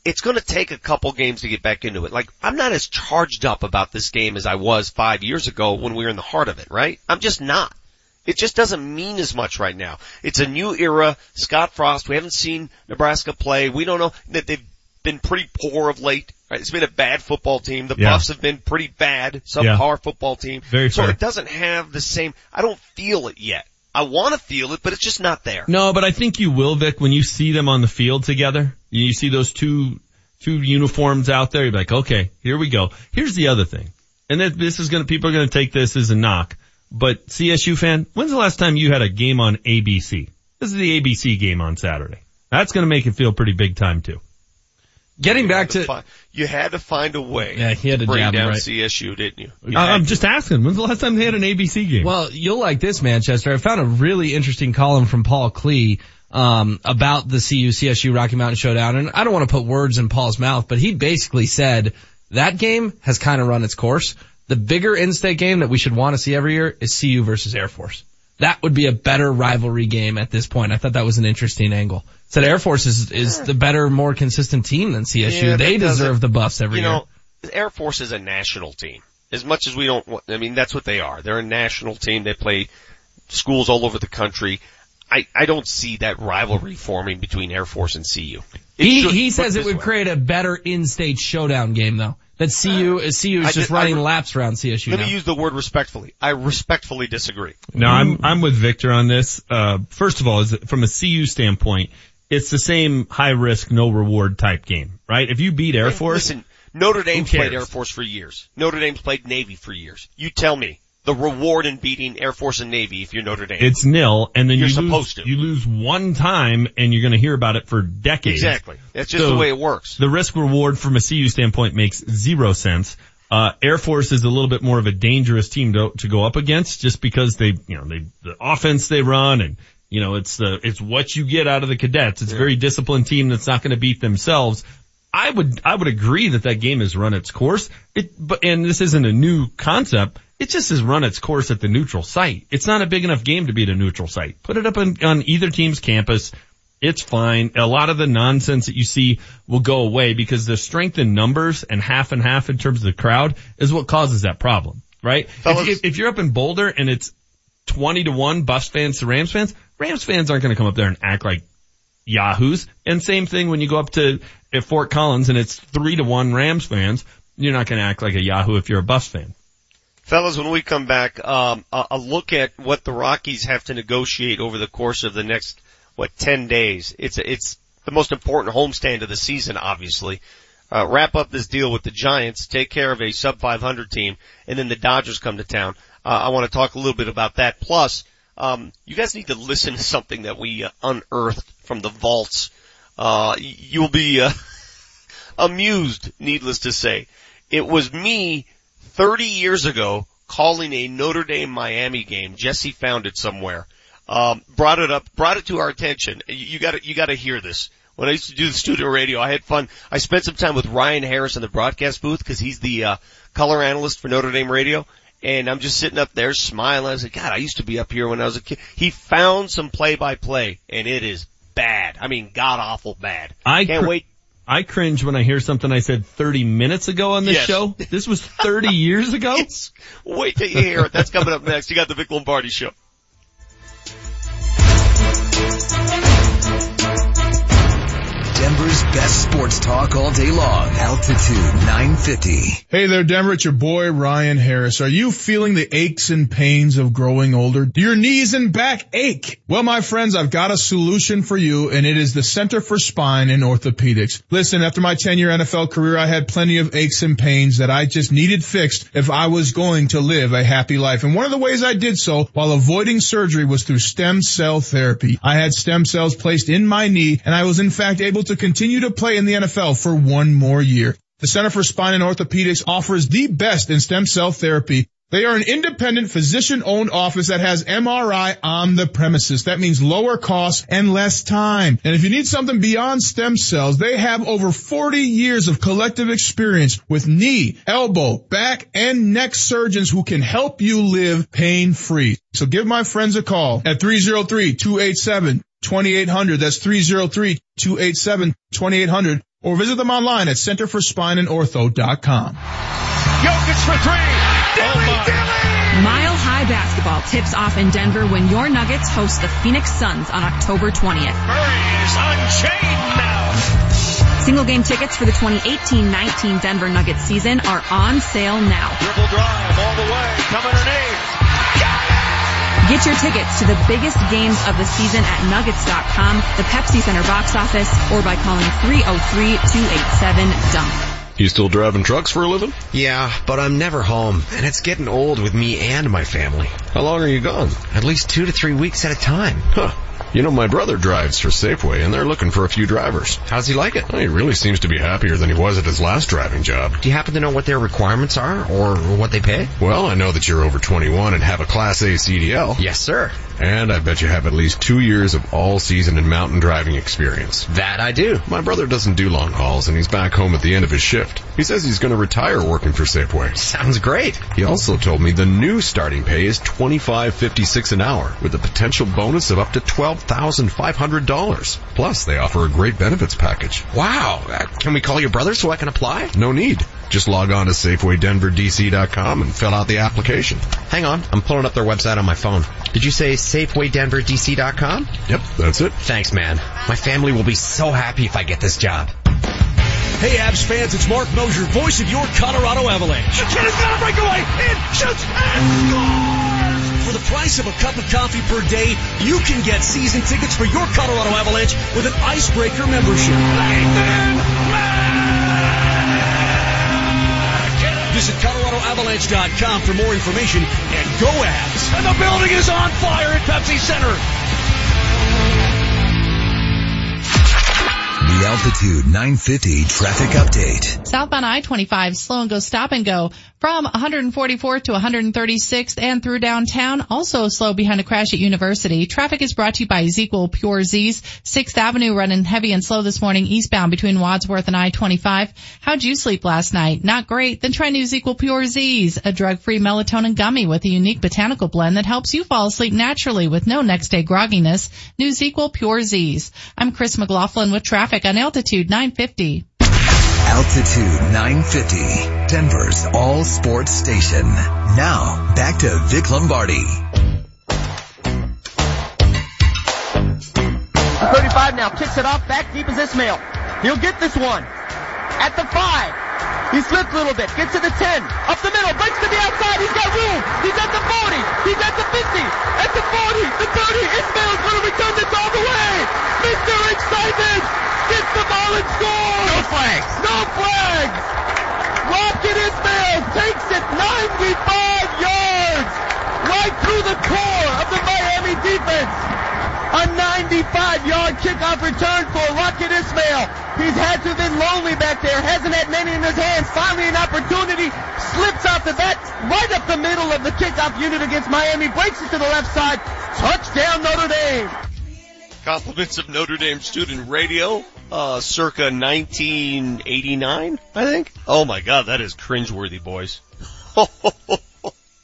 it's going to take a couple games to get back into it. Like, I'm not as charged up about this game as I was five years ago when we were in the heart of it, right? I'm just not. It just doesn't mean as much right now. It's a new era. Scott Frost, we haven't seen Nebraska play. We don't know that they've been pretty poor of late. Right? It's been a bad football team. The Yeah. Buffs have been pretty bad, subpar Yeah. football team. Very so fair. it doesn't have the same, I don't feel it yet. I want to feel it, but it's just not there. No, but I think you will, Vic, when you see them on the field together. You see those two, two uniforms out there. You're like, okay, here we go. Here's the other thing. And that this is going to, people are going to take this as a knock. But CSU fan, when's the last time you had a game on ABC? This is the ABC game on Saturday. That's going to make it feel pretty big time too. Getting back to, Fi- You had to find a way Yeah, he had to bring jab him down right. CSU, didn't you? You I- had I'm to. just asking, when's the last time they had an ABC game? Well, you'll like this, Manchester. I found a really interesting column from Paul Klee um, about the CU CSU Rocky Mountain Showdown, and I don't want to put words in Paul's mouth, but he basically said that game has kind of run its course. The bigger in-state game that we should want to see every year is CU versus Air Force. That would be a better rivalry game at this point. I thought that was an interesting angle. Said Air Force is is the better, more consistent team than CSU. Yeah, they deserve the buffs every you year. know, Air Force is a national team. As much as we don't, want- I mean, that's what they are. They're a national team. They play schools all over the country. I, I don't see that rivalry forming between Air Force and CU. It He should- he says it would way. create a better in-state showdown game though. That CU is CU is I just did- running re- laps around CSU Let now. me use the word respectfully. I respectfully disagree. No, I'm I'm with Victor on this. Uh, first of all, is from a CU standpoint, it's the same high risk, no reward type game, right? If you beat Air Force, Listen, Notre Dame's played? Air Force for years. Notre Dame's played Navy for years. You tell me the reward in beating Air Force and Navy if you're Notre Dame. it's nil, and then You're you supposed lose, to. you lose one time, and you're going to hear about it for decades. exactly. That's just So, the way it works. The risk reward from a CU standpoint makes zero sense. Uh, Air Force is a little bit more of a dangerous team to, to go up against just because they, you know, they, the offense they run and, you know, it's the, it's what you get out of the cadets. It's a very disciplined team that's not going to beat themselves. I would, I would agree that that game has run its course. It, but, and this isn't a new concept. It just has run its course at the neutral site. It's not a big enough game to beat a neutral site. Put it up on, on either team's campus. It's fine. A lot of the nonsense that you see will go away because the strength in numbers and half and half in terms of the crowd is what causes that problem, right? If, if, if you're up in Boulder and it's 20 to 1 Buffs fans to Rams fans, Rams fans aren't going to come up there and act like yahoos. And same thing when you go up to Fort Collins and it's 3 to 1 Rams fans, you're not going to act like a yahoo if you're a Buffs fan. Fellas, when we come back, um, a, a look at what the Rockies have to negotiate over the course of the next, what, 10 days. It's, it's the most important homestand of the season, obviously. Uh, wrap up this deal with the Giants, take care of a sub 500 team, and then the Dodgers come to town. Uh, I want to talk a little bit about that. Plus, um, you guys need to listen to something that we uh, unearthed from the vaults. Uh, you'll be, uh, amused, needless to say. It was me 30 years ago calling a Notre Dame Miami game. Jesse found it somewhere. Um, brought it up, brought it to our attention. You, you gotta, you gotta hear this. When I used to do the studio radio, I had fun. I spent some time with Ryan Harris in the broadcast booth because he's the, uh, color analyst for Notre Dame radio. And I'm just sitting up there smiling. I said, God, I used to be up here when I was a kid. He found some play by play and it is bad. I mean, god awful bad. I can't cr- wait. I cringe when I hear something I said 30 minutes ago on this Yes. show. This was 30 years ago? Wait till you hear it. That's coming up next. You got the Vic Lombardi show. Denver's best sports talk all day long. Altitude 950. Hey there, Denver. It's your boy, Ryan Harris. Are you feeling the aches and pains of growing older? Do your knees and back ache? Well, my friends, I've got a solution for you, and it is the Center for Spine and Orthopedics. Listen, after my 10-year NFL career, I had plenty of aches and pains that I just needed fixed if I was going to live a happy life. And one of the ways I did so while avoiding surgery was through stem cell therapy. I had stem cells placed in my knee, and I was in fact able to continue to play in the NFL for one more year. The Center for Spine and Orthopedics offers the best in stem cell therapy. They are an independent physician-owned office that has MRI on the premises. That means lower costs and less time. And if you need something beyond stem cells, they have over 40 years of collective experience with knee, elbow, back, and neck surgeons who can help you live pain-free. So give my friends a call at 303-287 2800. That's 303-287-2800 or visit them online at centerforspineandortho.com. Jokic for three. Dilly, oh, Dilly. Mile High Basketball tips off in Denver when your Nuggets host the Phoenix Suns on October 20th. Murray is unchained now. Single game tickets for the 2018-19 Denver Nuggets season are on sale now. Dribble drive all the way. Coming underneath. Get your tickets to the biggest games of the season at nuggets.com, the Pepsi Center box office, or by calling 303-287-DUNK. You still driving trucks for a living? Yeah, but I'm never home, and it's getting old with me and my family. How long are you gone? At least two to three weeks at a time. Huh. You know, my brother drives for Safeway, and they're looking for a few drivers. How's he like it? Well, he really seems to be happier than he was at his last driving job. Do you happen to know what their requirements are, or what they pay? Well, I know that you're over 21 and have a Class A CDL. Yes, sir. And I bet you have at least two years of all-season and mountain driving experience. That I do. My brother doesn't do long hauls, and he's back home at the end of his shift. He says he's going to retire working for Safeway. Sounds great. He also told me the new starting pay is $25.56 an hour, with a potential bonus of up to $12,500. Plus, they offer a great benefits package. Wow. Uh, can we call your brother so I can apply? No need. Just log on to SafewayDenverDC.com and fill out the application. Hang on, I'm pulling up their website on my phone. Did you say SafewayDenverDC.com? Yep, that's it. Thanks, man. My family will be so happy if I get this job. Hey, Avs fans, it's Marc Moser, voice of your Colorado Avalanche. The kid is gonna break away. In, shoots, and scores! For the price of a cup of coffee per day, you can get season tickets for your Colorado Avalanche with an Icebreaker membership. Nathan Visit ColoradoAvalanche.com for more information and go Avs! And the building is on fire at Pepsi Center. The Altitude 950 traffic update. Southbound I-25, slow and go stop and go from 144th to 136th and through downtown. Also slow behind a crash at University. Traffic is brought to you by ZzzQuil Pure Z's. 6th Avenue running heavy and slow this morning eastbound between Wadsworth and I-25. How'd you sleep last night? Not great? Then try new ZzzQuil Pure Z's, a drug-free melatonin gummy with a unique botanical blend that helps you fall asleep naturally with no next day grogginess. New ZzzQuil Pure Z's. I'm Chris McLaughlin with traffic on Altitude 950. Altitude 950, Denver's all sports station. Now, back to Vic Lombardi. 35 now, kicks it off, back deep is Ismail. He'll get this one. At the 5. He slips a little bit, gets to the 10, up the middle, breaks to the outside, he's got room. He's at the 40, he's at the 50, at the 40, the 30, Ismail's gonna return this all the way. Mr. Excitement gets the ball and scores. No flags. No flags. Rocket Ismail takes it 95 yards right through the core of the Miami defense. A 95-yard kickoff return for Rocket Ismail. He's had to have been lonely back there, hasn't had many in his hands. Finally an opportunity, slips off the bat right up the middle of the kickoff unit against Miami, breaks it to the left side. Touchdown Notre Dame. Compliments of Notre Dame Student Radio, uh, circa 1989, I think. Oh my god, that is cringeworthy, boys.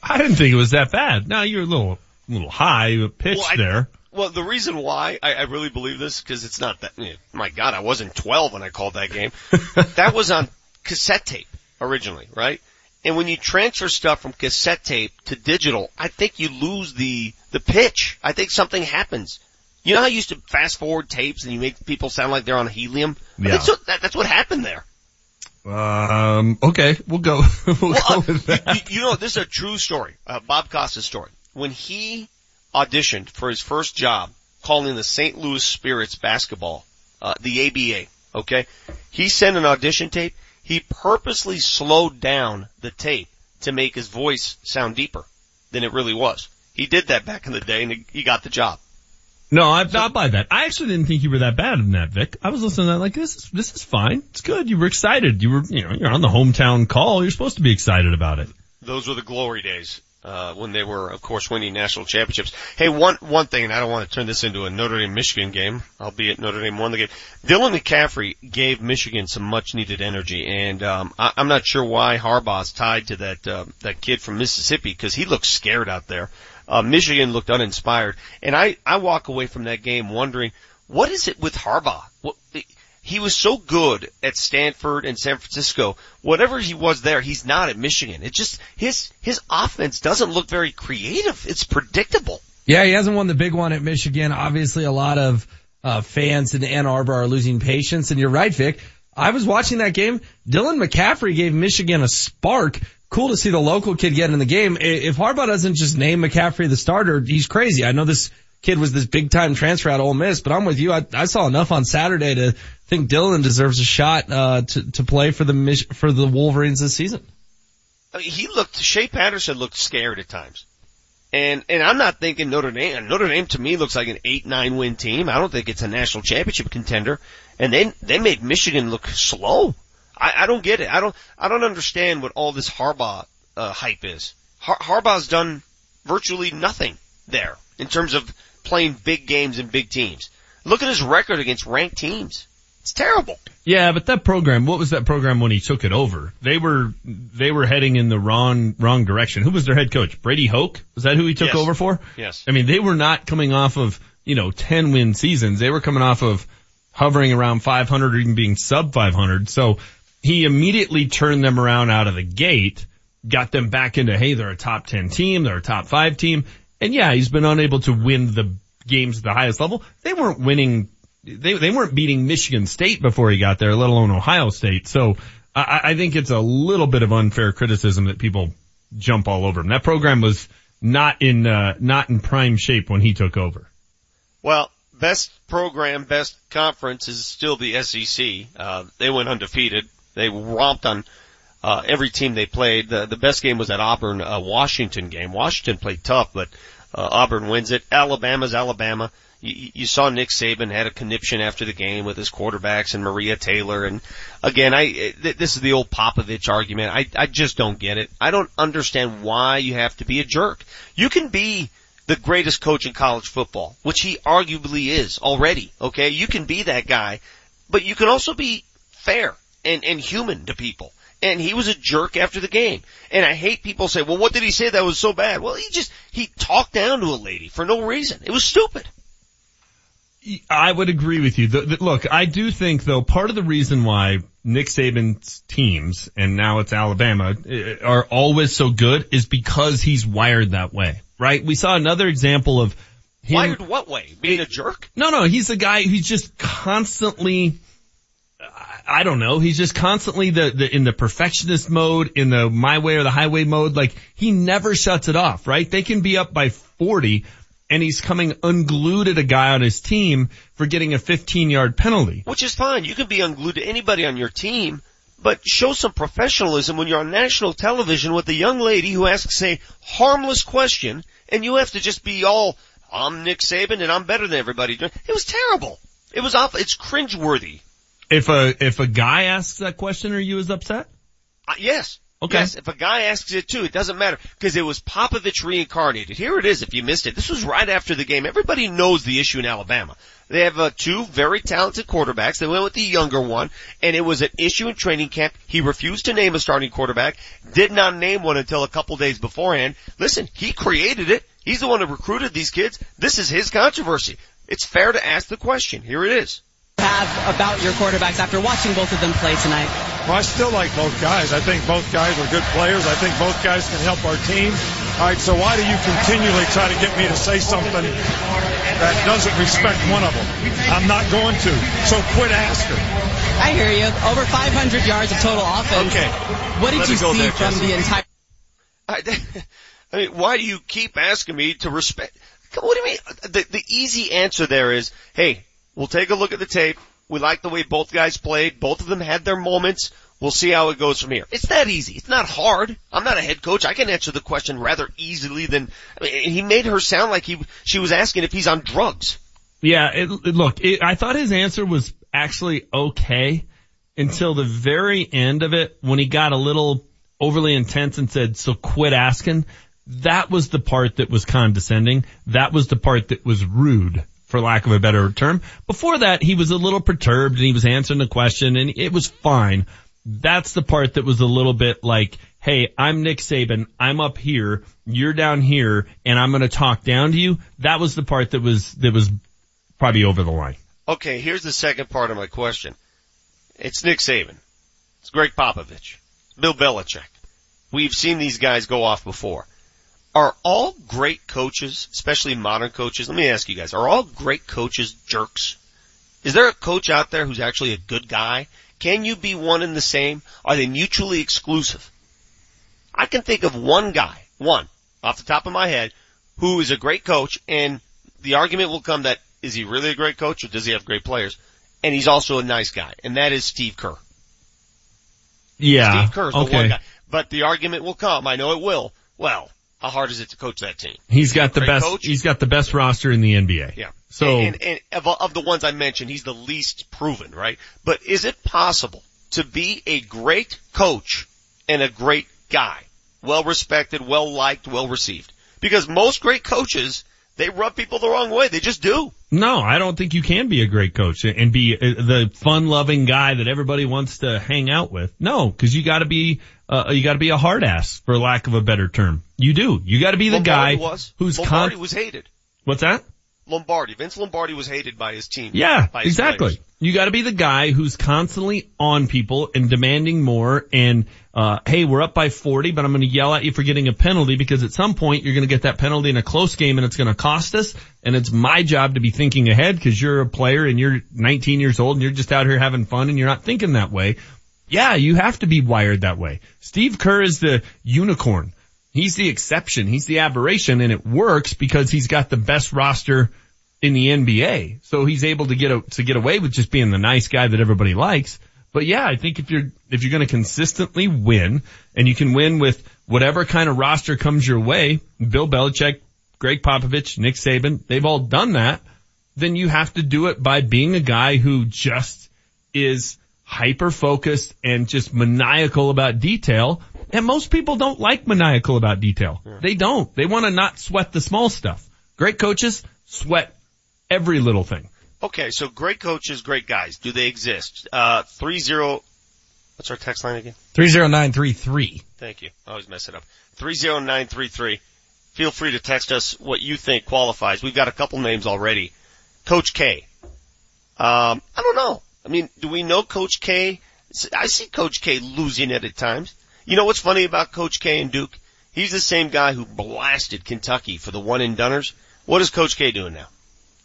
I didn't think it was that bad. Now you're a little, a little high pitched Well, I- there. Well, the reason why I, I really believe this, because it's not that, eh, my god, I wasn't 12 when I called that game. that was on cassette tape originally, right? And when you transfer stuff from cassette tape to digital, I think you lose the, the pitch. I think something happens. You know how you used to fast forward tapes and you make people sound like they're on helium? Yeah. That's what, that, that's what happened there. Um, okay, we'll go. we'll Well, go uh, with that. You, you know, this is a true story. Uh, Bob Costas' story. When he auditioned for his first job, calling the St. Louis Spirits basketball, uh, the ABA, okay? He sent an audition tape. He purposely slowed down the tape to make his voice sound deeper than it really was. He did that back in the day and he, he got the job. No, I, I'll buy that. I actually didn't think you were that bad in that, Vic. I was listening to that like this is this is fine. It's good. You were excited. You were you know you're on the hometown call. You're supposed to be excited about it. Those were the glory days. Uh, when they were, of course, winning national championships. Hey, one, one thing, and I don't want to turn this into a Notre Dame Michigan game, albeit Notre Dame won the game. Dylan McCaffrey gave Michigan some much needed energy, and, um, I, I'm not sure why Harbaugh's tied to that, uh, that kid from Mississippi, because he looks scared out there. Uh, Michigan looked uninspired, and I, I walk away from that game wondering, what is it with Harbaugh? What, he was so good at Stanford and San Francisco. Whatever he was there, he's not at Michigan. It just his his offense doesn't look very creative. It's predictable. Yeah, he hasn't won the big one at Michigan. Obviously, a lot of uh, fans in Ann Arbor are losing patience. And you're right, Vic. I was watching that game. Dylan McCaffrey gave Michigan a spark. Cool to see the local kid get in the game. If Harbaugh doesn't just name McCaffrey the starter, he's crazy. I know this kid was this big time transfer out of Ole Miss, but I'm with you. I, I saw enough on Saturday to think Dylan deserves a shot uh, to to play for the for the Wolverines this season. I mean, he looked. Shea Patterson looked scared at times. And, and I'm not thinking Notre Dame, Notre Dame to me looks like an 8-9 win team. I don't think it's a national championship contender. And they, they made Michigan look slow. I, I don't get it. I don't, I don't understand what all this Harbaugh, uh, hype is. Har- Harbaugh's done virtually nothing there in terms of playing big games and big teams. Look at his record against ranked teams. It's terrible. Yeah, but that program, what was that program when he took it over? They were, they were heading in the wrong, wrong direction. Who was their head coach? Brady Hoke? Was that who he took Yes. over for? Yes. I mean, they were not coming off of, you know, 10 win seasons. They were coming off of hovering around 500 or even being sub 500. So he immediately turned them around out of the gate, got them back into, hey, they're a top 10 team, they're a top 5 team. And yeah, he's been unable to win the games at the highest level. They weren't winning, they, they weren't beating Michigan State before he got there, let alone Ohio State. So I, I think it's a little bit of unfair criticism that people jump all over him. That program was not in, uh, not in prime shape when he took over. Well, best program, best conference is still the SEC. Uh, they went undefeated. They romped on uh, every team they played. The, the best game was that Auburn uh, Washington game. Washington played tough, but uh, Auburn wins it. Alabama's Alabama. You, you saw Nick Saban had a conniption after the game with his quarterbacks and Maria Taylor. And again, I th- this is the old Popovich argument. I I just don't get it. I don't understand why you have to be a jerk. You can be the greatest coach in college football, which he arguably is already. Okay, you can be that guy, but you can also be fair and and human to people. And he was a jerk after the game. And I hate people say, well, what did he say that was so bad? Well, he just, he talked down to a lady for no reason. It was stupid. I would agree with you. The, the, look, I do think though part of the reason why Nick Saban's teams and now it's Alabama eh, are always so good is because he's wired that way, right? We saw another example of him. Wired what way? Being a jerk? No, no, he's a guy who's just constantly. I don't know. He's just constantly the, the in the perfectionist mode, in the my way or the highway mode. Like he never shuts it off, right? They can be up by 40 and he's coming unglued at a guy on his team for getting a 15 yard penalty. Which is fine. You can be unglued to anybody on your team, but show some professionalism when you're on national television with a young lady who asks a harmless question and you have to just be all, I'm Nick Saban and I'm better than everybody. It was terrible. It was awful. It's cringeworthy. If a, if a guy asks that question, are you as upset? Uh, yes. Okay. Yes, if a guy asks it too, it doesn't matter because it was Popovich reincarnated. Here it is. If you missed it, this was right after the game. Everybody knows the issue in Alabama. They have uh, two very talented quarterbacks. They went with the younger one, and it was an issue in training camp. He refused to name a starting quarterback. Did not name one until a couple days beforehand. Listen, he created it. He's the one who recruited these kids. This is his controversy. It's fair to ask the question. Here it is. Have about your quarterbacks after watching both of them play tonight? Well, I still like both guys. I think both guys are good players. I think both guys can help our team. All right, so why do you continually try to get me to say something that doesn't respect one of them. I'm not going to. So quit asking. I hear you. Over 500 yards of total offense. Okay. What did Let you see there, from Jesse. the entire? I, I mean, why do you keep asking me to respect? What do you mean? The, the easy answer there is, hey, we'll take a look at the tape. We like the way both guys played. Both of them had their moments. We'll see how it goes from here. It's that easy. It's not hard. I'm not a head coach. I can answer the question rather easily than, I mean, he made her sound like he, she was asking if he's on drugs. Yeah, it, it- look, it, I thought his answer was actually okay until the very end of it when he got a little overly intense and said, so quit asking. That was the part that was condescending. That was the part that was rude, for lack of a better term. Before that, he was a little perturbed and he was answering the question and it was fine. That's the part that was a little bit like, hey, I'm Nick Saban. I'm up here. You're down here and I'm going to talk down to you. That was the part that was, that was probably over the line. Okay, here's the second part of my question. It's Nick Saban. It's Gregg Popovich. Bill Belichick. We've seen these guys go off before. Are all great coaches, especially modern coaches, let me ask you guys, are all great coaches jerks? Is there a coach out there who's actually a good guy? Can you be one and the same? Are they mutually exclusive? I can think of one guy, one, off the top of my head, who is a great coach and the argument will come that is he really a great coach or does he have great players? And he's also a nice guy, and that is Steve Kerr. Yeah. Steve Kerr's the okay. one guy. But the argument will come, I know it will. Well, how hard is it to coach that team? He's got the Great best. coach? He's got the best roster in the NBA. Yeah. So and, and, and of, of the ones I mentioned, he's the least proven, right? But is it possible to be a great coach and a great guy? Well respected, well liked, well received. Because most great coaches, they rub people the wrong way. They just do. No, I don't think you can be a great coach and be uh, the fun-loving guy that everybody wants to hang out with. No, because you got to be. Uh, you got to be a hard ass, for lack of a better term. You do. You got to be the Lombardi guy was. who's Lombardi con- was hated. What's that? Lombardi. Vince Lombardi was hated by his team. Yeah, his exactly. players. You got to be the guy who's constantly on people and demanding more. And uh, hey, we're up by 40, but I'm going to yell at you for getting a penalty because at some point you're going to get that penalty in a close game and it's going to cost us. And it's my job to be thinking ahead because you're a player and you're 19 years old and you're just out here having fun and you're not thinking that way. Yeah, you have to be wired that way. Steve Kerr is the unicorn. He's the exception. He's the aberration and it works because he's got the best roster in the NBA. So he's able to get a, to get away with just being the nice guy that everybody likes. But yeah, I think if you're, if you're going to consistently win and you can win with whatever kind of roster comes your way, Bill Belichick, Gregg Popovich, Nick Saban, they've all done that, then you have to do it by being a guy who just is hyper focused and just maniacal about detail. And most people don't like maniacal about detail. They don't. They want to not sweat the small stuff. Great coaches sweat every little thing. Okay, so great coaches, great guys. Do they exist? Uh, three zero. What's our text line again? 30933. Thank you. I always mess it up. Three zero nine three three. Feel free to text us what you think qualifies. We've got a couple names already. Coach K. Um, I don't know. I mean, do we know Coach K? I see Coach K losing it at times. You know what's funny about Coach K and Duke? He's the same guy who blasted Kentucky for the one and doneers. What is Coach K doing now?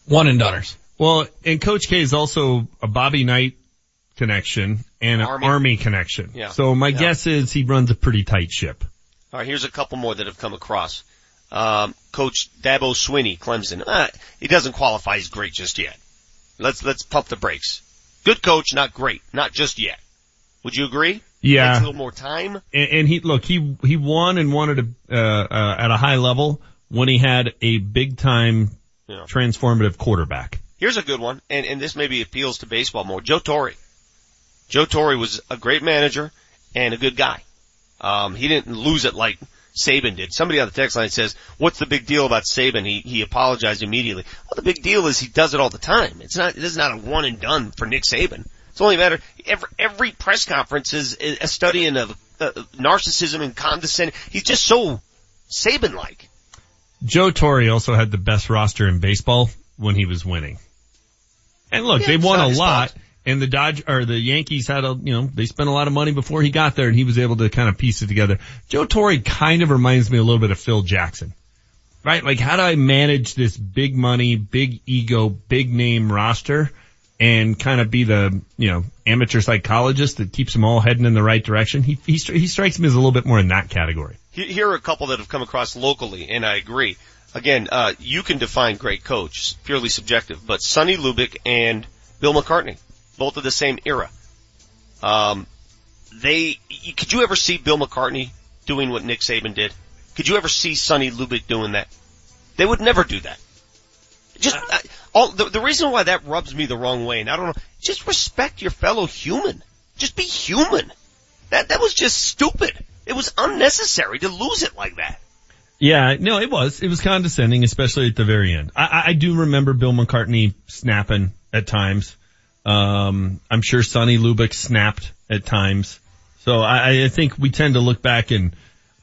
One and doneers. Well, and Coach K is also a Bobby Knight connection and an Army. Army, connection. Yeah. So my Yeah. guess is he runs a pretty tight ship. All right, here's a couple more that have come across. Um, Coach Dabo Swinney, Clemson. Uh, he doesn't qualify as great just yet. Let's let's pump the brakes. Good coach, not great, not just yet. Would you agree? Yeah. Takes a little more time. And, and he, look, he, he won and wanted a, uh, uh, at a high level when he had a big time Yeah. transformative quarterback. Here's a good one, and, and this maybe appeals to baseball more. Joe Torre. Joe Torre was a great manager and a good guy. Um, he didn't lose it like Saban did. Somebody on the text line says, what's the big deal about Saban? He, he apologized immediately. Well, the big deal is he does it all the time. It's not, this is not a one and done for Nick Saban. It's only a matter, every, every press conference is a study in of uh, narcissism and condescending. He's just so Saban-like. Joe Torre also had the best roster in baseball when he was winning. And look, Yeah, they won a lot. fault. And the Dodge or the Yankees had a, you know, they spent a lot of money before he got there and he was able to kind of piece it together. Joe Torre kind of reminds me a little bit of Phil Jackson. right? Like how do I manage this big money, big ego, big name roster and kind of be the, you know, amateur psychologist that keeps them all heading in the right direction? He, he, he strikes me as a little bit more in that category. Here are a couple that have come across locally, and I agree. Again, uh, you can define great coach, purely subjective, but Sonny Lubick and Bill McCartney, both of the same era. Um, they, could you ever see Bill McCartney doing what Nick Saban did? Could you ever see Sonny Lubick doing that? They would never do that. Just uh, all the, the reason why that rubs me the wrong way, and I don't know, just respect your fellow human. Just be human. That that was just stupid. It was unnecessary to lose it like that. Yeah, no, it was. It was condescending, especially at the very end. I, I do remember Bill McCartney snapping at times. Um, I'm sure Sonny Lubick snapped at times. So I, I think we tend to look back and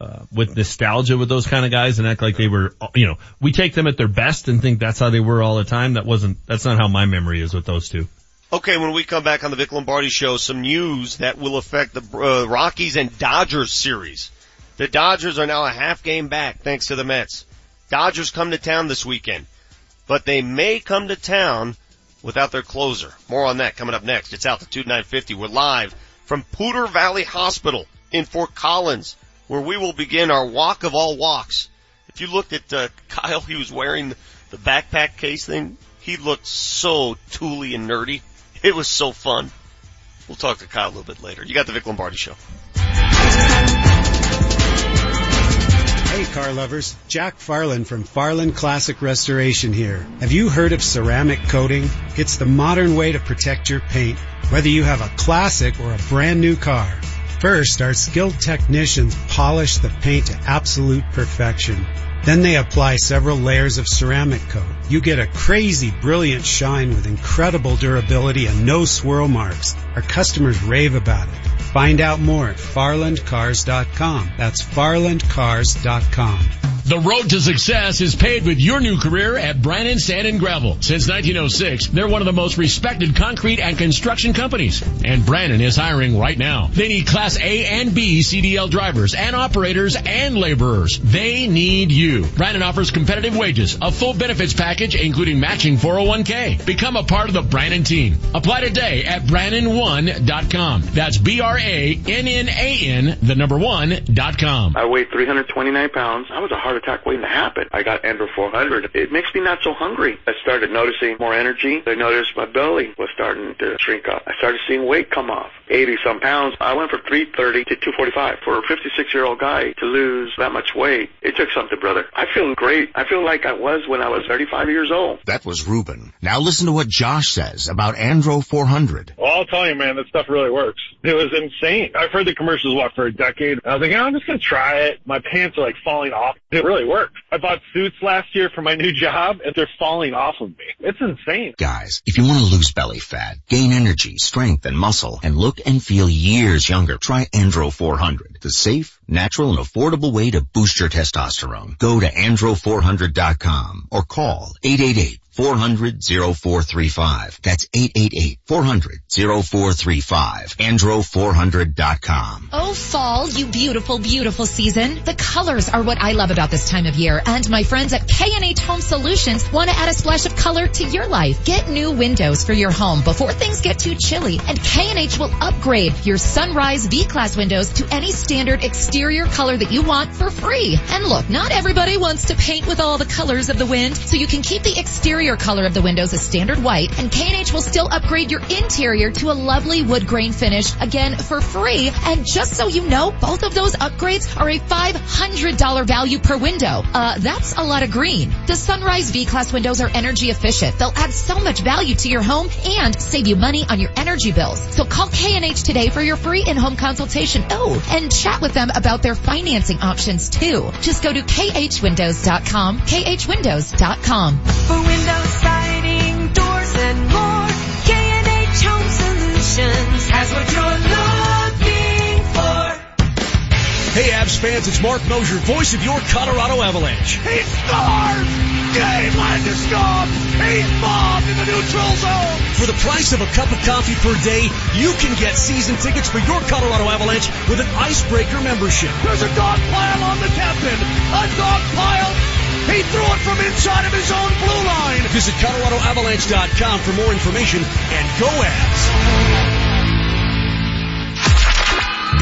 uh, with nostalgia with those kind of guys and act like they were, you know, we take them at their best and think that's how they were all the time. That wasn't, that's not how my memory is with those two. Okay, when we come back on the Vic Lombardi show, some news that will affect the uh, Rockies and Dodgers series. The Dodgers are now a half game back thanks to the Mets. Dodgers come to town this weekend, but they may come to town without their closer. More on that coming up next. It's Altitude 950. We're live from Poudre Valley Hospital in Fort Collins, where we will begin our walk of all walks. If you looked at uh, Kyle, he was wearing the backpack case thing. He looked so tooly and nerdy. It was so fun. We'll talk to Kyle a little bit later. You got the Vic Lombardi show. Hey car lovers, Jack Farland from Farland Classic Restoration here. Have you heard of ceramic coating? It's the modern way to protect your paint, whether you have a classic or a brand new car. First, our skilled technicians polish the paint to absolute perfection. Then they apply several layers of ceramic coat. You get a crazy brilliant shine with incredible durability and no swirl marks. Our customers rave about it. Find out more at farlandcars.com. That's farlandcars.com. The road to success is paved with your new career at Brannan Sand and Gravel. Since 1906, they're one of the most respected concrete and construction companies. And Brannan is hiring right now. They need Class A and B CDL drivers and operators and laborers. They need you. Brannan offers competitive wages, a full benefits package including matching 401k. Become a part of the Brannan team. Apply today at Brannan1.com. That's B-R-A-N-N-A-N, the number one dot com. I weighed 329 pounds. I was a heart attack waiting to happen. I got Andro 400. It makes me not so hungry. I started noticing more energy. I noticed my belly was starting to shrink up. I started seeing weight come off. 80 some pounds. I went from 330 to 245. For a 56 year old guy to lose that much weight, it took something, brother. I feel great. I feel like I was when I was 35 years old. That was Ruben. Now listen to what Josh says about Andro 400. Well, I'll tell you, man, that stuff really works. It was insane. I've heard the commercials, what, for a decade. I was like, oh, I'm just going to try it. My pants are like falling off. It really worked. I bought suits last year for my new job and they're falling off of me. It's insane. Guys, if you want to lose belly fat, gain energy, strength, and muscle, and look and feel years younger, try Andro 400. The safe, natural, and affordable way to boost your testosterone. Go to andro400.com or call 888 400-0435. That's 888-400-0435. Andro400.com. Oh, fall, you beautiful, beautiful season. The colors are what I love about this time of year. And my friends at K&H Home Solutions want to add a splash of color to your life. Get new windows for your home before things get too chilly. And K&H will upgrade your Sunrise V-Class windows to any standard exterior color that you want for free. And look, not everybody wants to paint with all the colors of the wind, so you can keep the exterior color of the windows is standard white, and K&H will still upgrade your interior to a lovely wood grain finish, again for free. And just so you know, both of those upgrades are a $500 value per window. Uh, that's a lot of green. The Sunrise V-Class windows are energy efficient. They'll add so much value to your home and save you money on your energy bills. So call K&H today for your free in-home consultation. Oh, and chat with them about their financing options too. Just go to khwindows.com, khwindows.com. For windows, siding, doors, and more, K&H Home Solutions has what you're looking for. Hey, Avs fans, it's Marc Moser, voice of your Colorado Avalanche. He scores! Game Landis scores! He's bombed in the neutral zone! For the price of a cup of coffee per day, you can get season tickets for your Colorado Avalanche with an Icebreaker membership. There's a dog pile on the captain! A dog pile He threw it from inside of his own blue line. Visit ColoradoAvalanche.com for more information and go Avs.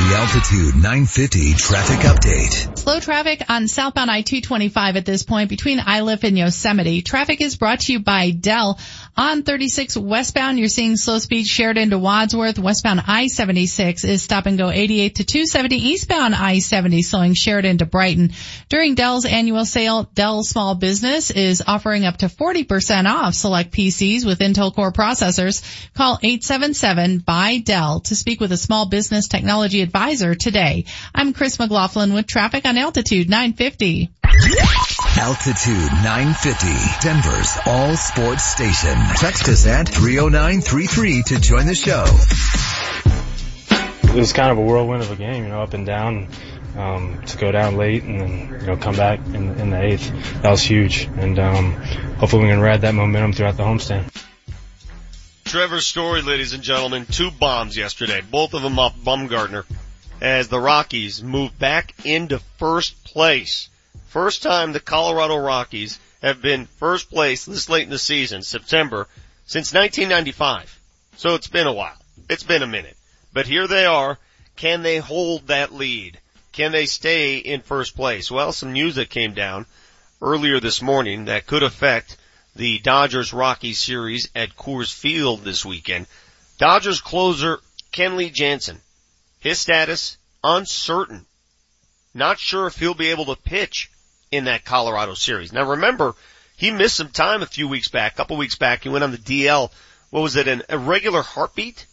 The Altitude 950 traffic update. Slow traffic on southbound I-225 at this point between Iliff and Yosemite. Traffic is brought to you by Dell. On 36 westbound, you're seeing slow speed Sheridan to Wadsworth. Westbound I-76 is stop and go 88 to 270. Eastbound I-70 slowing Sheridan to Brighton. During Dell's annual sale, Dell Small Business is offering up to 40% off select PCs with Intel Core processors. Call 877 by Dell to speak with a small business technology advisor today. I'm Chris McLaughlin with traffic on Altitude 950. Altitude 950, Denver's all sports station. Text us at 30933 to join the show. It was kind of a whirlwind of a game, you know, up and down. Um, to go down late and then you know come back in, in the eighth, that was huge. And um, hopefully we can ride that momentum throughout the homestand. Trevor Story, ladies and gentlemen, two bombs yesterday, both of them off Bumgarner, as the Rockies move back into first place. First time the Colorado Rockies have been first place this late in the season, September, since 1995. So it's been a while. It's been a minute. But here they are. Can they hold that lead? Can they stay in first place? Well, some news that came down earlier this morning that could affect the Dodgers Rockies series at Coors Field this weekend. Dodgers closer Kenley Jansen. His status uncertain. Not sure if he'll be able to pitch in that Colorado series. Now remember, he missed some time a few weeks back, a couple weeks back. He went on the DL. What was it? An irregular heartbeat?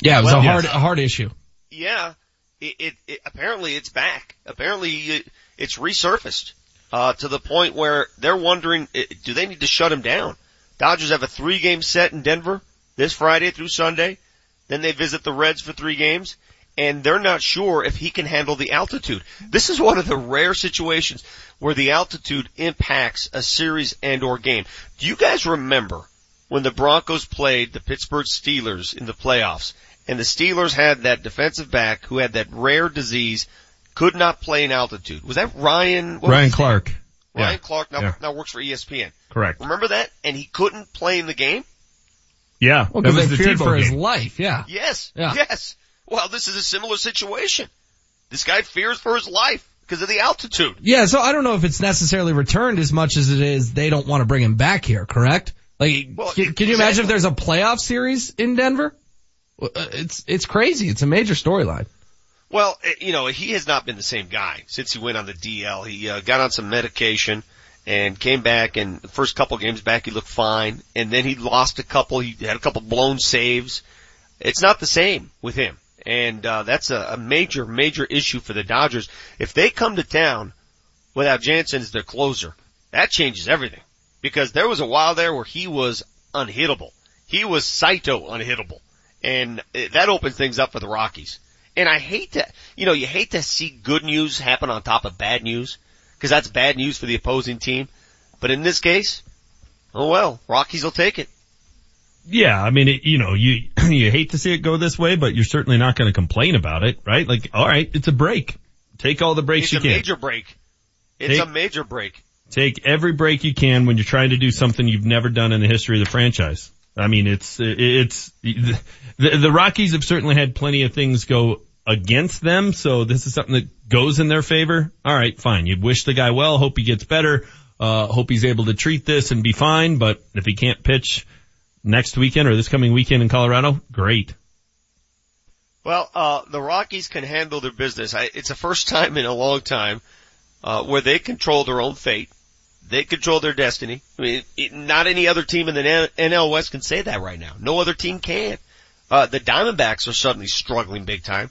Yeah, it was Well, a hard, yes. a hard issue. Yeah. It, it, it apparently it's back. Apparently it, it's resurfaced uh, to the point where they're wondering, eh, do they need to shut him down? Dodgers have a three game set in Denver this Friday through Sunday. Then they visit the Reds for three games and they're not sure if he can handle the altitude. This is one of the rare situations where the altitude impacts a series and or game. Do you guys remember when the Broncos played the Pittsburgh Steelers in the playoffs and the Steelers had that defensive back who had that rare disease, could not play in altitude? Was that Ryan? what Ryan his name? Clark. Ryan Yeah. Clark now, Yeah. now works for ESPN. Correct. Remember that? And he couldn't play in the game? Yeah. Well, because was they the feared Tebow for his life. Yeah. Yes. Yeah. Yes. Well, this is a similar situation. This guy fears for his life because of the altitude. Yeah, so I don't know if it's necessarily returned as much as it is they don't want to bring him back here, correct? Like, can, can you imagine if there's a playoff series in Denver? Uh, It's, it's crazy. It's a major storyline. Well, eh, you know, he has not been the same guy since he went on the DL. He uh, got on some medication and came back and the first couple games back he looked fine and then he lost a couple, he had a couple blown saves. It's not the same with him. And, uh, that's a, a major, major issue for the Dodgers. If they come to town without Jansen as their closer, that changes everything. Because there was a while there where he was unhittable. He was Saito unhittable. And eh, that opens things up for the Rockies. And I hate to, you know, you hate to see good news happen on top of bad news, because that's bad news for the opposing team. But in this case, oh well, Rockies will take it. Yeah, I mean, it, you know, you you hate to see it go this way, but you're certainly not going to complain about it, right? Like, all right, it's a break. Take all the breaks It's you a can. major break. It's Take- a major break. Take every break you can when you're trying to do something you've never done in the history of the franchise. I mean, it's it's the, the Rockies have certainly had plenty of things go against them, so this is something that goes in their favor. All right, fine. You wish the guy well. Hope he gets better. Uh, hope he's able to treat this and be fine. But if he can't pitch next weekend or this coming weekend in Colorado, great. Well, uh, the Rockies can handle their business. I, it's the first time in a long time, uh, where they control their own fate. They control their destiny. I mean, it, not any other team in the NL West can say that right now. No other team can. Uh, the Diamondbacks are suddenly struggling big time.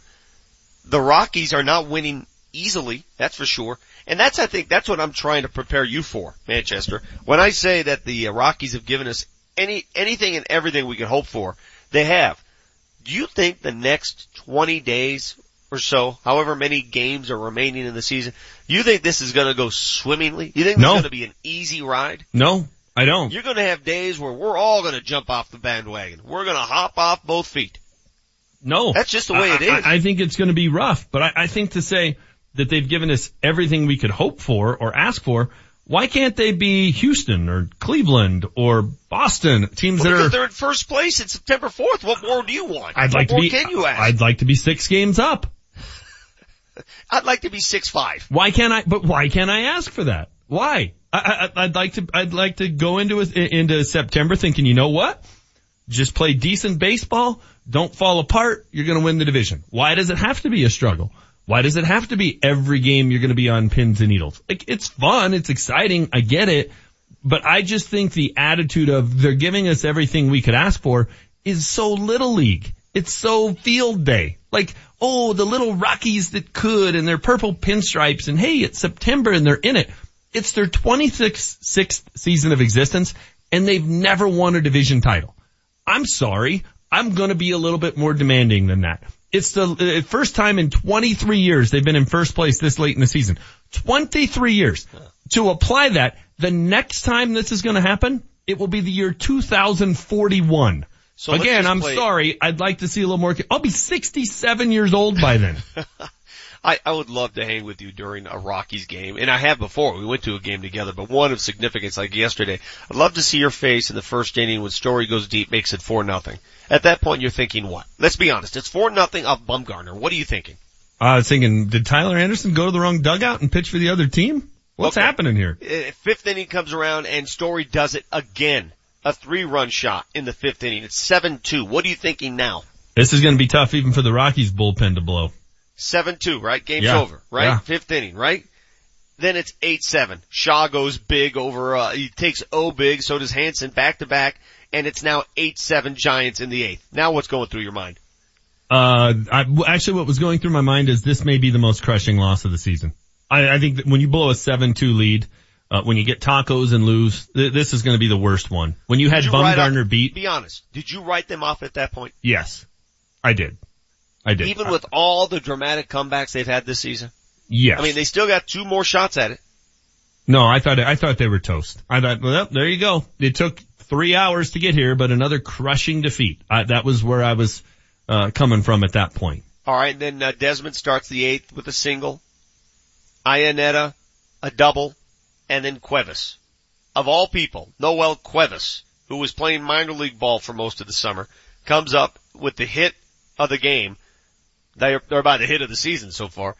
The Rockies are not winning easily, that's for sure. And that's, I think, that's what I'm trying to prepare you for, Manchester. When I say that the uh, Rockies have given us any, anything and everything we could hope for, they have. Do you think the next 20 days or so, however many games are remaining in the season, you think this is going to go swimmingly? You think this No. is going to be an easy ride? No, I don't. You're going to have days where we're all going to jump off the bandwagon. We're going to hop off both feet. No. That's just the way I- it is. I, I think it's going to be rough, but I, I think to say that they've given us everything we could hope for or ask for, Why can't they be Houston or Cleveland or Boston teams Well, that because are? they're in first place. It's September 4th. What more do you want? I'd what like to more be. can you ask? I'd like to be six games up. I'd like to be six five. Why can't I? But why can't I ask for that? Why? I, I, I'd like to. I'd like to go into a, into September thinking, you know what? Just play decent baseball. Don't fall apart. You're going to win the division. Why does it have to be a struggle? Why does it have to be every game you're going to be on pins and needles? Like it's fun. It's exciting. I get it. But I just think the attitude of they're giving us everything we could ask for is so little league. It's so field day. Like, oh, the little Rockies that could and their purple pinstripes and hey, it's September and they're in it. It's their 26th sixth season of existence and they've never won a division title. I'm sorry. I'm going to be a little bit more demanding than that. It's the uh, first time in 23 years they've been in first place this late in the season. 23 years. To apply that, the next time this is going to happen, it will be the year 2041. So Again, I'm play- sorry. I'd like to see a little more. I'll be 67 years old by then. I, I would love to hang with you during a Rockies game, and I have before. We went to a game together, but one of significance like yesterday. I'd love to see your face in the first inning when Story goes deep, makes it four nothing. At that point, you're thinking what? Let's be honest. It's four nothing off Bumgarner. What are you thinking? I was thinking, did Tyler Anderson go to the wrong dugout and pitch for the other team? What's Okay. happening here? Uh, Fifth inning comes around and Story does it again. A three run shot in the fifth inning. It's 7-2. What are you thinking now? This is going to be tough even for the Rockies bullpen to blow. 7-2, right? Game's Yeah. over, right? Yeah. Fifth inning, right? Then it's 8-7. Shaw goes big over, uh, he takes O big, so does Hanson back to back, and it's now 8-7 Giants in the eighth. Now what's going through your mind? Uh, I, actually what was going through my mind is this may be the most crushing loss of the season. I, I think that when you blow a 7-2 lead, uh, when you get tacos and lose, th- this is going to be the worst one. When you had Did you Bumgarner off- beat, Be honest. Did you write them off at that point? yes, I did. I did. Even with all the dramatic comebacks they've had this season? yes. I mean, they still got two more shots at it. No, I thought I thought they were toast. I thought, well, there you go. It took three hours to get here, but another crushing defeat. I, that was where I was uh, coming from at that point. All right, and then uh, Desmond starts the eighth with a single, Iannetta, a double, and then Cuevas. Of all people, Noel Cuevas, who was playing minor league ball for most of the summer, comes up with the hit of the game. They're, they're about the hit of the season so far.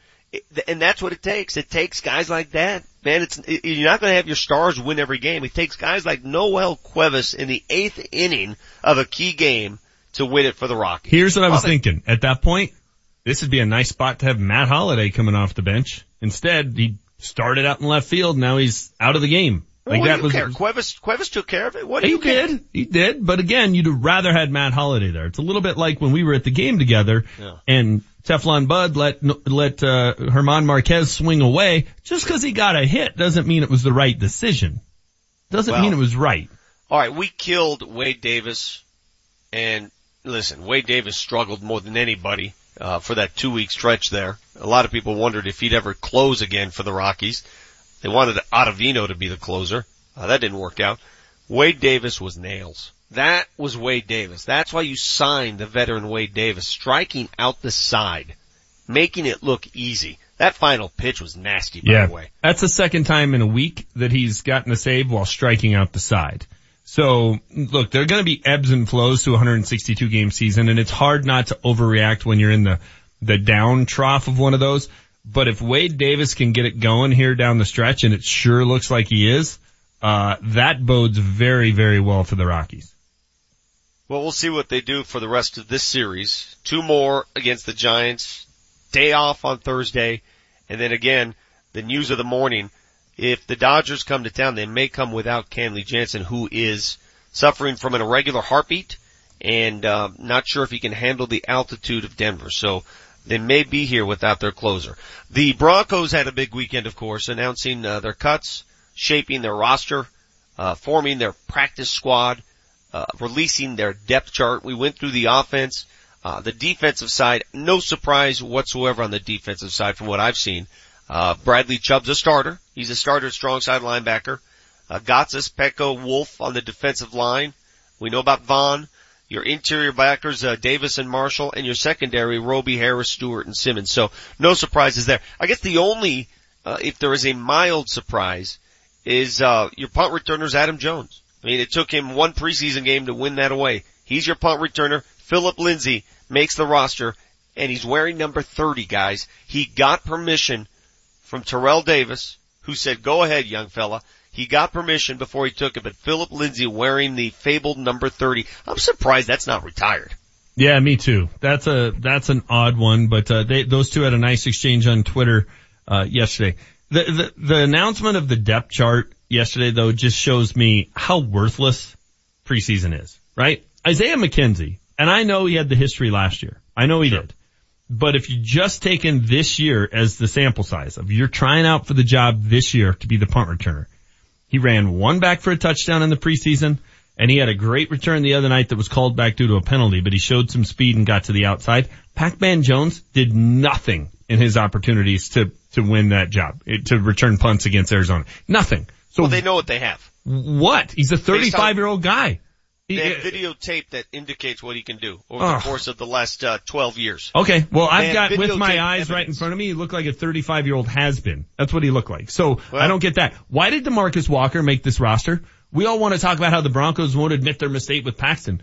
And that's what it takes. It takes guys like that. Man, it's, it- you're not going to have your stars win every game. It takes guys like Noel Cuevas in the eighth inning of a key game to win it for the Rockies. Here's what I was thinking. At that point, this would be a nice spot to have Matt Holliday coming off the bench. Instead, he started out in left field. Now he's out of the game. Well, Like what do that you was. care? Cuevas, Cuevas took care of it. What do He you care? did. He did. But again, you'd have rather had Matt Holliday there. It's a little bit like when we were at the game together Yeah. and Teflon Bud let, let, uh, German Marquez swing away. Just cause he got a hit doesn't mean it was the right decision. Doesn't Well- mean it was right. All right, we killed Wade Davis, and listen, Wade Davis struggled more than anybody uh, for that two-week stretch there. A lot of people wondered if he'd ever close again for the Rockies. They wanted Ottavino to be the closer. Uh, that didn't work out. Wade Davis was nails. That was Wade Davis. That's why you signed the veteran Wade Davis, striking out the side, making it look easy. That final pitch was nasty, by Yeah. the way. That's the second time in a week that he's gotten a save while striking out the side. So look, there are going to be ebbs and flows to a 162 game season and it's hard not to overreact when you're in the, the down trough of one of those. But if Wade Davis can get it going here down the stretch and it sure looks like he is, uh, that bodes very, very well for the Rockies. Well, we'll see what they do for the rest of this series. Two more against the Giants. Day off on Thursday. And then again, the news of the morning. If the Dodgers come to town, they may come without Kenley Jansen, who is suffering from an irregular heartbeat and uh, not sure if he can handle the altitude of Denver. So they may be here without their closer. The Broncos had a big weekend, of course, announcing uh, their cuts, shaping their roster, uh, forming their practice squad uh, releasing their depth chart. We went through the offense, uh, the defensive side. No surprise whatsoever on the defensive side from what I've seen. Uh, Bradley Chubb's a starter. He's a starter strong side linebacker. Uh, Gotsis, Peko, Wolfe on the defensive line. We know about Von. Your interior backers, uh, Davis and Marshall, and your secondary, Roby, Harris, Stewart, and Simmons. So no surprises there. I guess the only, uh, if there is a mild surprise, is, uh, your punt returner's Adam Jones. I mean, it took him one preseason game to win that away. He's your punt returner. Philip Lindsay makes the roster and he's wearing number 30 guys. He got permission from Terrell Davis who said, go ahead young fella. He got permission before he took it, but Philip Lindsay wearing the fabled number 30. I'm surprised that's not retired. Yeah, me too. That's a that's an odd one, but uh, they those two had a nice exchange on Twitter uh, yesterday. The, the the announcement of the depth chart yesterday though just shows me how worthless preseason is. Right? Isaiah McKenzie, and I know he had the history last year. I know he sure. did. But if you just take taken this year as the sample size of you're trying out for the job this year to be the punt returner, he ran one back for a touchdown in the preseason, and he had a great return the other night that was called back due to a penalty, but he showed some speed and got to the outside. Pac-Man Jones did nothing in his opportunities to, to win that job, eh, to return punts against Arizona. Nothing. So well, they know what they have. What? He's a 35 year old guy. They have videotape that indicates what he can do over the course of the last uh, 12 years. Okay, well I've got with my eyes evidence. right in front of me, he looked like a 35 year old has been. That's what he looked like. So well, I don't get that. Why did Demarcus Walker make this roster? We all want to talk about how the Broncos won't admit their mistake with Paxton.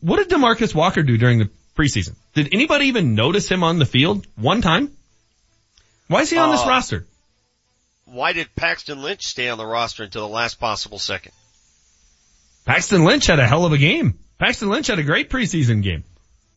What did Demarcus Walker do during the preseason? Did anybody even notice him on the field one time? Why is he on uh, this roster? Why did Paxton Lynch stay on the roster until the last possible second? Paxton Lynch had a hell of a game. Paxton Lynch had a great preseason game.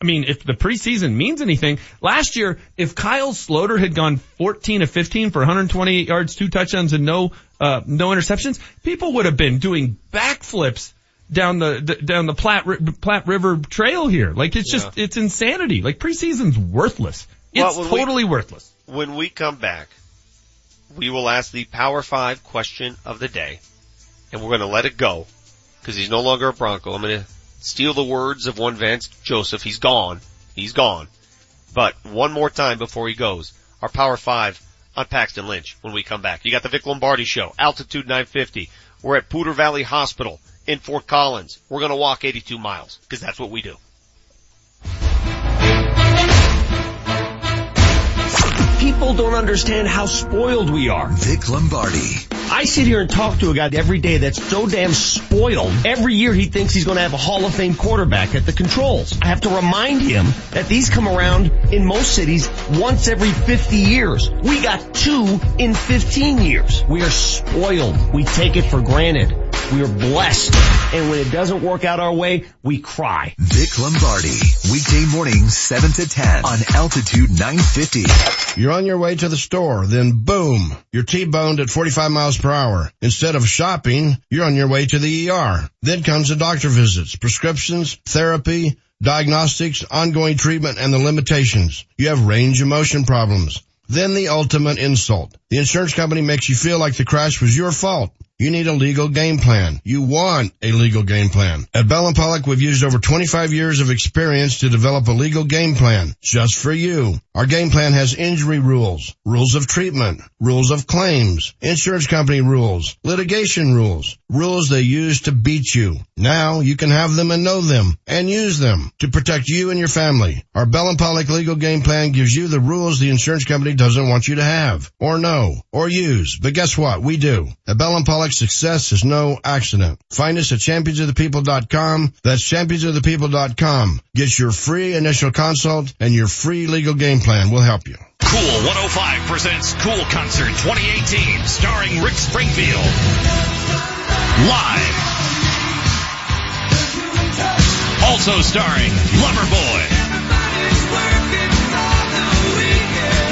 I mean, if the preseason means anything, last year, if Kyle Sloter had gone 14 of 15 for 128 yards, two touchdowns and no, uh, no interceptions, people would have been doing backflips down the, the down the Platte, Platte River Trail here. Like it's just, yeah. it's insanity. Like preseason's worthless. It's well, totally we, worthless. When we come back, we will ask the Power Five question of the day and we're going to let it go because he's no longer a Bronco. I'm going to steal the words of one Vance Joseph. He's gone. He's gone. But one more time before he goes, our Power 5 on Paxton Lynch when we come back. You got the Vic Lombardi Show, Altitude 950. We're at Poudre Valley Hospital in Fort Collins. We're going to walk 82 miles because that's what we do. People don't understand how spoiled we are. Vic Lombardi. I sit here and talk to a guy every day that's so damn spoiled. Every year he thinks he's going to have a Hall of Fame quarterback at the controls. I have to remind him that these come around in most cities once every 50 years. We got two in 15 years. We are spoiled. We take it for granted. We are blessed. And when it doesn't work out our way, we cry. Vic Lombardi, weekday mornings 7 to 10 on Altitude 950. You're on your way to the store, then boom, you're T-boned at 45 miles per hour. Instead of shopping, you're on your way to the ER. Then comes the doctor visits, prescriptions, therapy, diagnostics, ongoing treatment, and the limitations. You have range of motion problems. Then the ultimate insult. The insurance company makes you feel like the crash was your fault. You need a legal game plan. You want a legal game plan. At Bell and Pollock, we've used over 25 years of experience to develop a legal game plan just for you. Our game plan has injury rules, rules of treatment, rules of claims, insurance company rules, litigation rules, rules they use to beat you. Now you can have them and know them and use them to protect you and your family. Our Bell and Pollock legal game plan gives you the rules the insurance company doesn't want you to have or know or use. But guess what? We do. At Bell and Pollock, success is no accident. Find us at championsofthepeople.com. That's championsofthepeople.com. Get your free initial consult and your free legal game plan. We'll help you. Cool 105 presents Cool Concert 2018 starring Rick Springfield. Live. Also starring Loverboy.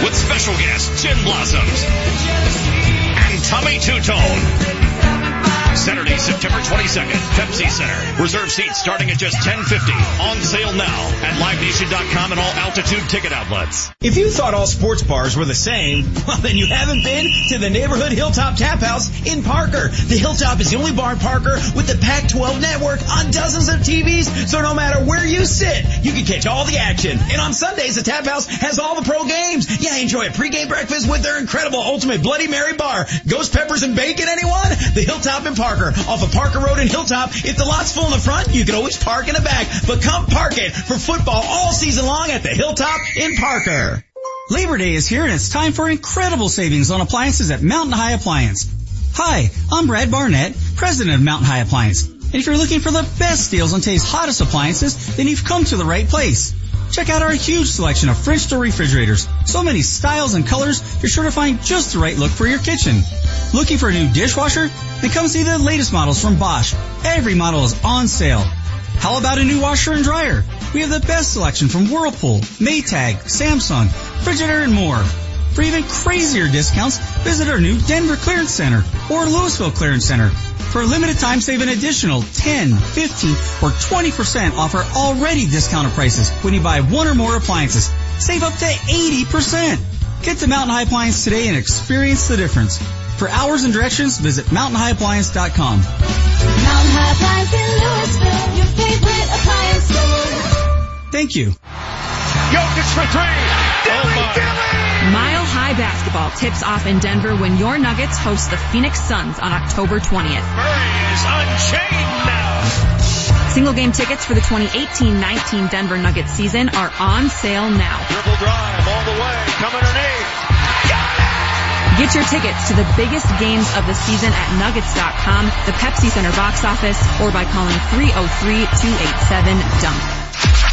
With special guest Gin Blossoms and Tommy Tutone. Saturday, September 22nd, Pepsi Center. Reserve seats starting at just 1050. On sale now at livenation.com and all altitude ticket outlets. If you thought all sports bars were the same, well then you haven't been to the neighborhood Hilltop Tap House in Parker. The Hilltop is the only bar in Parker with the Pac-12 network on dozens of TVs, so no matter where you sit, you can catch all the action. And on Sundays, the Tap House has all the pro games. Yeah, enjoy a pregame breakfast with their incredible Ultimate Bloody Mary bar. Ghost peppers and bacon, anyone? The Hilltop in Parker off of Parker Road in Hilltop. If the lot's full in the front, you can always park in the back. But come park it for football all season long at the Hilltop in Parker. Labor Day is here and it's time for incredible savings on appliances at Mountain High Appliance. Hi, I'm Brad Barnett, president of Mountain High Appliance. And if you're looking for the best deals on today's hottest appliances, then you've come to the right place. Check out our huge selection of French door refrigerators. So many styles and colors, you're sure to find just the right look for your kitchen. Looking for a new dishwasher? Then come see the latest models from Bosch. Every model is on sale. How about a new washer and dryer? We have the best selection from Whirlpool, Maytag, Samsung, Frigidaire, and more. For even crazier discounts, visit our new Denver Clearance Center or Louisville Clearance Center. For a limited time, save an additional 10, 15, or 20% off our already discounted prices when you buy one or more appliances. Save up to 80%. Get to Mountain High Appliance today and experience the difference. For hours and directions, visit mountainhighappliance.com. Mountain High Appliance in Louisville, your favorite appliance store. Thank you. Jokic for three. Dilly, oh, Dilly. Mile High Basketball tips off in Denver when your Nuggets host the Phoenix Suns on October 20th. Murray is unchained now. Single game tickets for the 2018-19 Denver Nuggets season are on sale now. Dribble drive all the way. Come underneath. Get your tickets to the biggest games of the season at nuggets.com, the Pepsi Center box office, or by calling 303-287-DUNK.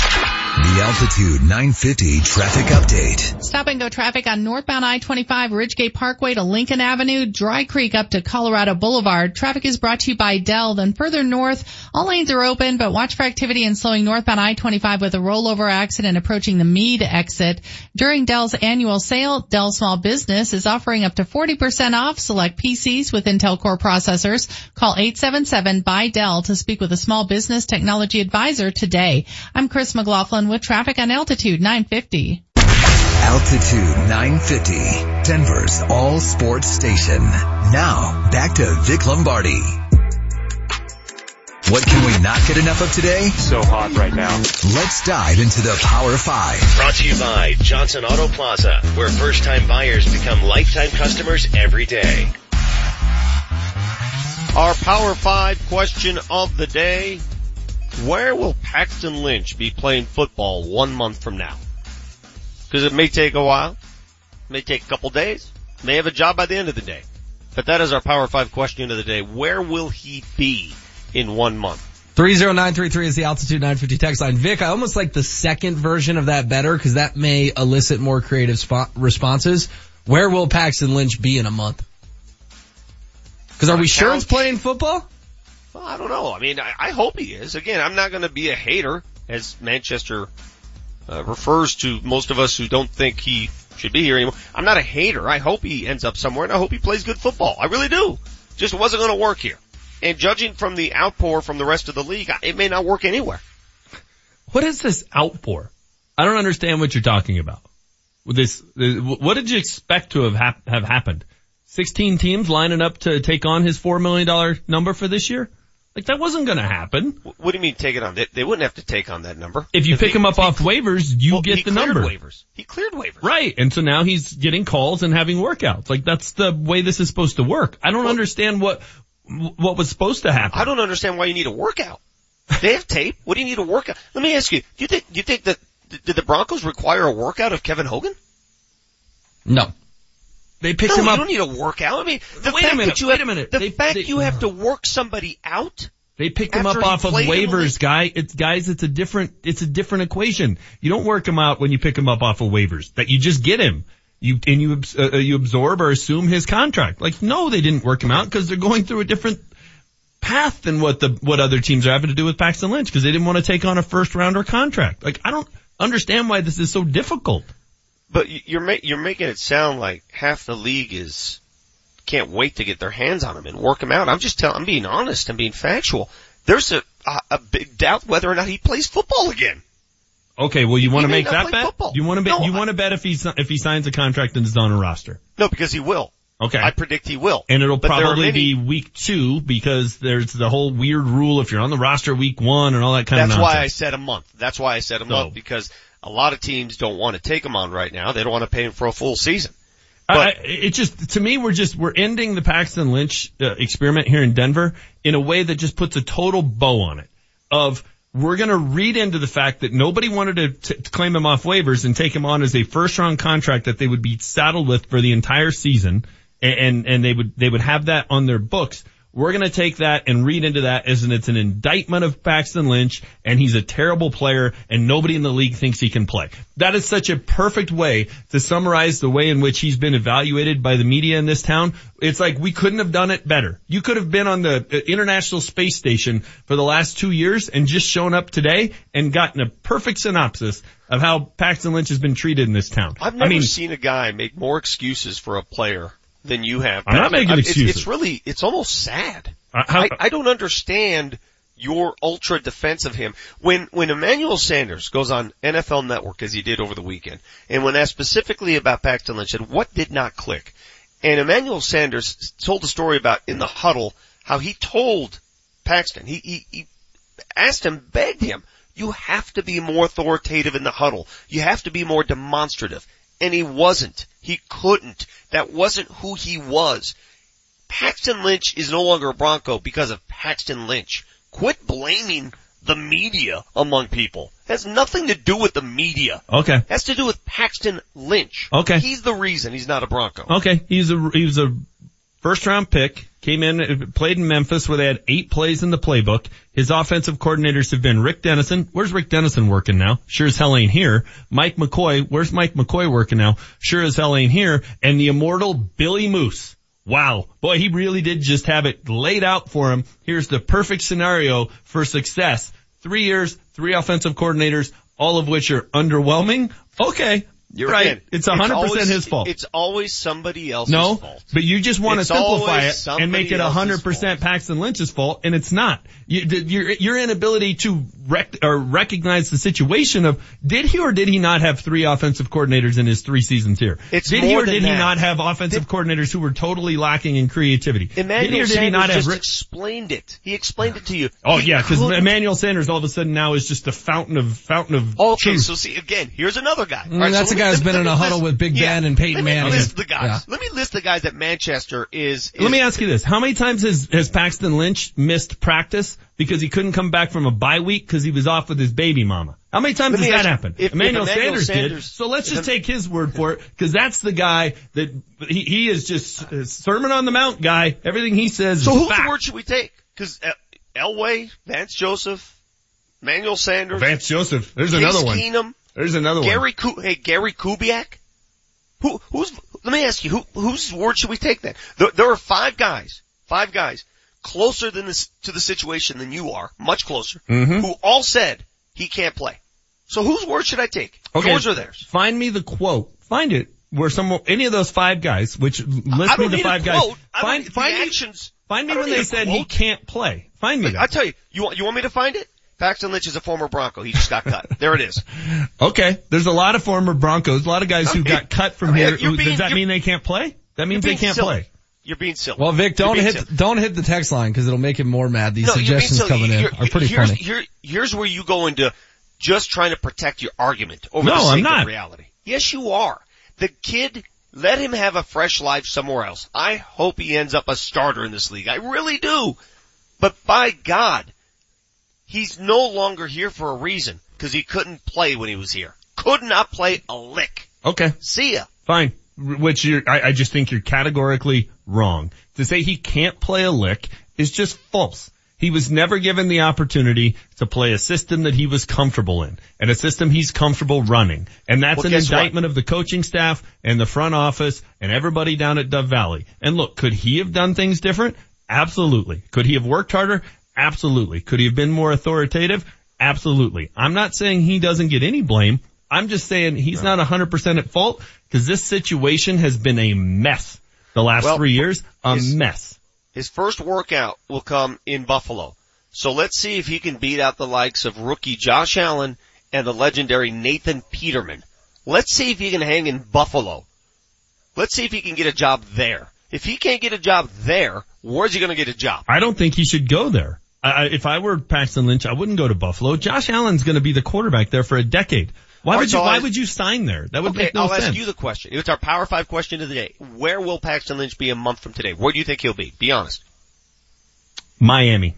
The Altitude 950 traffic update. Stop and go traffic on northbound I-25 Ridgegate Parkway to Lincoln Avenue, Dry Creek up to Colorado Boulevard. Traffic is brought to you by Dell. Then further north, all lanes are open, but watch for activity in slowing northbound I-25 with a rollover accident approaching the Mead exit. During Dell's annual sale, Dell Small Business is offering up to 40% off select PCs with Intel Core processors. Call 877 by Dell to speak with a small business technology advisor today. I'm Chris McLaughlin with traffic on Altitude 950. Altitude 950, Denver's all sports station. Now, back to Vic Lombardi. What can we not get enough of today? So hot right now. Let's dive into the Power 5. Brought to you by Johnson Auto Plaza, where first time buyers become lifetime customers every day. Our Power 5 question of the day. Where will Paxton Lynch be playing football one month from now? Because it may take a while, may take a couple days, may have a job by the end of the day. But that is our Power 5 question of the day. Where will he be in one month? 30933 is the altitude 950 text line. Vic, I almost like the second version of that better because that may elicit more creative responses. Where will Paxton Lynch be in a month? Because are we sure it's playing football? I don't know. I mean, I, I hope he is. Again, I'm not going to be a hater, as Manchester uh, refers to most of us who don't think he should be here anymore. I'm not a hater. I hope he ends up somewhere, and I hope he plays good football. I really do. Just wasn't going to work here. And judging from the outpour from the rest of the league, it may not work anywhere. What is this outpour? I don't understand what you're talking about. With this, what did you expect to have hap- have happened? 16 teams lining up to take on his $4 million number for this year? Like that wasn't gonna happen. What do you mean take it on? They, they wouldn't have to take on that number. If you pick he, him up off waivers, you well, get he the number. waivers. He cleared waivers. Right. And so now he's getting calls and having workouts. Like that's the way this is supposed to work. I don't Well- understand what, what was supposed to happen. I don't understand why you need a workout. They have tape. What do you need a workout? Let me ask you. Do you think? Do you think that did the Broncos require a workout of Kevin Hogan? No. They picked no, him you up. don't need a workout. I mean, the Wait a fact minute, that you wait have, a minute. The They- fact they- you have to work somebody out. They picked him up off of played in the waivers, guy. It's guys. It's a different. It's a different equation. You don't work him out when you pick him up off of waivers. That you just get him. You and you uh, you absorb or assume his contract. Like no, they didn't work him out because they're going through a different path than what the what other teams are having to do with Paxton Lynch because they didn't want to take on a first rounder contract. Like I don't understand why this is so difficult. But you- you're ma- you're making it sound like half the league is can't wait to get their hands on him and work him out. I'm just telling. I'm being honest. I'm being factual. There's a a, a big doubt whether or not he plays football again. Okay, well you want to make that bet? football. You want to bet? No, you want to bet if he's if he signs a contract and is on a roster? No, because he will. Okay. I predict he will. And it'll But probably many- be week two because there's the whole weird rule if you're on the roster week one and all that kind That's of That's why I said a month. That's why I said a So- month because a lot of teams don't want to take him on right now. They don't want to pay him for a full season. I, I- it just, to me, we're just, we're ending the Paxton Lynch uh, experiment here in Denver in a way that just puts a total bow on it of, we're gonna read into the fact that nobody wanted to, t- to claim him off waivers and take him on as a first round contract that they would be saddled with for the entire season. and, and they would, they would have that on their books. We're going to take that and read into that as in it's an indictment of Paxton Lynch and he's a terrible player and nobody in the league thinks he can play. That is such a perfect way to summarize the way in which he's been evaluated by the media in this town. It's like we couldn't have done it better. You could have been on the uh, International Space Station for the last two years and just shown up today and gotten a perfect synopsis of how Paxton Lynch has been treated in this town. I've never I mean, seen a guy make more excuses for a player than you have. I'm not making I mean, it's- excuses. It's, really, it's almost sad. Uh, how- I, I don't understand your ultra defense of him. When, when Emmanuel Sanders goes on NFL Network as he did over the weekend, and when asked specifically about Paxton Lynch, said, what did not click? And Emmanuel Sanders told the story about in the huddle, how he told Paxton, he, he, he asked him, begged him, you have to be more authoritative in the huddle. You have to be more demonstrative. And he wasn't. He couldn't. That wasn't who he was. Paxton Lynch is no longer a Bronco because of Paxton Lynch. Quit blaming the media among people. It has nothing to do with the media. Okay. It has to do with Paxton Lynch. Okay. He's the reason he's not a Bronco. Okay, he's a he was a first round pick. Came in, played in Memphis where they had eight plays in the playbook. His offensive coordinators have been Rick Dennison. Where's Rick Dennison working now? Sure as hell ain't here. Mike McCoy. Where's Mike McCoy working now? Sure as hell ain't here. And the immortal Billy Moose. Wow. Boy, he really did just have it laid out for him. Here's the perfect scenario for success. Three years, three offensive coordinators, all of which are underwhelming. Okay. You're right. Again, It's 100% always- his fault. It's always somebody else's fault. No, fault. but you just want to simplify it and make it else's 100% Paxton Lynch's fault, and it's not. You, your, your inability to rec- or recognize the situation of did he or did he not have three offensive coordinators in his three seasons here? It's did he or did he not have offensive coordinators who were totally lacking in creativity? did he Emmanuel or did he not have? just Ri- explained it. He explained it to you. oh He yeah, because Emmanuel Sanders all of a sudden now is just a fountain of fountain of Okay, truth. so see again, here's another guy. Mm, right, that's so a let guy me- who's been in a huddle list- with Big yeah, Ben and Peyton let me Manning. list the guys. Yeah. Let me list the guys that Manchester is. is Let me ask you this. How many times has, has Paxton Lynch missed practice because he couldn't come back from a bye week because he was off with his baby mama? How many times Let has that ask you, happened? if- if Emmanuel, Emmanuel Sanders, did. So let's just take his word for it because that's the guy that he, he is just uh, Sermon on the Mount guy. Everything he says So is whose word should we take? Because Elway, Vance Joseph, Manuel Sanders, Vance Joseph. There's Case another one. Keenum, There's another one. Gary, Ku- hey Gary Kubiak. Who, who's? Let me ask you, who, whose word should we take then? There, there are five guys, five guys closer than this to the situation than you are, much closer, Mhm. who all said he can't play. So whose word should I take? Okay. Yours or theirs? Find me the quote. Find it where some any of those five guys, which list me the five guys. quote. Find find the me actions. find me when they said he can't play. Find me that. I tell you, you want you want me to find it? Paxton Lynch is a former Bronco. He just got cut. There it is. Okay, there's a lot of former Broncos, a lot of guys who got cut from I mean, here. being- does that mean they can't play? That means they can't silly. play. You're being silly. Well, Vic, don't hit silly. don't hit the text line because it'll make him more mad. These No, suggestions coming in You're- are pretty here's, funny. Here, here's where you go into just trying to protect your argument over No, the sake I'm not. of reality. Yes, you are. The kid, let him have a fresh life somewhere else. I hope he ends up a starter in this league. I really do. But by God, he's no longer here for a reason because he couldn't play when he was here. Could not play a lick. Okay, See ya. fine. Which you're, I, I just think you're categorically wrong. To say he can't play a lick is just false. He was never given the opportunity to play a system that he was comfortable in and a system he's comfortable running. And that's Well, an guess what? indictment of the coaching staff and the front office and everybody down at Dove Valley. And look, could he have done things different? Absolutely. Could he have worked harder? Absolutely. Could he have been more authoritative? Absolutely. I'm not saying he doesn't get any blame. I'm just saying he's not 100% at fault because this situation has been a mess the last Well, three years. A his- mess. His first workout will come in Buffalo. So let's see if he can beat out the likes of rookie Josh Allen and the legendary Nathan Peterman. Let's see if he can hang in Buffalo. Let's see if he can get a job there. If he can't get a job there, where's he going to get a job? I don't think he should go there. I, if I were Paxton Lynch, I wouldn't go to Buffalo. Josh Allen's going to be the quarterback there for a decade. Why would you? Why would you sign there? That would okay, make no I'll sense. ask you the question. It's our Power 5 question of the day. Where will Paxton Lynch be a month from today? Where do you think he'll be? Be honest. Miami.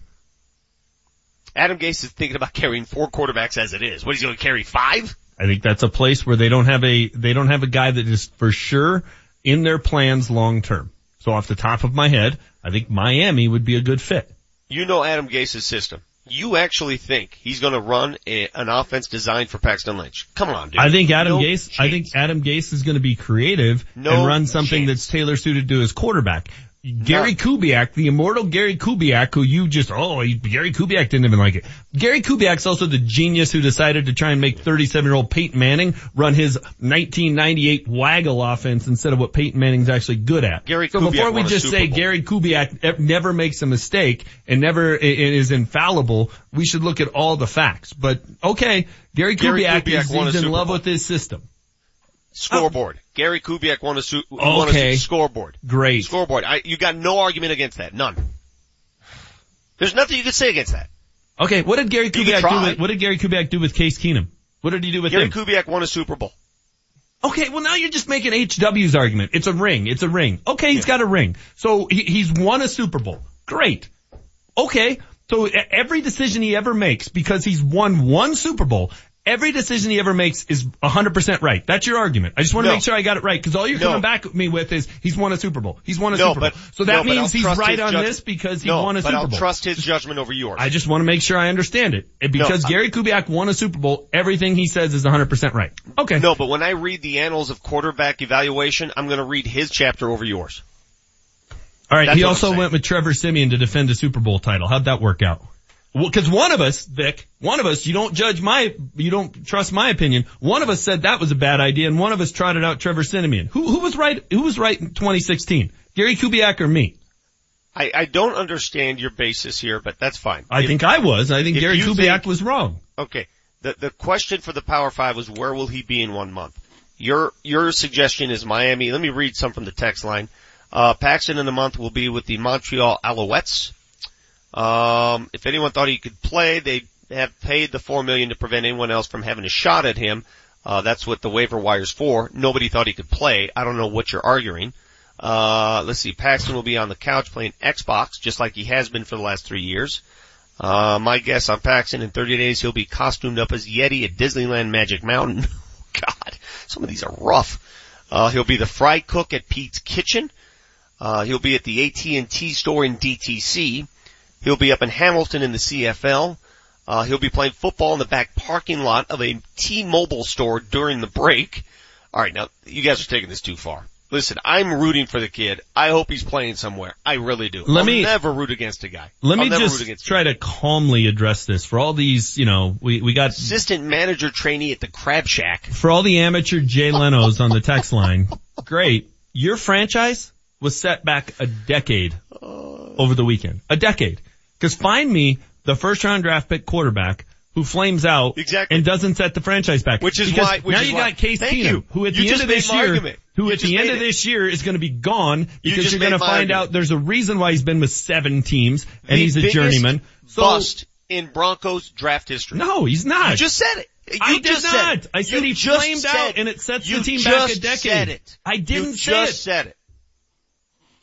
Adam Gase is thinking about carrying four quarterbacks as it is. What, he's going to carry five? I think that's a place where they don't have a they don't have a guy that is for sure in their plans long term. So off the top of my head, I think Miami would be a good fit. You know Adam Gase's system. You actually think he's going to run a, an offense designed for Paxton Lynch? Come on, dude. I think Adam No Gase, I think Adam Gase is going to be creative No and run something that's tailor suited to his quarterback. Gary Kubiak, the immortal Gary Kubiak, who you just, oh, he, Gary Kubiak didn't even like it. Gary Kubiak's also the genius who decided to try and make 37 year old Peyton Manning run his 1998 waggle offense instead of what Peyton Manning's actually good at. Gary so Kubiak before we just say. Gary Kubiak never makes a mistake and never is infallible, we should look at all the facts. But okay, Gary Gary Kubiak, Kubiak is he's in love Bowl. with his system. Scoreboard. Oh. Gary Kubiak won a, su- won a Okay. su- scoreboard. Great. Scoreboard. I, you got no argument against that. None. There's nothing you can say against that. Okay, what did Gary Kubiak do with, what did Gary Kubiak do with Case Keenum? What did he do with Gary him? Kubiak won a Super Bowl. Okay, well now you're just making HW's argument. It's a ring. It's a ring. Okay, he's got a ring. So he, he's won a Super Bowl. Great. Okay, so every decision he ever makes, because he's won one Super Bowl, every decision he ever makes is 100% right. That's your argument. I just want to No. make sure I got it right, because all you're No. coming back at me with is he's won a Super Bowl. He's won a No, Super Bowl. but so that means he's right on judg- this because he won a but Super I'll Bowl. trust his judgment over yours. I just want to make sure I understand it. Eh, and because No, I- Gary Kubiak won a Super Bowl, everything he says is 100% right. Okay. No, but when I read the annals of quarterback evaluation, I'm going to read his chapter over yours. All right. That's he also went with Trevor Siemian to defend a Super Bowl title. How'd that work out? Well, cause one of us, Vic, one of us, you don't judge my, you don't trust my opinion. One of us said that was a bad idea and one of us trotted out Trevor Siemian. Who, who was right, who was right in 2016? Gary Kubiak or me? I, I don't understand your basis here, but that's fine. I If- think I was. I think Gary Kubiak think- was wrong. Okay. The the question for the Power Five was where will he be in one month? Your your suggestion is Miami. Let me read some from the text line. Uh, Paxton in a month will be with the Montreal Alouettes. Um, if anyone thought he could play, they have paid the four million to prevent anyone else from having a shot at him. Uh, that's what the waiver wire's for. Nobody thought he could play. I don't know what you're arguing. Uh, let's see. Paxton will be on the couch playing Xbox, just like he has been for the last three years. Uh, my guess on Paxton in 30 days he'll be costumed up as Yeti at Disneyland Magic Mountain. God, some of these are rough. Uh, he'll be the fry cook at Pete's Kitchen. Uh, he'll be at the AT&T store in DTC. He'll be up in Hamilton in the CFL. Uh, he'll be playing football in the back parking lot of a T-Mobile store during the break. Alright, now, you guys are taking this too far. Listen, I'm rooting for the kid. I hope he's playing somewhere. I really do. Let I'll me- never root against a guy. Let I'll me just try to calmly address this for all these, you know, we, we got assistant manager trainee at the Crab Shack. for all the amateur Jay Leno's on the text line, great. Your franchise was set back a decade over the weekend. A decade. Cause find me the first round draft pick quarterback who flames out Exactly. and doesn't set the franchise back. Which is Because why- which now is you why- got Case Thank Keenum, you. who at You the end of this year, argument. who You at the end of it. this year is going to be gone because just you're going to find argument. out there's a reason why he's been with seven teams and The he's a journeyman. So bust in Broncos draft history. no, he's not. You just said it. You I did just not. Said. I said he flamed out and it sets the team back a just decade. Said it. I didn't you say just it. said it.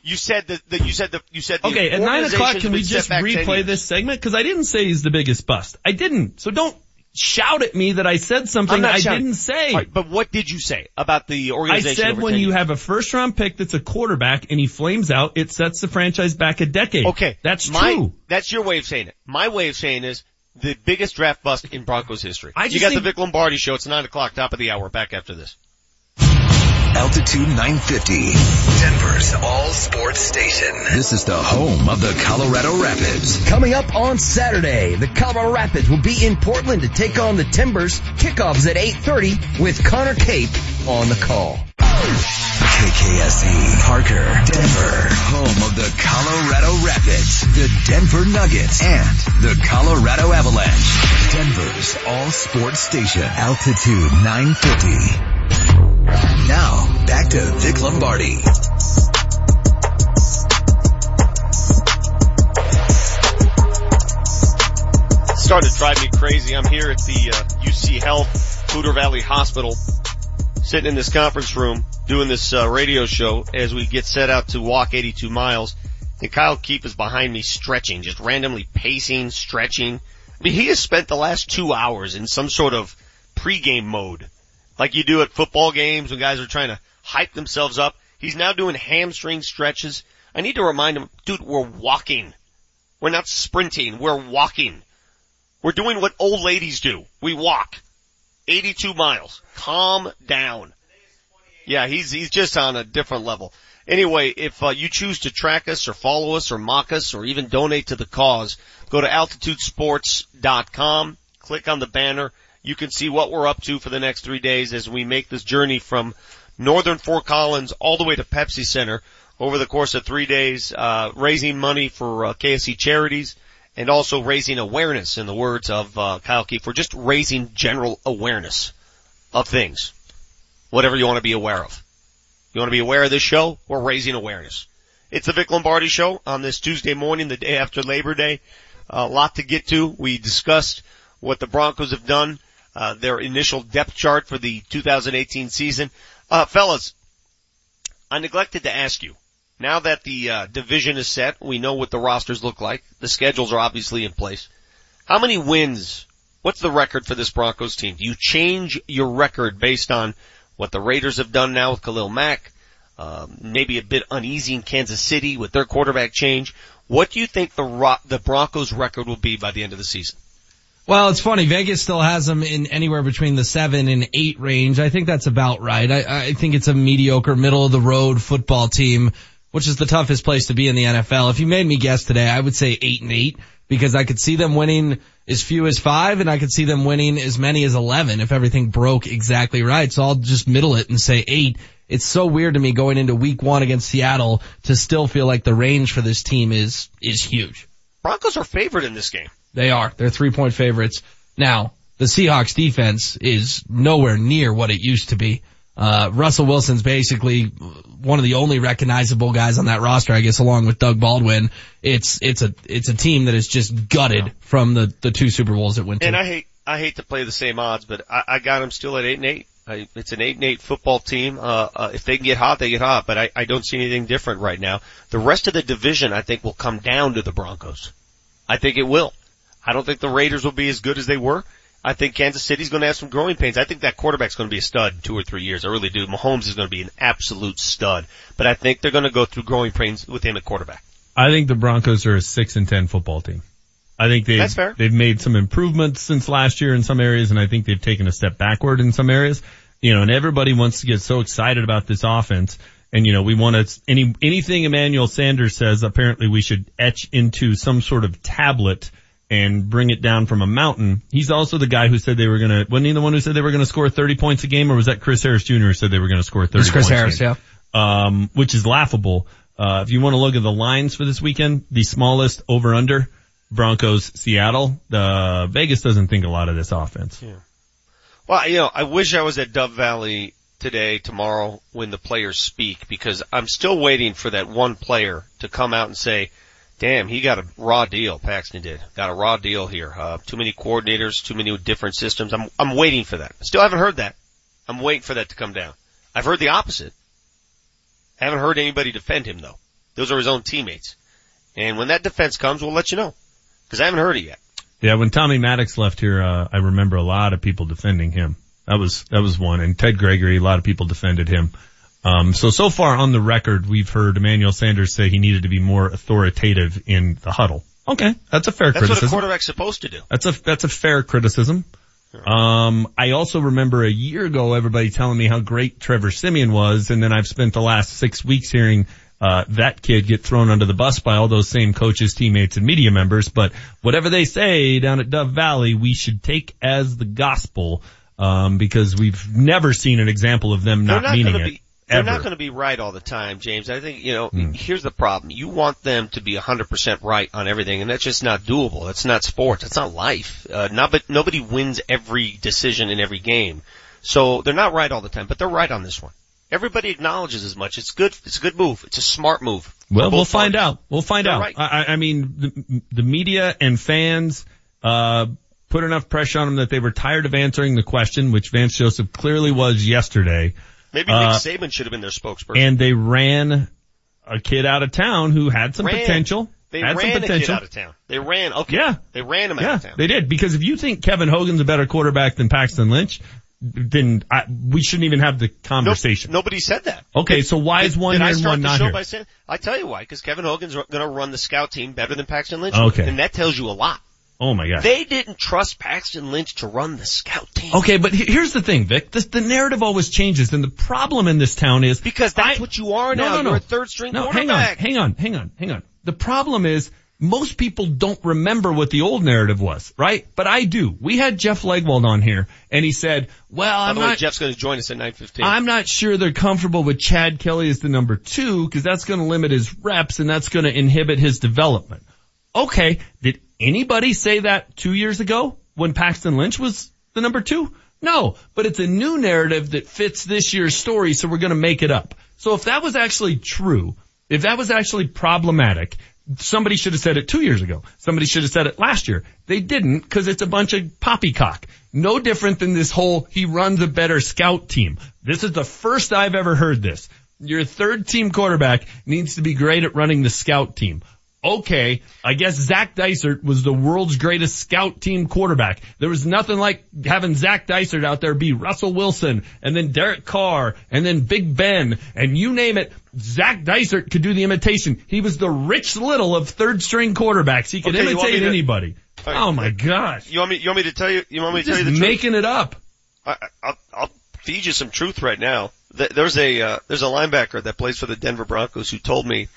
You said that, that you said that you said the Okay, at nine o'clock, can we just replay this segment? Because I didn't say he's the biggest bust. I didn't. So don't shout at me that I said something I shouting. didn't say. Right, but what did you say about the organization? I said when you years? have a first round pick that's a quarterback and he flames out, it sets the franchise back a decade. Okay, That's my, true. That's your way of saying it. My way of saying is the biggest draft bust in Broncos history. I you got think- the Vic Lombardi show. It's nine o'clock, top of the hour. Back after this. Altitude 950, Denver's all sports station. This is the home of the Colorado Rapids. Coming up on Saturday, the Colorado Rapids will be in Portland to take on the Timbers. Kickoffs at 8.30 with Connor Cape on the call. KKSE, Parker, Denver, home of the Colorado Rapids, the Denver Nuggets, and the Colorado Avalanche. Denver's all sports station, Altitude 950. Now, back to Vic Lombardi. Starting to drive me crazy. I'm here at the uh, UC Health Poudre Valley Hospital, sitting in this conference room doing this uh, radio show as we get set out to walk 82 miles. And Kyle Keefe is behind me stretching, just randomly pacing, stretching. I mean, he has spent the last two hours in some sort of pregame mode, like you do at football games when guys are trying to hype themselves up. He's now doing hamstring stretches. I need to remind him, dude, we're walking. We're not sprinting. We're walking. We're doing what old ladies do. We walk. 82 miles. Calm down. Yeah, he's, he's just on a different level. Anyway, if uh, you choose to track us or follow us or mock us or even donate to the cause, go to altitudesports.com, click on the banner. You can see what we're up to for the next three days as we make this journey from northern Fort Collins all the way to Pepsi Center over the course of three days, uh, raising money for uh, KSC charities and also raising awareness in the words of uh, Kyle Keefe. We're just raising general awareness of things, whatever you want to be aware of. You want to be aware of this show? We're raising awareness. It's the Vic Lombardi show on this Tuesday morning, the day after Labor Day. A lot to get to. We discussed what the Broncos have done, uh, their initial depth chart for the 2018 season. Uh, fellas, I neglected to ask you. Now that the uh, division is set, we know what the rosters look like. The schedules are obviously in place. How many wins? What's the record for this Broncos team? Do you change your record based on what the Raiders have done now with Khalil Mack? Um, maybe a bit uneasy in Kansas City with their quarterback change. What do you think the Ro- the Broncos record will be by the end of the season? Well, it's funny. Vegas still has them in anywhere between the seven and eight range. I think that's about right. I, I think it's a mediocre, middle of the road football team, which is the toughest place to be in the NFL. If you made me guess today, I would say eight and eight because I could see them winning as few as five and I could see them winning as many as 11 if everything broke exactly right. So I'll just middle it and say eight. It's so weird to me going into week one against Seattle to still feel like the range for this team is, is huge. Broncos are favored in this game. They are. They're three point favorites. Now, the Seahawks defense is nowhere near what it used to be. Uh, Russell Wilson's basically one of the only recognizable guys on that roster, I guess, along with Doug Baldwin. It's, it's a, it's a team that is just gutted from the, the two Super Bowls it went to. And I hate, I hate to play the same odds, but I, I got them still at eight and eight. I, it's an eight and eight football team. Uh, uh, if they can get hot, they get hot, but I, I don't see anything different right now. The rest of the division, I think, will come down to the Broncos. I think it will. I don't think the Raiders will be as good as they were. I think Kansas City's going to have some growing pains. I think that quarterback's going to be a stud in two or three years. I really do. Mahomes is going to be an absolute stud, but I think they're going to go through growing pains with him at quarterback. I think the Broncos are a six and ten football team. I think they've, they've made some improvements since last year in some areas, and I think they've taken a step backward in some areas. You know, and everybody wants to get so excited about this offense. And you know, we want to, any, anything Emmanuel Sanders says, apparently we should etch into some sort of tablet and bring it down from a mountain. He's also the guy who said they were gonna, wasn't he the one who said they were gonna score 30 points a game, or was that Chris Harris Jr. who said they were gonna score 30 It's Chris Harris, a game? Um, which is laughable. Uh, if you want to look at the lines for this weekend, the smallest over under, Broncos, Seattle, uh, Vegas doesn't think a lot of this offense. Yeah. Well, you know, I wish I was at Dove Valley today, tomorrow, when the players speak, because I'm still waiting for that one player to come out and say, damn, he got a raw deal, Paxton did. Got a raw deal here. Uh, too many coordinators, too many different systems. I'm, I'm waiting for that. Still haven't heard that. I'm waiting for that to come down. I've heard the opposite. I Haven't heard anybody defend him though. Those are his own teammates. And when that defense comes, we'll let you know. Cause I haven't heard it yet. Yeah, when Tommy Maddox left here, uh, I remember a lot of people defending him. That was, that was one. And Ted Gregory, a lot of people defended him. Um, so, so far on the record, we've heard Emmanuel Sanders say he needed to be more authoritative in the huddle. Okay. That's a fair criticism. That's what a quarterback's supposed to do. That's a, that's a fair criticism. Um, I also remember a year ago everybody telling me how great Trevor Siemian was, and then I've spent the last six weeks hearing uh, that kid get thrown under the bus by all those same coaches, teammates, and media members. But whatever they say down at Dove Valley, we should take as the gospel, um, because we've never seen an example of them not, not meaning it. be- They're not going to be right all the time, James. I think, you know, Hmm. here's the problem. You want them to be 100% right on everything, and that's just not doable. That's not sports. That's not life. Uh, not, but nobody wins every decision in every game. So they're not right all the time, but they're right on this one. Everybody acknowledges as much. It's good. It's a good move. It's a smart move. Well, we'll find parties. out. We'll find They're out. right. I, I- I mean, the, the media and fans, uh, put enough pressure on them that they were tired of answering the question, which Vance Joseph clearly was yesterday. Maybe Uh, Nick Saban should have been their spokesperson. and they ran a kid out of town who had some Ran. potential. They had ran some a potential. kid out of town. They ran. Okay. Yeah. They ran him yeah, out of town. they did. Because if you think Kevin Hogan's a better quarterback than Paxton Lynch, then I, we shouldn't even have the conversation. Nobody said that. Okay, so why is one Did here I and one not here? saying? I tell you why, because Kevin Hogan's going to run the scout team better than Paxton Lynch. Okay. and that tells you a lot. Oh my god. They didn't trust Paxton Lynch to run the scout team. Okay, but here's the thing, Vic. The, the narrative always changes, and the problem in this town is because that's what you are No, now. no, no. You're a third string No, hang on, hang on, hang on, hang on. The problem is most people don't remember what the old narrative was, right? But I do. We had Jeff Legwold on here, and he said, "Well, I'm the way, not." Jeff's going to join us at 9:15. I'm not sure they're comfortable with Chad Kelly as the number two because that's going to limit his reps and that's going to inhibit his development. Okay, did anybody say that two years ago when Paxton Lynch was the number two? No, but it's a new narrative that fits this year's story, so we're going to make it up. So if that was actually true, if that was actually problematic, somebody should have said it two years ago. Somebody should have said it last year. They didn't because it's a bunch of poppycock. No different than this whole he runs a better scout team. This is the first I've ever heard this. Your third team quarterback needs to be great at running the scout team. Okay, I guess Zach Dysert was the world's greatest scout team quarterback. There was nothing like having Zach Dysert out there be Russell Wilson and then Derek Carr and then Big Ben and you name it. Zach Dysert could do the imitation. He was the Rich Little of third string quarterbacks. He could Okay, imitate to- anybody. Right. Oh my gosh. You want me? You want me to tell you? You want me to Just tell you the truth? making it up. I, I'll, I'll feed you some truth right now. There's a uh, there's a linebacker that plays for the Denver Broncos who told me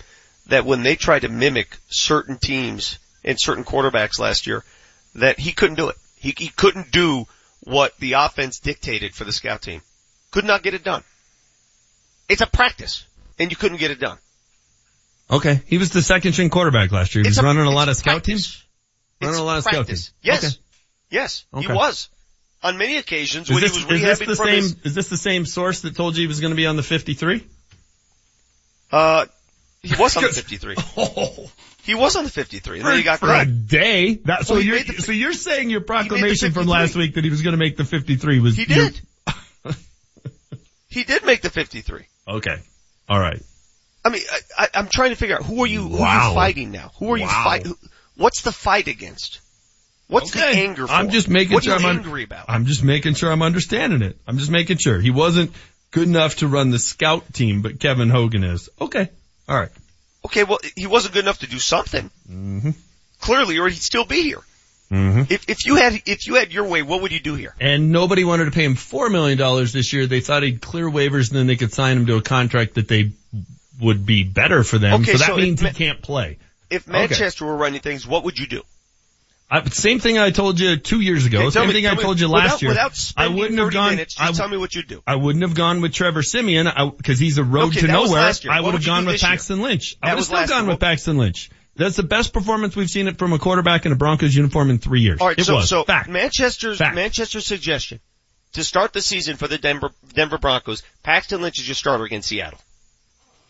that when they tried to mimic certain teams and certain quarterbacks last year, that he couldn't do it. He he couldn't do what the offense dictated for the scout team. Could not get it done. It's a practice, and you couldn't get it done. Okay. He was the second string quarterback last year. He was a- running a lot of scout practice. teams? Running It's a lot of scout teams. Yes. Okay. Yes, he was. On many occasions Is when this, he was is this the same, his, is this the same source that told you he was going to be on the 53? uh, he was on the 53. Oh. He was on the 53, and then he got for a day. That, so Well, you're, the- so you're saying your proclamation from last week that he was going to make the 53 was He your- did. he did make the 53. Okay. All right. I mean, I, I, I'm trying to figure out who are you, who are Wow. you fighting now? Who are you Wow. fighting? What's the fight against? What's the anger for? I'm just making what sure I'm un- angry about. I'm just making sure I'm understanding it. I'm just making sure he wasn't good enough to run the scout team, but Kevin Hogan is. Okay. All right. Okay, well, he wasn't good enough to do something. Mm-hmm. Clearly, or he'd still be here. Mm-hmm. If, if you had, if you had your way, what would you do here? And nobody wanted to pay him four million dollars this year. They thought he'd clear waivers and then they could sign him to a contract that they would be better for them. Okay, so that so means if he can't play. If Okay. Manchester were running things, what would you do? I, same thing I told you two years ago. Okay, same me- thing I me- told you without- last year. without I wouldn't have 30 gone. minutes, I, tell me what you'd do. I wouldn't have gone with Trevor Siemian uh, because he's a road Okay, to nowhere. I would have gone with this year? Paxton Lynch. I would have still gone year. with Paxton Lynch. That's the best performance we've seen it from a quarterback in a Broncos uniform in three years. All right, it so was. so Fact. Manchester's Fact. Manchester's suggestion to start the season for the Denver Denver Broncos, Paxton Lynch is your starter against Seattle.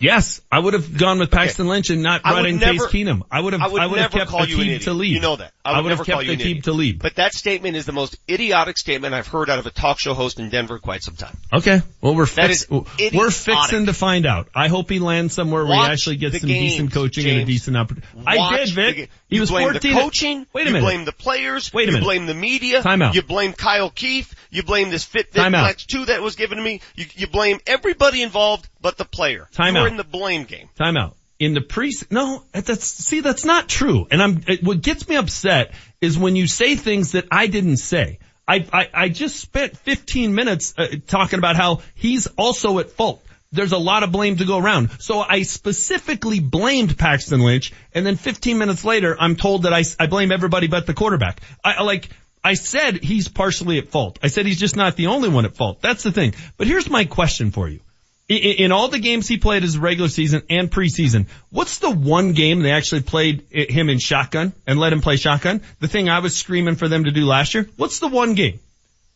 Yes, I would have gone with Paxton Lynch and not brought in never- Case Keenum. I would have. I would, have never kept call you idiot. Talib. You know that. I would, would never have kept you Aqib. Talib. But that statement is the most idiotic statement I've heard out of a talk show host in Denver quite some time. Okay. Well, we're fix- we're fixing to find out. I hope he lands somewhere where he actually gets some games, decent coaching and a decent opportunity. I did, Vic. He was blame 14. the coaching. Wait a you minute. blame the players. Wait a you minute. blame the media. Time out. You blame Kyle Keefe. You blame this Fit Time out. Flex 2 that was given to me. You, you blame everybody involved but the player. Time You're out. in the blame game. Time out. In the pre, no, that's, see, that's not true. And I'm, it, what gets me upset is when you say things that I didn't say. I, I, I just spent 15 minutes uh, talking about how he's also at fault. There's a lot of blame to go around. So I specifically blamed Paxton Lynch and then 15 minutes later I'm told that I, I blame everybody but the quarterback. I, I like, I said he's partially at fault. I said he's just not the only one at fault. That's the thing. But here's my question for you. In all the games he played as regular season and preseason, what's the one game they actually played him in shotgun and let him play shotgun? The thing I was screaming for them to do last year? What's the one game?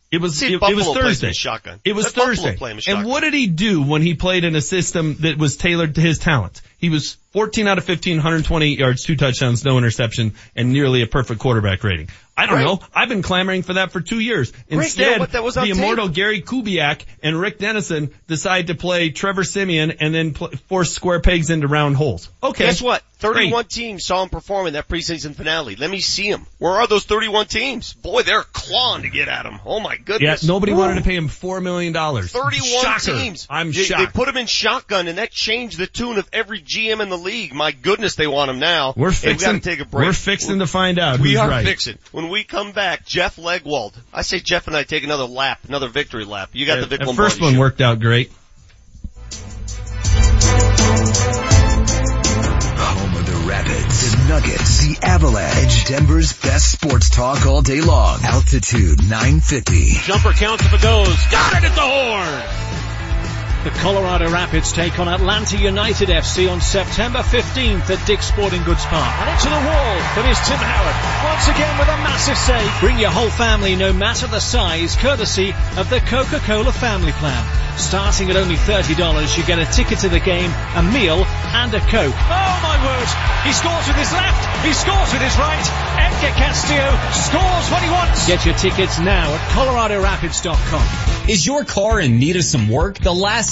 It was, See, it, it was Thursday. shotgun. It was Thursday. play him in And what did he do when he played in a system that was tailored to his talents? He was 14 out of 15, 120 yards, two touchdowns, no interception, and nearly a perfect quarterback rating. I don't Right. know. I've been clamoring for that for two years. Instead, what? That was on the tape. immortal Gary Kubiak and Rick Dennison decide to play Trevor Siemian and then pl- force square pegs into round holes. Okay. Guess what? 31 Great. teams saw him perform in that preseason finale. Let me see him. Where are those 31 teams? Boy, they're clawing to get at him. Oh my Yeah, goodness. nobody Woo. wanted to pay him four million dollars. 31 Shocker. teams. I'm they, shocked. They put him in shotgun and that changed the tune of every GM in the league. My goodness, they want him now. We're Hey, we fixing. gotta take a break. We're fixing to find out We who's are right. fixing. When we come back, Jeff Legwold. I say Jeff and I take another lap, another victory lap. You got the Vic That Lombardi first one show. worked out great. Home of the Rapids, the Nuggets, the Avalanche, Denver's best sports talk all day long. Altitude 950. Jumper counts if it goes. Got it at the horn. The Colorado Rapids take on Atlanta United FC on September 15th at Dick's Sporting Goods Park. And into the wall, but Tim Howard once again with a massive save. Bring your whole family no matter the size, courtesy of the Coca-Cola Family Plan. Starting at only $30, you get a ticket to the game, a meal, and a Coke. Oh my word! He scores with his left, he scores with his right. Edgar Castillo scores what he wants. Get your tickets now at coloradorapids.com. Is your car in need of some work? The last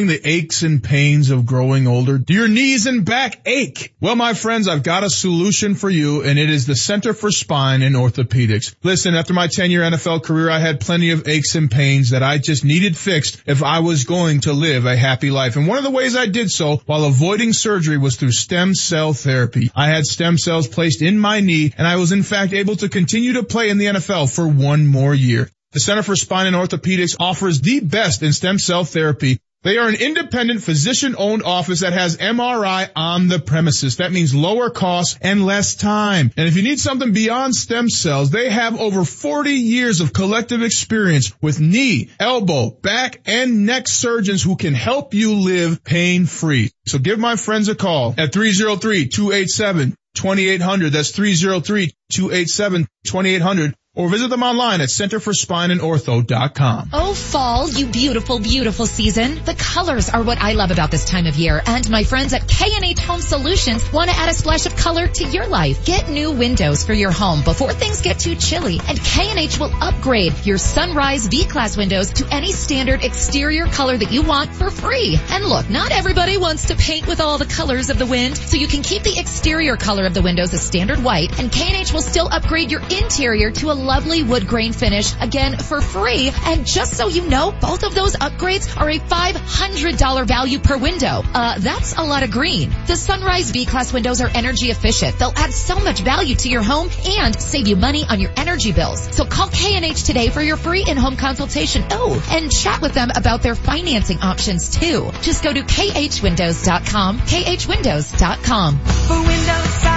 the aches and pains of growing older? Do your knees and back ache? Well, my friends, I've got a solution for you, and it is the Center for Spine and Orthopedics. Listen, after my 10-year NFL career, I had plenty of aches and pains that I just needed fixed if I was going to live a happy life. And one of the ways I did so while avoiding surgery was through stem cell therapy. I had stem cells placed in my knee, and I was in fact able to continue to play in the NFL for one more year. The Center for Spine and Orthopedics offers the best in stem cell therapy. They are an independent physician owned office that has MRI on the premises. That means lower costs and less time. And if you need something beyond stem cells, they have over 40 years of collective experience with knee, elbow, back, and neck surgeons who can help you live pain free. So give my friends a call at 303-287 2800. That's 303-287-2800 or visit them online at centerforspineandortho.com. Oh, fall, you beautiful, beautiful season. The colors are what I love about this time of year. And my friends at K&H Home Solutions want to add a splash of color to your life. Get new windows for your home before things get too chilly. And K&H will upgrade your Sunrise V-Class windows to any standard exterior color that you want for free. And look, not everybody wants to paint with all the colors of the wind, so you can keep the exterior color of the windows a standard white, and K&H will still upgrade your interior to a lovely wood grain finish, again for free. And just so you know, both of those upgrades are a $500 value per window. Uh, that's a lot of green. The Sunrise V-Class windows are energy efficient. They'll add so much value to your home and save you money on your energy bills. So call K&H today for your free in-home consultation. Oh, and chat with them about their financing options too. Just go to khwindows.com, khwindows.com. For window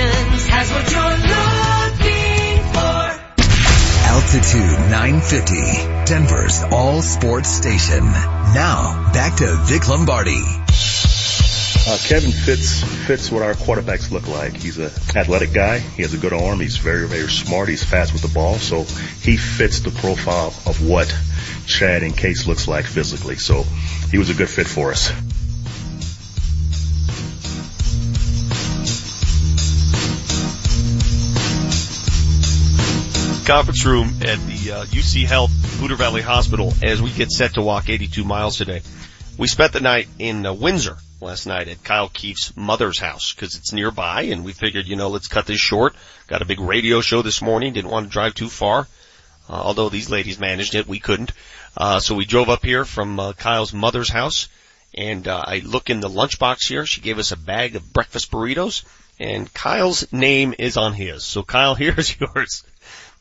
Solutions has what you're looking for. Altitude 950, Denver's all sports station. Now, back to Vic Lombardi. Uh, Kevin fits fits what our quarterbacks look like. He's an athletic guy. He has a good arm. He's very very smart. He's fast with the ball. So he fits the profile of what Chad and Case looks like physically. So he was a good fit for us. Conference room at the uh, UC Health Poudre Valley Hospital as we get set to walk 82 miles today. We spent the night in uh, Windsor last night at Kyle Keefe's mother's house because it's nearby and we figured, you know, let's cut this short. Got a big radio show this morning, didn't want to drive too far. Uh, although these ladies managed it, we couldn't. Uh, so we drove up here from uh, Kyle's mother's house and uh, I look in the lunchbox here. She gave us a bag of breakfast burritos and Kyle's name is on his. So Kyle, here's yours.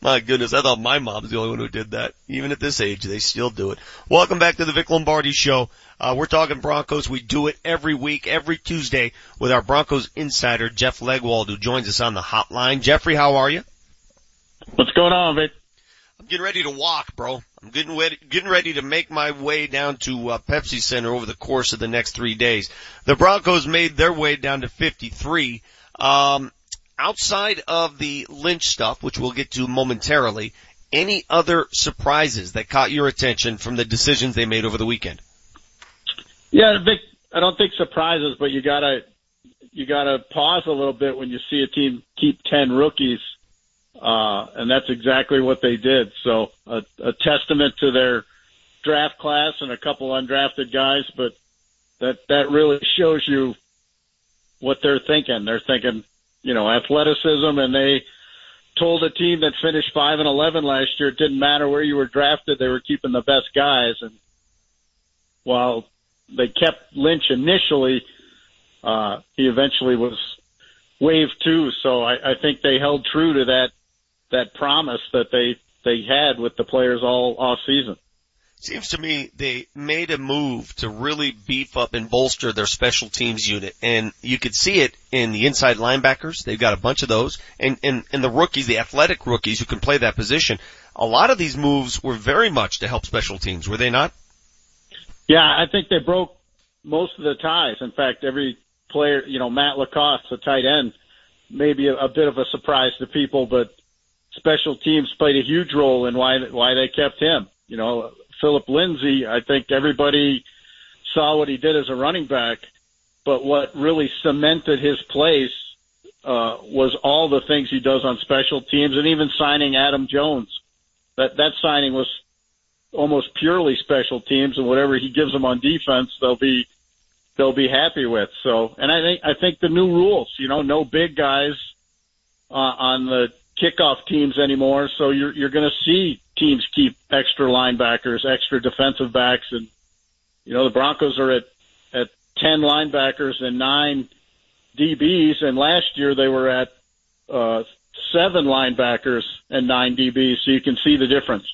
My goodness, I thought my mom's the only one who did that. Even at this age, they still do it. Welcome back to the Vic Lombardi Show. Uh, we're talking Broncos. We do it every week, every Tuesday with our Broncos insider, Jeff Legwold, who joins us on the hotline. Jeffrey, how are you? What's going on, Vic? I'm getting ready to walk, bro. I'm getting ready, getting ready to make my way down to uh, Pepsi Center over the course of the next three days. The Broncos made their way down to 53. Um, outside of the Lynch stuff, which we'll get to momentarily, any other surprises that caught your attention from the decisions they made over the weekend? Yeah, Vic, I don't think surprises, but you gotta, you gotta pause a little bit when you see a team keep 10 rookies. Uh, and that's exactly what they did. So a, a testament to their draft class and a couple undrafted guys, but that, that really shows you what they're thinking. They're thinking, you know, athleticism and they told a team that finished five and 11 last year, it didn't matter where you were drafted. They were keeping the best guys. And while they kept Lynch initially, uh, he eventually was waived too. So I, I think they held true to that, that promise that they, they had with the players all off season. Seems to me they made a move to really beef up and bolster their special teams unit. And you could see it in the inside linebackers. They've got a bunch of those. And, and, and the rookies, the athletic rookies who can play that position. A lot of these moves were very much to help special teams, were they not? Yeah, I think they broke most of the ties. In fact, every player, you know, Matt LaCosse, the tight end, maybe a, a bit of a surprise to people, but special teams played a huge role in why why they kept him. You know, Philip Lindsay, I think everybody saw what he did as a running back, but what really cemented his place uh, was all the things he does on special teams, and even signing Adam Jones. That that signing was almost purely special teams, and whatever he gives them on defense, they'll be they'll be happy with. So, and I think I think the new rules, you know, no big guys uh, on the kickoff teams anymore. So you're you're going to see teams keep extra linebackers, extra defensive backs, and you know the Broncos are at at ten linebackers and nine DBs, and last year they were at uh, seven linebackers and nine DBs. So you can see the difference.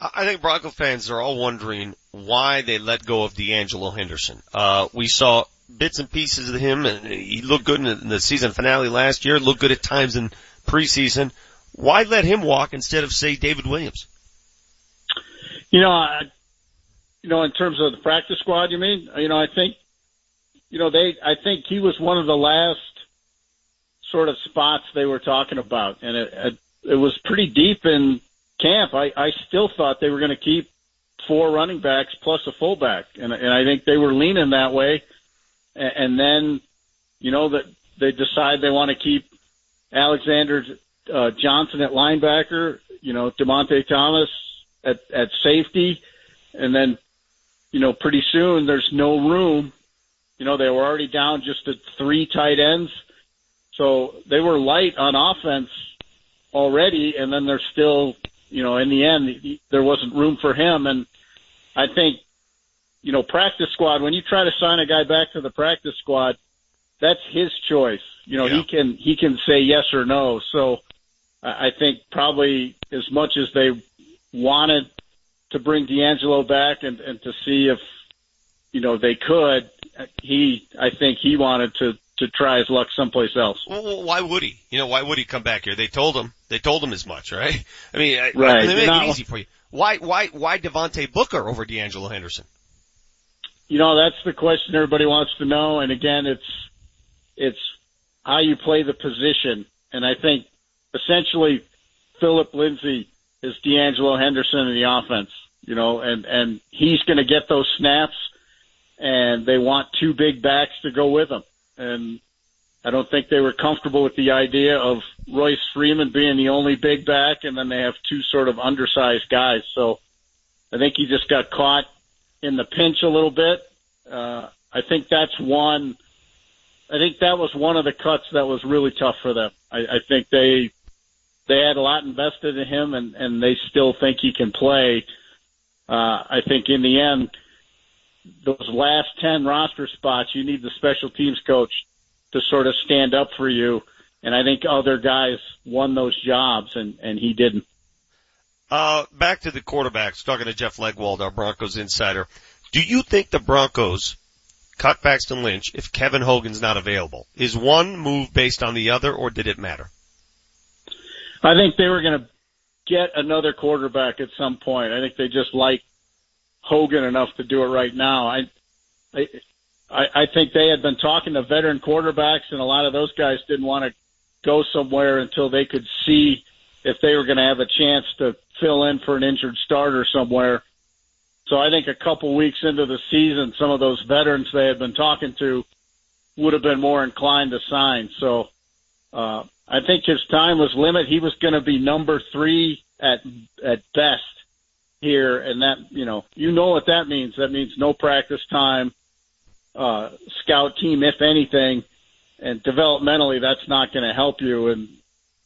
I think Bronco fans are all wondering why they let go of D'Angelo Henderson. Uh, we saw bits and pieces of him and he looked good in the season finale last year, looked good at times in preseason. Why let him walk instead of say David Williams? You know, I, you know, in terms of the practice squad, you mean? You know, I think, you know, they, I think he was one of the last sort of spots they were talking about, and it, it, was pretty deep in camp. I, I still thought they were going to keep four running backs plus a fullback, and, and I think they were leaning that way. And, and then, you know, that they decide they want to keep Alexander uh, Johnson at linebacker, you know, Dymonte Thomas at, at safety, and then, you know, pretty soon there's no room. You know, they were already down just at three tight ends. So they were light on offense already, and then they're still, you know, in the end, there wasn't room for him. And I think, you know, practice squad, when you try to sign a guy back to the practice squad, that's his choice. You know, yeah. he can, he can say yes or no. So I think probably as much as they wanted to bring D'Angelo back and, and to see if, you know, they could, he, I think he wanted to, to try his luck someplace else. Well, why would he? You know, why would he come back here? They told him, they told him as much, right? I mean, right. they make Not, it easy for you. Why, why, why Devontae Booker over D'Angelo Henderson? You know, that's the question everybody wants to know. And again, it's, it's how you play the position. And I think essentially Philip Lindsay is D'Angelo Henderson in the offense, you know, and, and he's going to get those snaps and they want two big backs to go with him. And I don't think they were comfortable with the idea of Royce Freeman being the only big back and then they have two sort of undersized guys. So I think he just got caught in the pinch a little bit. Uh, I think that's one, I think that was one of the cuts that was really tough for them. I, I think they, they had a lot invested in him and, and they still think he can play. Uh, I think in the end, those last 10 roster spots, you need the special teams coach to sort of stand up for you and I think other guys won those jobs and, and he didn't. Uh, back to the quarterbacks, talking to Jeff Legwold, our Broncos insider. Do you think the Broncos cut Paxton Lynch if Kevin Hogan's not available? Is one move based on the other or did it matter? I think they were going to get another quarterback at some point. I think they just like Hogan enough to do it right now. I, I, I think they had been talking to veteran quarterbacks and a lot of those guys didn't want to go somewhere until they could see if they were going to have a chance to fill in for an injured starter somewhere. So I think a couple weeks into the season, some of those veterans they had been talking to would have been more inclined to sign. So, uh, I think his time was limited. He was going to be number three at, at best here. And that, you know, you know what that means. That means no practice time, uh, scout team, if anything. And developmentally, that's not going to help you. And,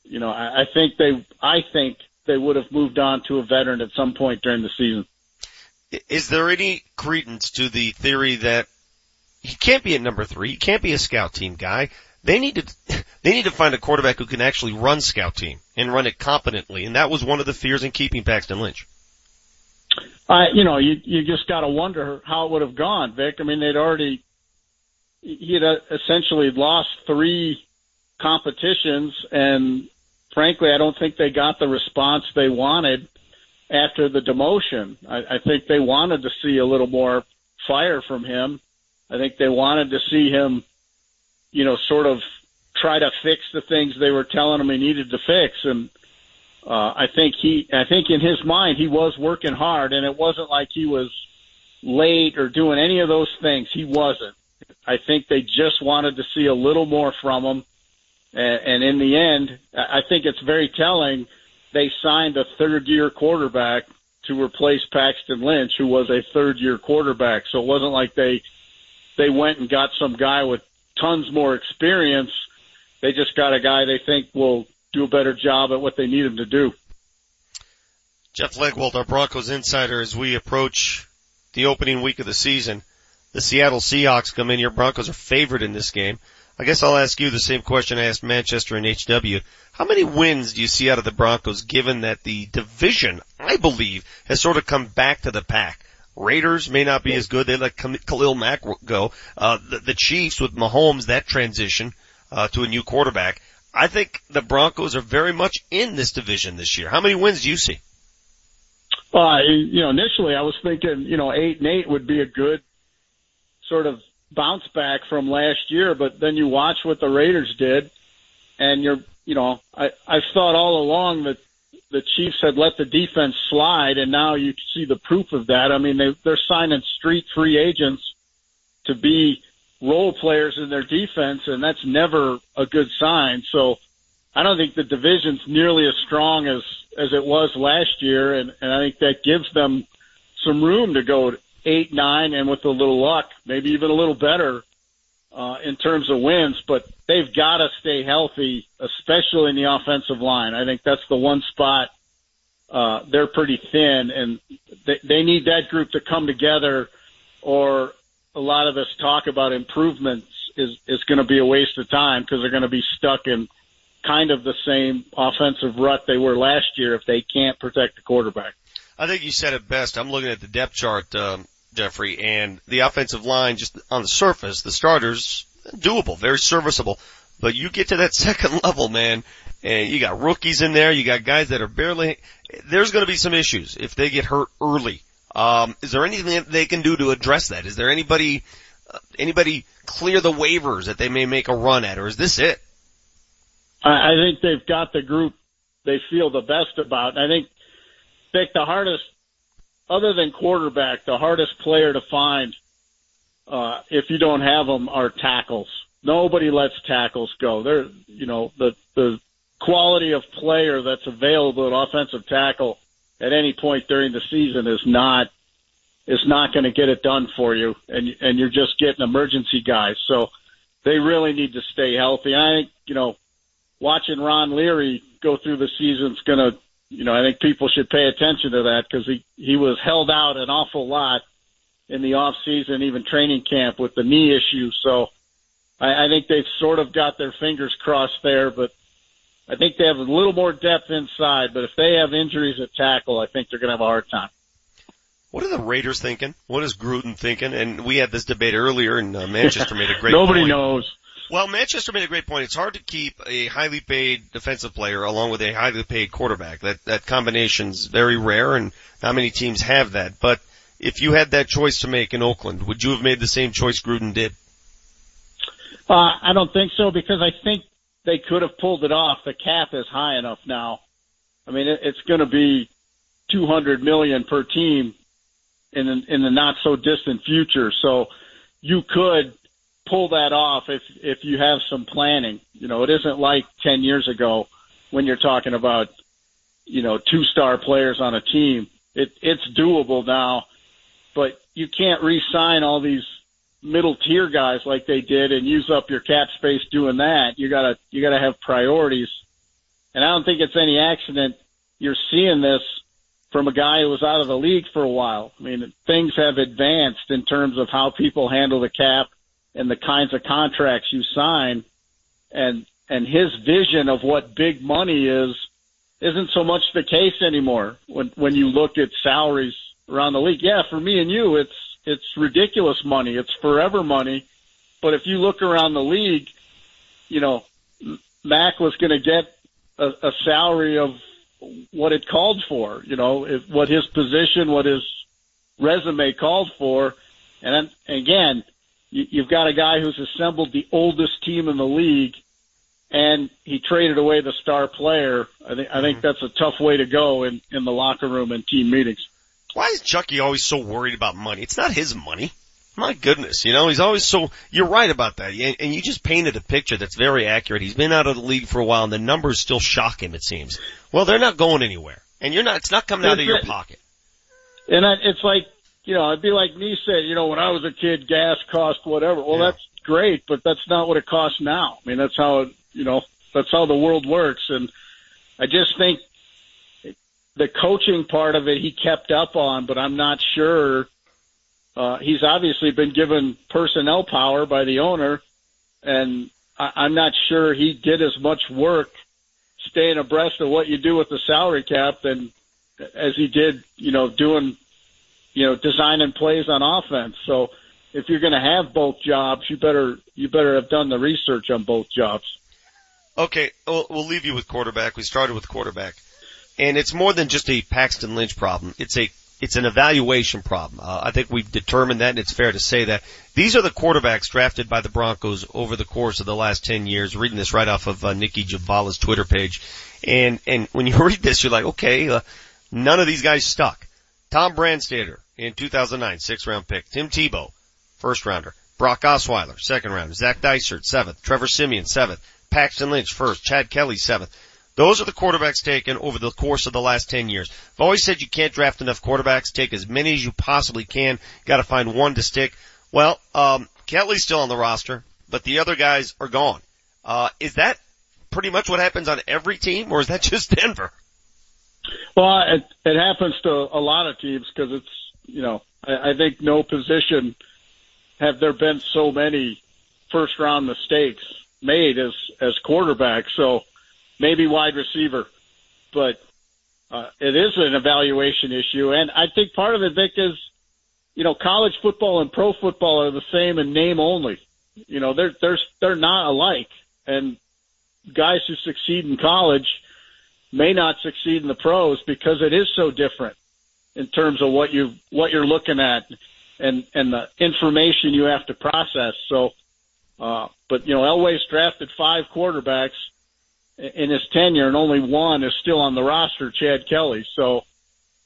you know, I, I think they, I think they would have moved on to a veteran at some point during the season. Is there any credence to the theory that he can't be at number three? He can't be a scout team guy. They need to, they need to find a quarterback who can actually run scout team and run it competently. And that was one of the fears in keeping Paxton Lynch. I, you know, you, you just gotta wonder how it would have gone, Vic. I mean, they'd already, he had essentially lost three competitions and frankly, I don't think they got the response they wanted after the demotion. I, I think they wanted to see a little more fire from him. I think they wanted to see him, you know, sort of try to fix the things they were telling him he needed to fix. And uh, I think he, I think in his mind he was working hard, and it wasn't like he was late or doing any of those things. He wasn't. I think they just wanted to see a little more from him. And, and in the end, I think it's very telling they signed a third year quarterback to replace Paxton Lynch, who was a third year quarterback. So it wasn't like they they went and got some guy with tons more experience. They just got a guy they think will do a better job at what they need him to do. Jeff Legwold, our Broncos insider, as we approach the opening week of the season. The Seattle Seahawks come in. Your Broncos are favored in this game. I guess I'll ask you the same question I asked Manchester and HW. How many wins do you see out of the Broncos given that the division, I believe, has sort of come back to the pack? Raiders may not be as good. They let Khalil Mack go. Uh, the, the Chiefs with Mahomes, that transition, uh, to a new quarterback. I think the Broncos are very much in this division this year. How many wins do you see? Uh, you know, initially I was thinking, you know, eight and eight would be a good sort of bounce back from last year, but then you watch what the Raiders did and you're, you know, I, I've thought all along that the Chiefs had let the defense slide and now you see the proof of that. I mean, they, they're signing street free agents to be role players in their defense and that's never a good sign. So I don't think the division's nearly as strong as, as it was last year and, and I think that gives them some room to go eight, nine, and with a little luck, maybe even a little better uh, in terms of wins. But they've got to stay healthy, especially in the offensive line. I think that's the one spot uh, they're pretty thin, and they, they need that group to come together, or a lot of this talk about improvements is is going to be a waste of time because they're going to be stuck in kind of the same offensive rut they were last year if they can't protect the quarterback. I think you said it best. I'm looking at the depth chart, um, Jeffrey, and the offensive line just on the surface, the starters, doable, very serviceable. But you get to that second level, man, and you got rookies in there, you got guys that are barely, there's gonna be some issues if they get hurt early. Um, is there anything that they can do to address that? Is there anybody, uh, anybody clear the waivers that they may make a run at, or is this it? I, I think they've got the group they feel the best about. I think, Vic, the hardest other than quarterback, the hardest player to find uh, if you don't have them are tackles. Nobody lets tackles go. They're, you know, the the quality of player that's available at offensive tackle at any point during the season is not is not going to get it done for you, and and you're just getting emergency guys. So they really need to stay healthy. I think you know, watching Ron Leary go through the season is going to you know, I think people should pay attention to that because he, he was held out an awful lot in the off season, even training camp with the knee issue. So I, I think they've sort of got their fingers crossed there, but I think they have a little more depth inside. But if they have injuries at tackle, I think they're going to have a hard time. What are the Raiders thinking? What is Gruden thinking? And we had this debate earlier, and uh, Manchester made a great. Nobody point. knows. Well, Manchester made a great point. It's hard to keep a highly paid defensive player along with a highly paid quarterback. That that combination's very rare, and not many teams have that. But if you had that choice to make in Oakland, would you have made the same choice Gruden did? Uh, I don't think so because I think they could have pulled it off. The cap is high enough now. I mean, it, it's going to be 200 million per team in the, in the not so distant future. So you could pull that off if if you have some planning. You know, it isn't like 10 years ago when you're talking about you know two star players on a team. It it's doable now, but you can't re-sign all these middle tier guys like they did and use up your cap space doing that. You gotta you gotta have priorities, and I don't think it's any accident you're seeing this from a guy who was out of the league for a while. I mean, things have advanced in terms of how people handle the cap and the kinds of contracts you sign, and and his vision of what big money is isn't so much the case anymore. When when you look at salaries around the league, yeah, for me and you, it's it's ridiculous money. It's forever money. But if you look around the league, you know, Mack was going to get a, a salary of what it called for, you know, if, what his position, what his resume called for. And then, again, you, you've got a guy who's assembled the oldest team in the league and he traded away the star player. I think, I think mm-hmm. that's a tough way to go in, in the locker room and team meetings. Why is Chucky always so worried about money? It's not his money. My goodness, you know, he's always so, you're right about that. And, you just painted a picture that's very accurate. He's been out of the league for a while and the numbers still shock him, it seems. Well, they're not going anywhere. And you're not, it's not coming out of your pocket. And I, it's like, you know, it'd be like me said, you know, when I was a kid, gas cost whatever. Well, Yeah. that's great, but that's not what it costs now. I mean, that's how, it, you know, that's how the world works. And I just think the coaching part of it he kept up on, but I'm not sure. Uh, he's obviously been given personnel power by the owner, and I, I'm not sure he did as much work staying abreast of what you do with the salary cap than as he did, you know, doing, you know, designing plays on offense. So if you're going to have both jobs, you better you better have done the research on both jobs. Okay, we'll, we'll leave you with quarterback. We started with quarterback. And it's more than just a Paxton Lynch problem. It's a, it's an evaluation problem. Uh, I think we've determined that and it's fair to say that these are the quarterbacks drafted by the Broncos over the course of the last 10 years. Reading this right off of uh, Nicki Jhabvala's Twitter page. And, and when you read this, you're like, okay, uh, none of these guys stuck. Tom Brandstater in 2009, sixth round pick. Tim Tebow, first rounder. Brock Osweiler, second round. Zach Dysert, seventh. Trevor Siemian, seventh. Paxton Lynch, first. Chad Kelly, seventh. Those are the quarterbacks taken over the course of the last 10 years. I've always said you can't draft enough quarterbacks. Take as many as you possibly can. Got to find one to stick. Well, um, Kelly's still on the roster, but the other guys are gone. Uh, is that pretty much what happens on every team, or is that just Denver? Well, it, it happens to a lot of teams because it's, you know, I, I think no position have there been so many first round mistakes made as, as quarterbacks. So maybe wide receiver, but, uh, it is an evaluation issue. And I think part of it, Vic, is, you know, college football and pro football are the same in name only. You know, they're, they're, they're not alike. And guys who succeed in college may not succeed in the pros because it is so different in terms of what you what you're looking at and and the information you have to process. So, uh, but you know, Elway's drafted five quarterbacks in his tenure, and only one is still on the roster, Chad Kelly. So,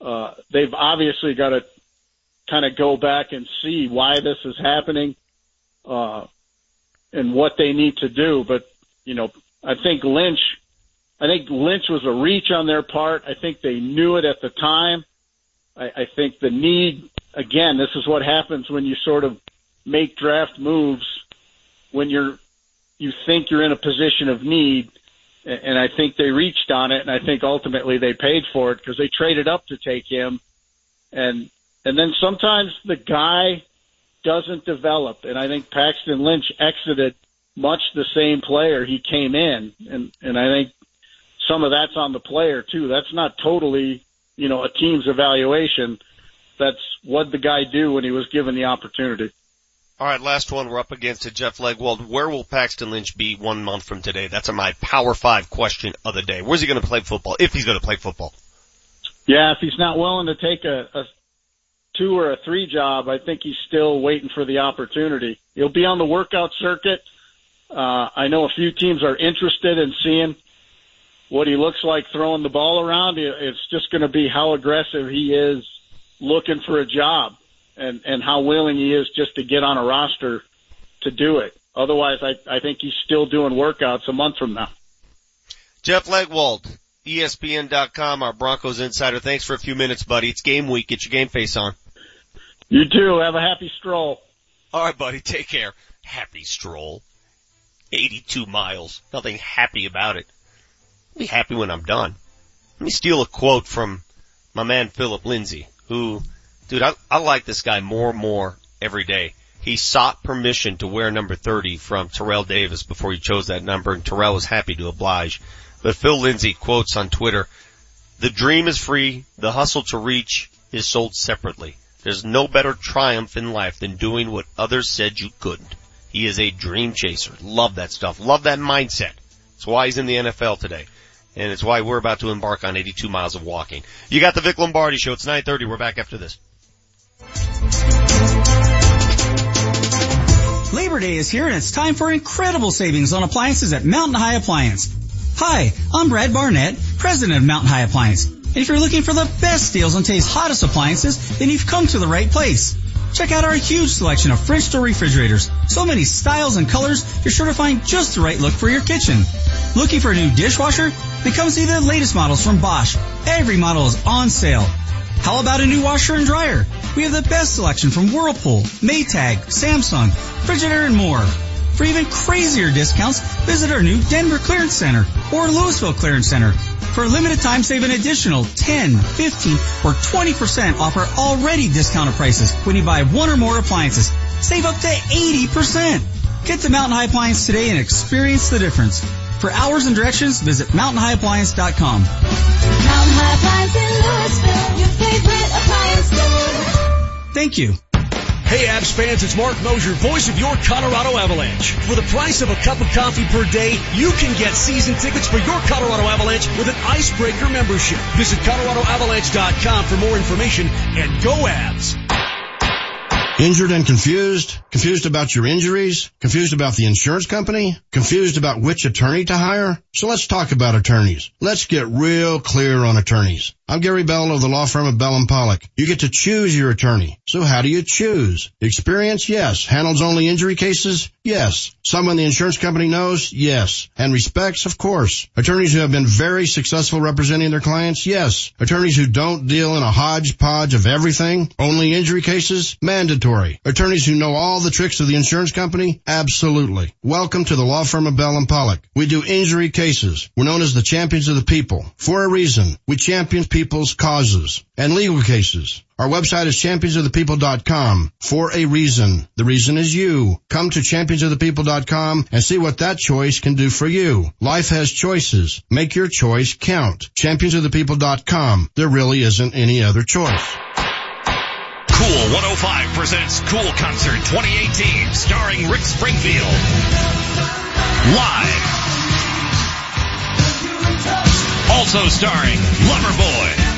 uh, they've obviously got to kind of go back and see why this is happening, uh, and what they need to do. But you know, I think Lynch I think Lynch was a reach on their part. I think they knew it at the time. I, I think the need, again, this is what happens when you sort of make draft moves when you're, you think you're in a position of need. And I think they reached on it and I think ultimately they paid for it because they traded up to take him. And, and then sometimes the guy doesn't develop. And I think Paxton Lynch exited much the same player he came in, and and I think some of that's on the player too. That's not totally, you know, a team's evaluation. That's what the guy do when he was given the opportunity. All right, last one. We're up against it. Jeff Legwold. Where will Paxton Lynch be one month from today? That's my Power Five question of the day. Where's he going to play football? If he's going to play football. Yeah, if he's not willing to take a, a two or a three job, I think he's still waiting for the opportunity. He'll be on the workout circuit. Uh, I know a few teams are interested in seeing what he looks like throwing the ball around. It's just going to be how aggressive he is looking for a job and, and how willing he is just to get on a roster to do it. Otherwise, I, I think he's still doing workouts a month from now. Jeff Legwold, ESPN.com, our Broncos insider. Thanks for a few minutes, buddy. It's game week. Get your game face on. You too. Have a happy stroll. All right, buddy. Take care. Happy stroll. 82 miles. Nothing happy about it. I'll be happy when I'm done. Let me steal a quote from my man Philip Lindsay, who, dude, I, I like this guy more and more every day. He sought permission to wear number 30 from Terrell Davis before he chose that number, and Terrell was happy to oblige. But Phil Lindsay quotes on Twitter, the dream is free, the hustle to reach is sold separately. There's no better triumph in life than doing what others said you couldn't. He is a dream chaser. Love that stuff. Love that mindset. That's why he's in the NFL today. And it's why we're about to embark on 82 miles of walking. You got the Vic Lombardi show. It's 930. We're back after this. Labor Day is here and it's time for incredible savings on appliances at Mountain High Appliance. Hi, I'm Brad Barnett, president of Mountain High Appliance. And if you're looking for the best deals on today's hottest appliances, then you've come to the right place. Check out our huge selection of French door refrigerators. So many styles and colors, you're sure to find just the right look for your kitchen. Looking for a new dishwasher? Then come see the latest models from Bosch. Every model is on sale. How about a new washer and dryer? We have the best selection from Whirlpool, Maytag, Samsung, Frigidaire, and more. For even crazier discounts, visit our new Denver Clearance Center or Louisville Clearance Center. For a limited time, save an additional 10, 15, or 20% off our already discounted prices when you buy one or more appliances. Save up to 80%. Get to Mountain High Appliance today and experience the difference. For hours and directions, visit mountainhighappliance.com. Mountain High Appliance in Louisville, your favorite appliance store. Thank you. Hey Avs fans, it's Marc Moser, voice of your Colorado Avalanche. For the price of a cup of coffee per day, you can get season tickets for your Colorado Avalanche with an Icebreaker membership. Visit ColoradoAvalanche.com for more information and go Avs! Injured and confused? Confused about your injuries? Confused about the insurance company? Confused about which attorney to hire? So let's talk about attorneys. Let's get real clear on attorneys. I'm Gary Bell of the law firm of Bell and Pollock. You get to choose your attorney. So how do you choose? Experience? Yes. Handles only injury cases? Yes. Someone the insurance company knows? Yes. And respects? Of course. Attorneys who have been very successful representing their clients? Yes. Attorneys who don't deal in a hodgepodge of everything? Only injury cases? Mandatory. Attorneys who know all the tricks of the insurance company? Absolutely. Welcome to the law firm of Bell and Pollock. We do injury cases. We're known as the champions of the people. For a reason. We champion people's causes. And legal cases. Our website is championsofthepeople.com for a reason. The reason is you. Come to championsofthepeople.com and see what that choice can do for you. Life has choices. Make your choice count. Championsofthepeople.com. There really isn't any other choice. Cool 105 presents Cool Concert 2018 starring Rick Springfield. Live. Also starring Loverboy.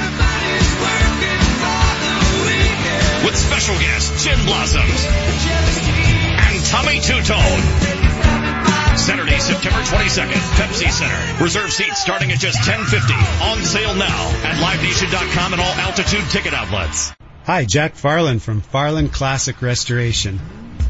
With special guests Gin Blossoms and Tommy Tutone. Saturday, September 22nd, Pepsi Center. Reserve seats starting at just 1050. On sale now at livenation.com and all altitude ticket outlets. Hi, Jack Farland from Farland Classic Restoration.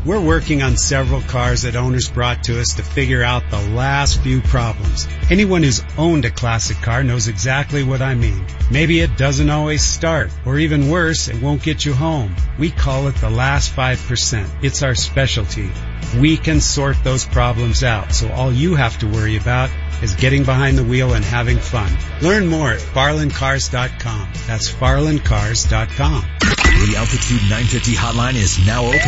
We're working on several cars that owners brought to us to figure out the last few problems. Anyone who's owned a classic car knows exactly what I mean. Maybe it doesn't always start, or even worse, it won't get you home. We call it the last 5%. It's our specialty. We can sort those problems out, so all you have to worry about is getting behind the wheel and having fun. Learn more at farlandcars.com. That's farlandcars.com. The Altitude 950 hotline is now open.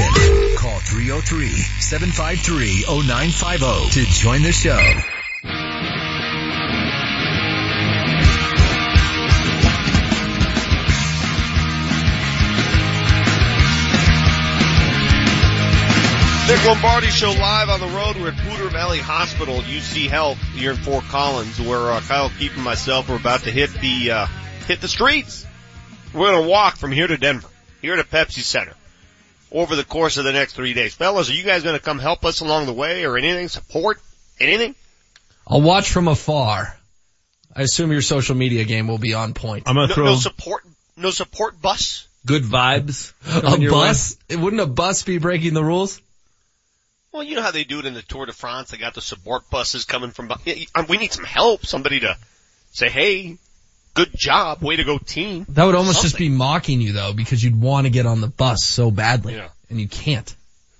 Call 303-753-0950 to join the show. Nick Lombardi show live on the road. We're at Poudre Valley Hospital, UC Health, here in Fort Collins, where uh, Kyle Keefe and myself are about to hit the uh, hit the streets. We're to walk from here to Denver, here to Pepsi Center, over the course of the next three days. Fellas, are you guys going to come help us along the way, or anything? Support anything? I'll watch from afar. I assume your social media game will be on point. I'm gonna No, throw. no support, no support bus. Good vibes. A coming your way. bus? Wouldn't a bus be breaking the rules? Well, you know how they do it in the Tour de France. They got the support buses coming from. bu- Yeah, We need some help. Somebody to say, "Hey, good job, way to go, team." That would almost just be mocking you though, because you'd want to get on the bus so badly. Yeah. And you can't.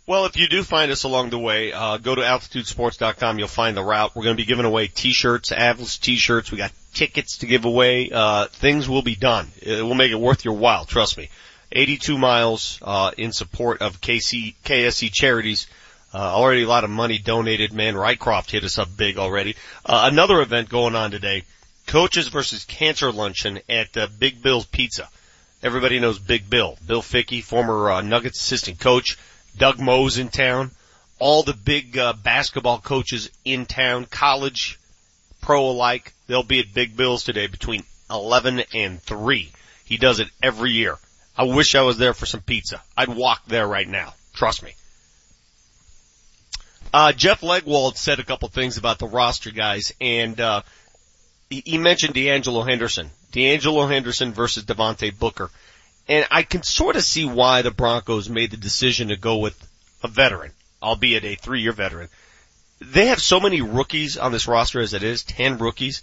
Well, if you do find us along the way, uh, go to altitudesports.com. You'll find the route. We're going to be giving away t-shirts, Atlas t-shirts. We got tickets to give away. Uh, things will be done. It will make it worth your while. Trust me. 82 miles, uh, in support of KC, KSC charities. Uh, already a lot of money donated, man. Rycroft hit us up big already. Uh, another event going on today. Coaches versus Cancer Luncheon at uh, Big Bill's Pizza. Everybody knows Big Bill. Bill Fickey, former uh, Nuggets assistant coach. Doug Moe's in town. All the big uh, basketball coaches in town, college, pro alike. They'll be at Big Bill's today between 11 and 3. He does it every year. I wish I was there for some pizza. I'd walk there right now. Trust me. Uh, Jeff Legwold said a couple things about the roster guys and, uh, he, mentioned D'Angelo Henderson. D'Angelo Henderson versus Devontae Booker. And I can sort of see why the Broncos made the decision to go with a veteran, albeit a three-year veteran. They have so many rookies on this roster as it is, 10 rookies.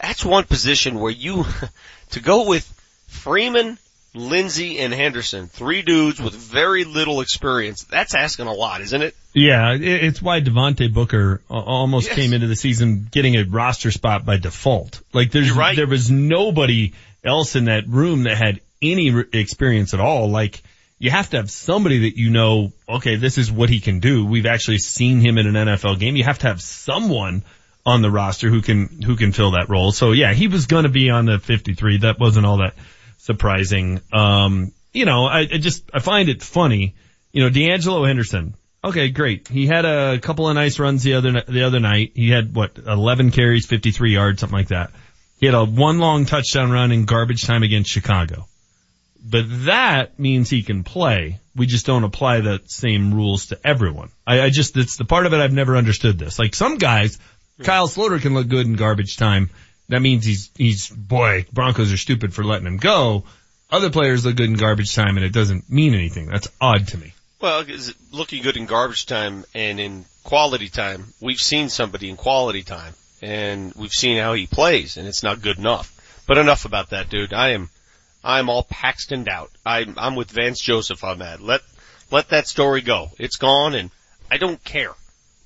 That's one position where you, to go with Freeman, Lindsay, and Henderson, three dudes with very little experience, that's asking a lot, isn't it? Yeah, it's why Devontae Booker almost Yes. came into the season getting a roster spot by default. Like there's, right. there was nobody else in that room that had any experience at all. Like you have to have somebody that you know, okay, this is what he can do. We've actually seen him in an NFL game. You have to have someone on the roster who can, who can fill that role. So yeah, he was going to be on the 53. That wasn't all that surprising. Um, you know, I, I just, I find it funny. You know, D'Angelo Henderson. Okay, great. He had a couple of nice runs the other, the other night. He had what, 11 carries, 53 yards, something like that. He had a one long touchdown run in garbage time against Chicago. But that means he can play. We just don't apply the same rules to everyone. I, I just, it's the part of it I've never understood this. Like some guys, Kyle Sloter can look good in garbage time. That means he's, he's, boy, Broncos are stupid for letting him go. Other players look good in garbage time and it doesn't mean anything. That's odd to me. Well, looking good in garbage time and in quality time, we've seen somebody in quality time and we've seen how he plays and it's not good enough. But enough about that, dude. I am, I'm all Paxtoned out. I'm, I'm with Vance Joseph on that. Let, let that story go. It's gone and I don't care.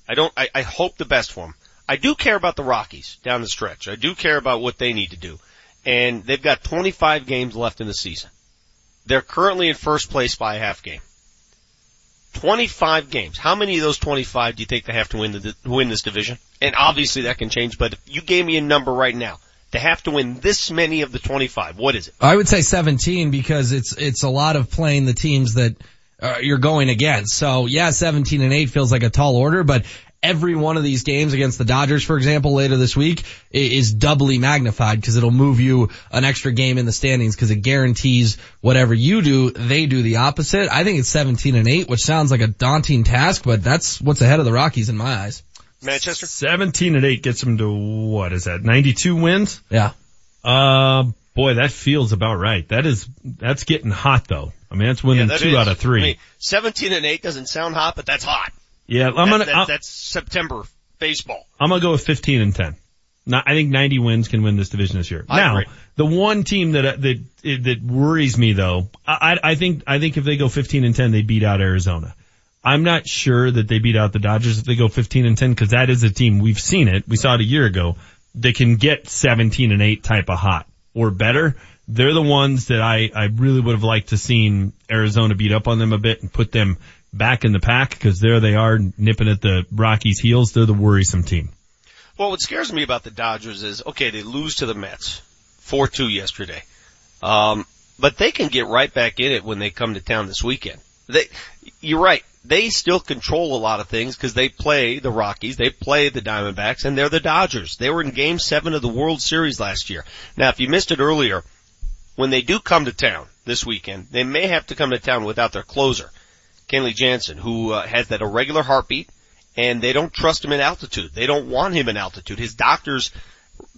I don't, I, I hope the best for him. I do care about the Rockies down the stretch. I do care about what they need to do. And they've got 25 games left in the season. They're currently in first place by a half game. 25 games. How many of those 25 do you think they have to win the, win this division? And obviously that can change, but if you gave me a number right now, to have to win this many of the 25, what is it? I would say 17 because it's, it's a lot of playing the teams that uh, you're going against. So yeah, 17 and 8 feels like a tall order, but every one of these games against the Dodgers, for example, later this week is doubly magnified because it'll move you an extra game in the standings because it guarantees whatever you do, they do the opposite. I think it's 17 and 8, which sounds like a daunting task, but that's what's ahead of the Rockies in my eyes. Manchester? 17 and 8 gets them to, what is that, 92 wins? Yeah. Uh, boy, that feels about right. That is, that's getting hot though. I mean, that's winning that two is. out of three. I mean, 17 and 8 doesn't sound hot, but that's hot. Yeah, I'm gonna, that- that's September baseball. I'm gonna go with 15 and 10. Now, I think 90 wins can win this division this year. I now, agree. the one team that, uh, that, that worries me though, I, I think, I think if they go 15 and 10, they beat out Arizona. I'm not sure that they beat out the Dodgers if they go 15 and 10 because that is a team, we've seen it, we saw it a year ago, they can get 17 and 8 type of hot or better. they're the ones that I, I really would have liked to seen Arizona beat up on them a bit and put them back in the pack because there they are nipping at the Rockies heels. They're the worrisome team. Well, what scares me about the Dodgers is, okay, they lose to the Mets. 4-2 yesterday. Um, but they can get right back in it when they come to town this weekend. They, you're right. They still control a lot of things because they play the Rockies, they play the Diamondbacks, and they're the Dodgers. They were in game seven of the World Series last year. Now, if you missed it earlier, when they do come to town this weekend, they may have to come to town without their closer, Kenley Jansen, who uh, has that irregular heartbeat, and they don't trust him in altitude. They don't want him in altitude. His doctors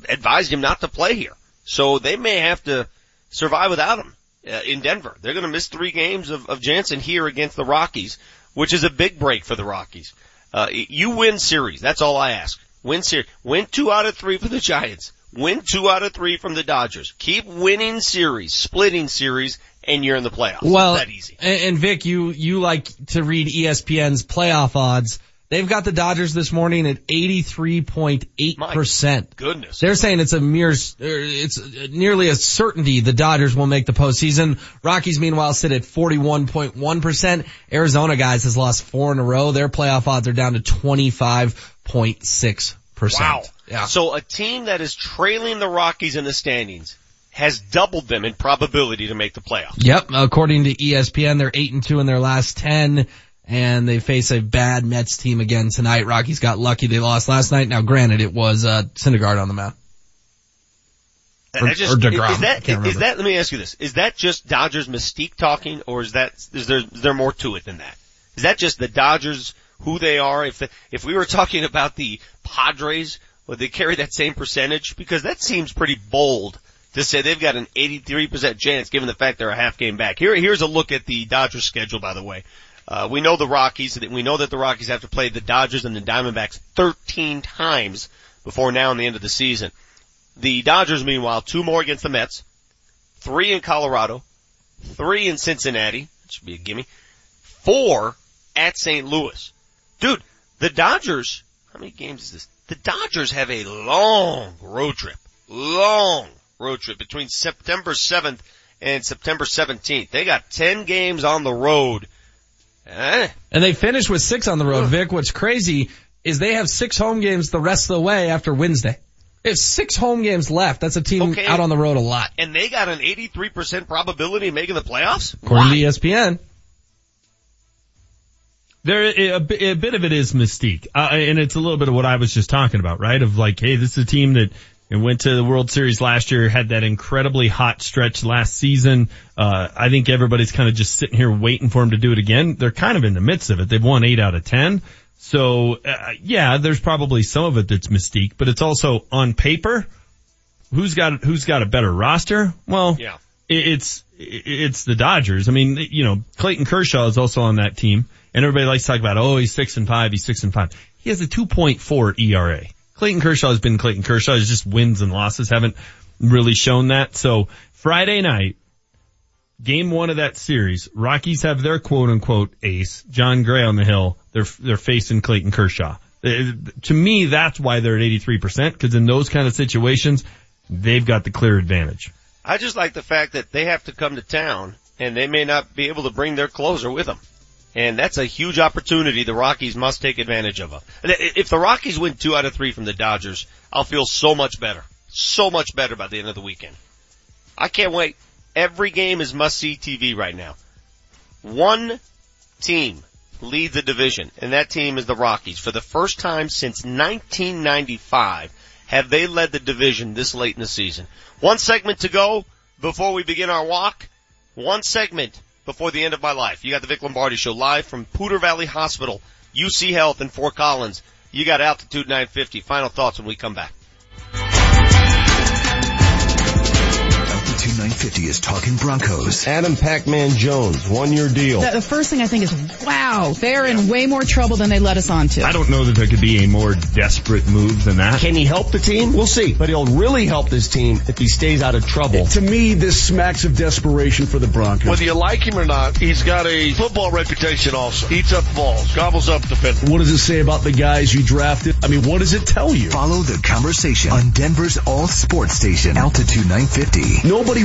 advised him not to play here. So they may have to survive without him uh, in Denver. They're going to miss three games of, of Jansen here against the Rockies, which is a big break for the Rockies. Uh, you win series. That's all I ask. Win series. Win two out of three for the Giants. Win two out of three from the Dodgers. Keep winning series, splitting series, and you're in the playoffs. Well, it's that easy. And, and Vic, you, you like to read ESPN's playoff odds. They've got the Dodgers this morning at 83.8%. Goodness. They're saying it's a mere, it's nearly a certainty the Dodgers will make the postseason. Rockies meanwhile sit at 41.1%. Arizona guys has lost four in a row. Their playoff odds are down to 25.6%. Wow. Yeah. So a team that is trailing the Rockies in the standings has doubled them in probability to make the playoffs. Yep. According to ESPN, they're eight and two in their last 10 and they face a bad Mets team again tonight. Rockies got lucky. They lost last night. Now granted, it was, uh, Syndergaard on the mound. Or, just- or DeGrom. Is that, is that, let me ask you this, is that just Dodgers mystique talking or is that, is there, is there more to it than that? Is that just the Dodgers, who they are? If, the, if we were talking about the Padres, would they carry that same percentage? Because that seems pretty bold to say they've got an 83% chance given the fact they're a half game back. Here, here's a look at the Dodgers schedule by the way. Uh, we know the Rockies, we know that the Rockies have to play the Dodgers and the Diamondbacks 13 times before now and the end of the season. The Dodgers, meanwhile, two more against the Mets, three in Colorado, three in Cincinnati, that should be a gimme, four at St. Louis. Dude, the Dodgers, how many games is this? The Dodgers have a long road trip. Long road trip between September 7th and September 17th. They got 10 games on the road. Eh? And they finished with six on the road. Vic, what's crazy is they have six home games the rest of the way after Wednesday. They have six home games left. That's a team Okay. out on the road a lot. And they got an 83% probability of making the playoffs? According to E ESPN. There, a, bit- a bit of it is mystique, uh, and it's a little bit of what I was just talking about, right? Of like, hey, this is a team that went to the World Series last year, had that incredibly hot stretch last season. Uh, I think everybody's kind of just sitting here waiting for them to do it again. They're kind of in the midst of it. They've won eight out of ten. So, uh, yeah, there's probably some of it that's mystique, but it's also on paper. Who's got, who's got a better roster? Well, Yeah. it- it's it's the Dodgers. I mean, you know, Clayton Kershaw is also on that team, and everybody likes to talk about, oh, he's six and five, he's six and five. He has a 2.4 ERA. Clayton Kershaw has been Clayton Kershaw. It's just wins and losses haven't really shown that. So Friday night, game one of that series, Rockies have their quote unquote ace, Jon Gray on the hill. They're they're facing Clayton Kershaw. Uh, To me, that's why they're at 83% because in those kind of situations, they've got the clear advantage. I just like the fact that they have to come to town and they may not be able to bring their closer with them. And that's a huge opportunity the Rockies must take advantage of. If the Rockies win two out of three from the Dodgers, I'll feel so much better. So much better by the end of the weekend. I can't wait. Every game is must see TV right now. One team leads the division and that team is the Rockies. For the first time since 1995 have they led the division this late in the season. One segment to go before we begin our walk. One segment before the end of my life. You got the Vic Lombardi show live from Poudre Valley Hospital, UC Health in Fort Collins. You got Altitude 950. Final thoughts when we come back. Altitude 950 is talking Broncos. Adam Pac-Man Jones, one year deal. The, the first thing I think is, wow, they're in way more trouble than they let us on to. I don't know that there could be a more desperate move than that. Can he help the team? We'll see. But he'll really help this team if he stays out of trouble. To me, this smacks of desperation for the Broncos. Whether you like him or not, he's got a football reputation also. Eats up balls, gobbles up defenders. What does it say about the guys you drafted? I mean, what does it tell you? Follow the conversation on Denver's all sports station, Altitude 950. Nobody wants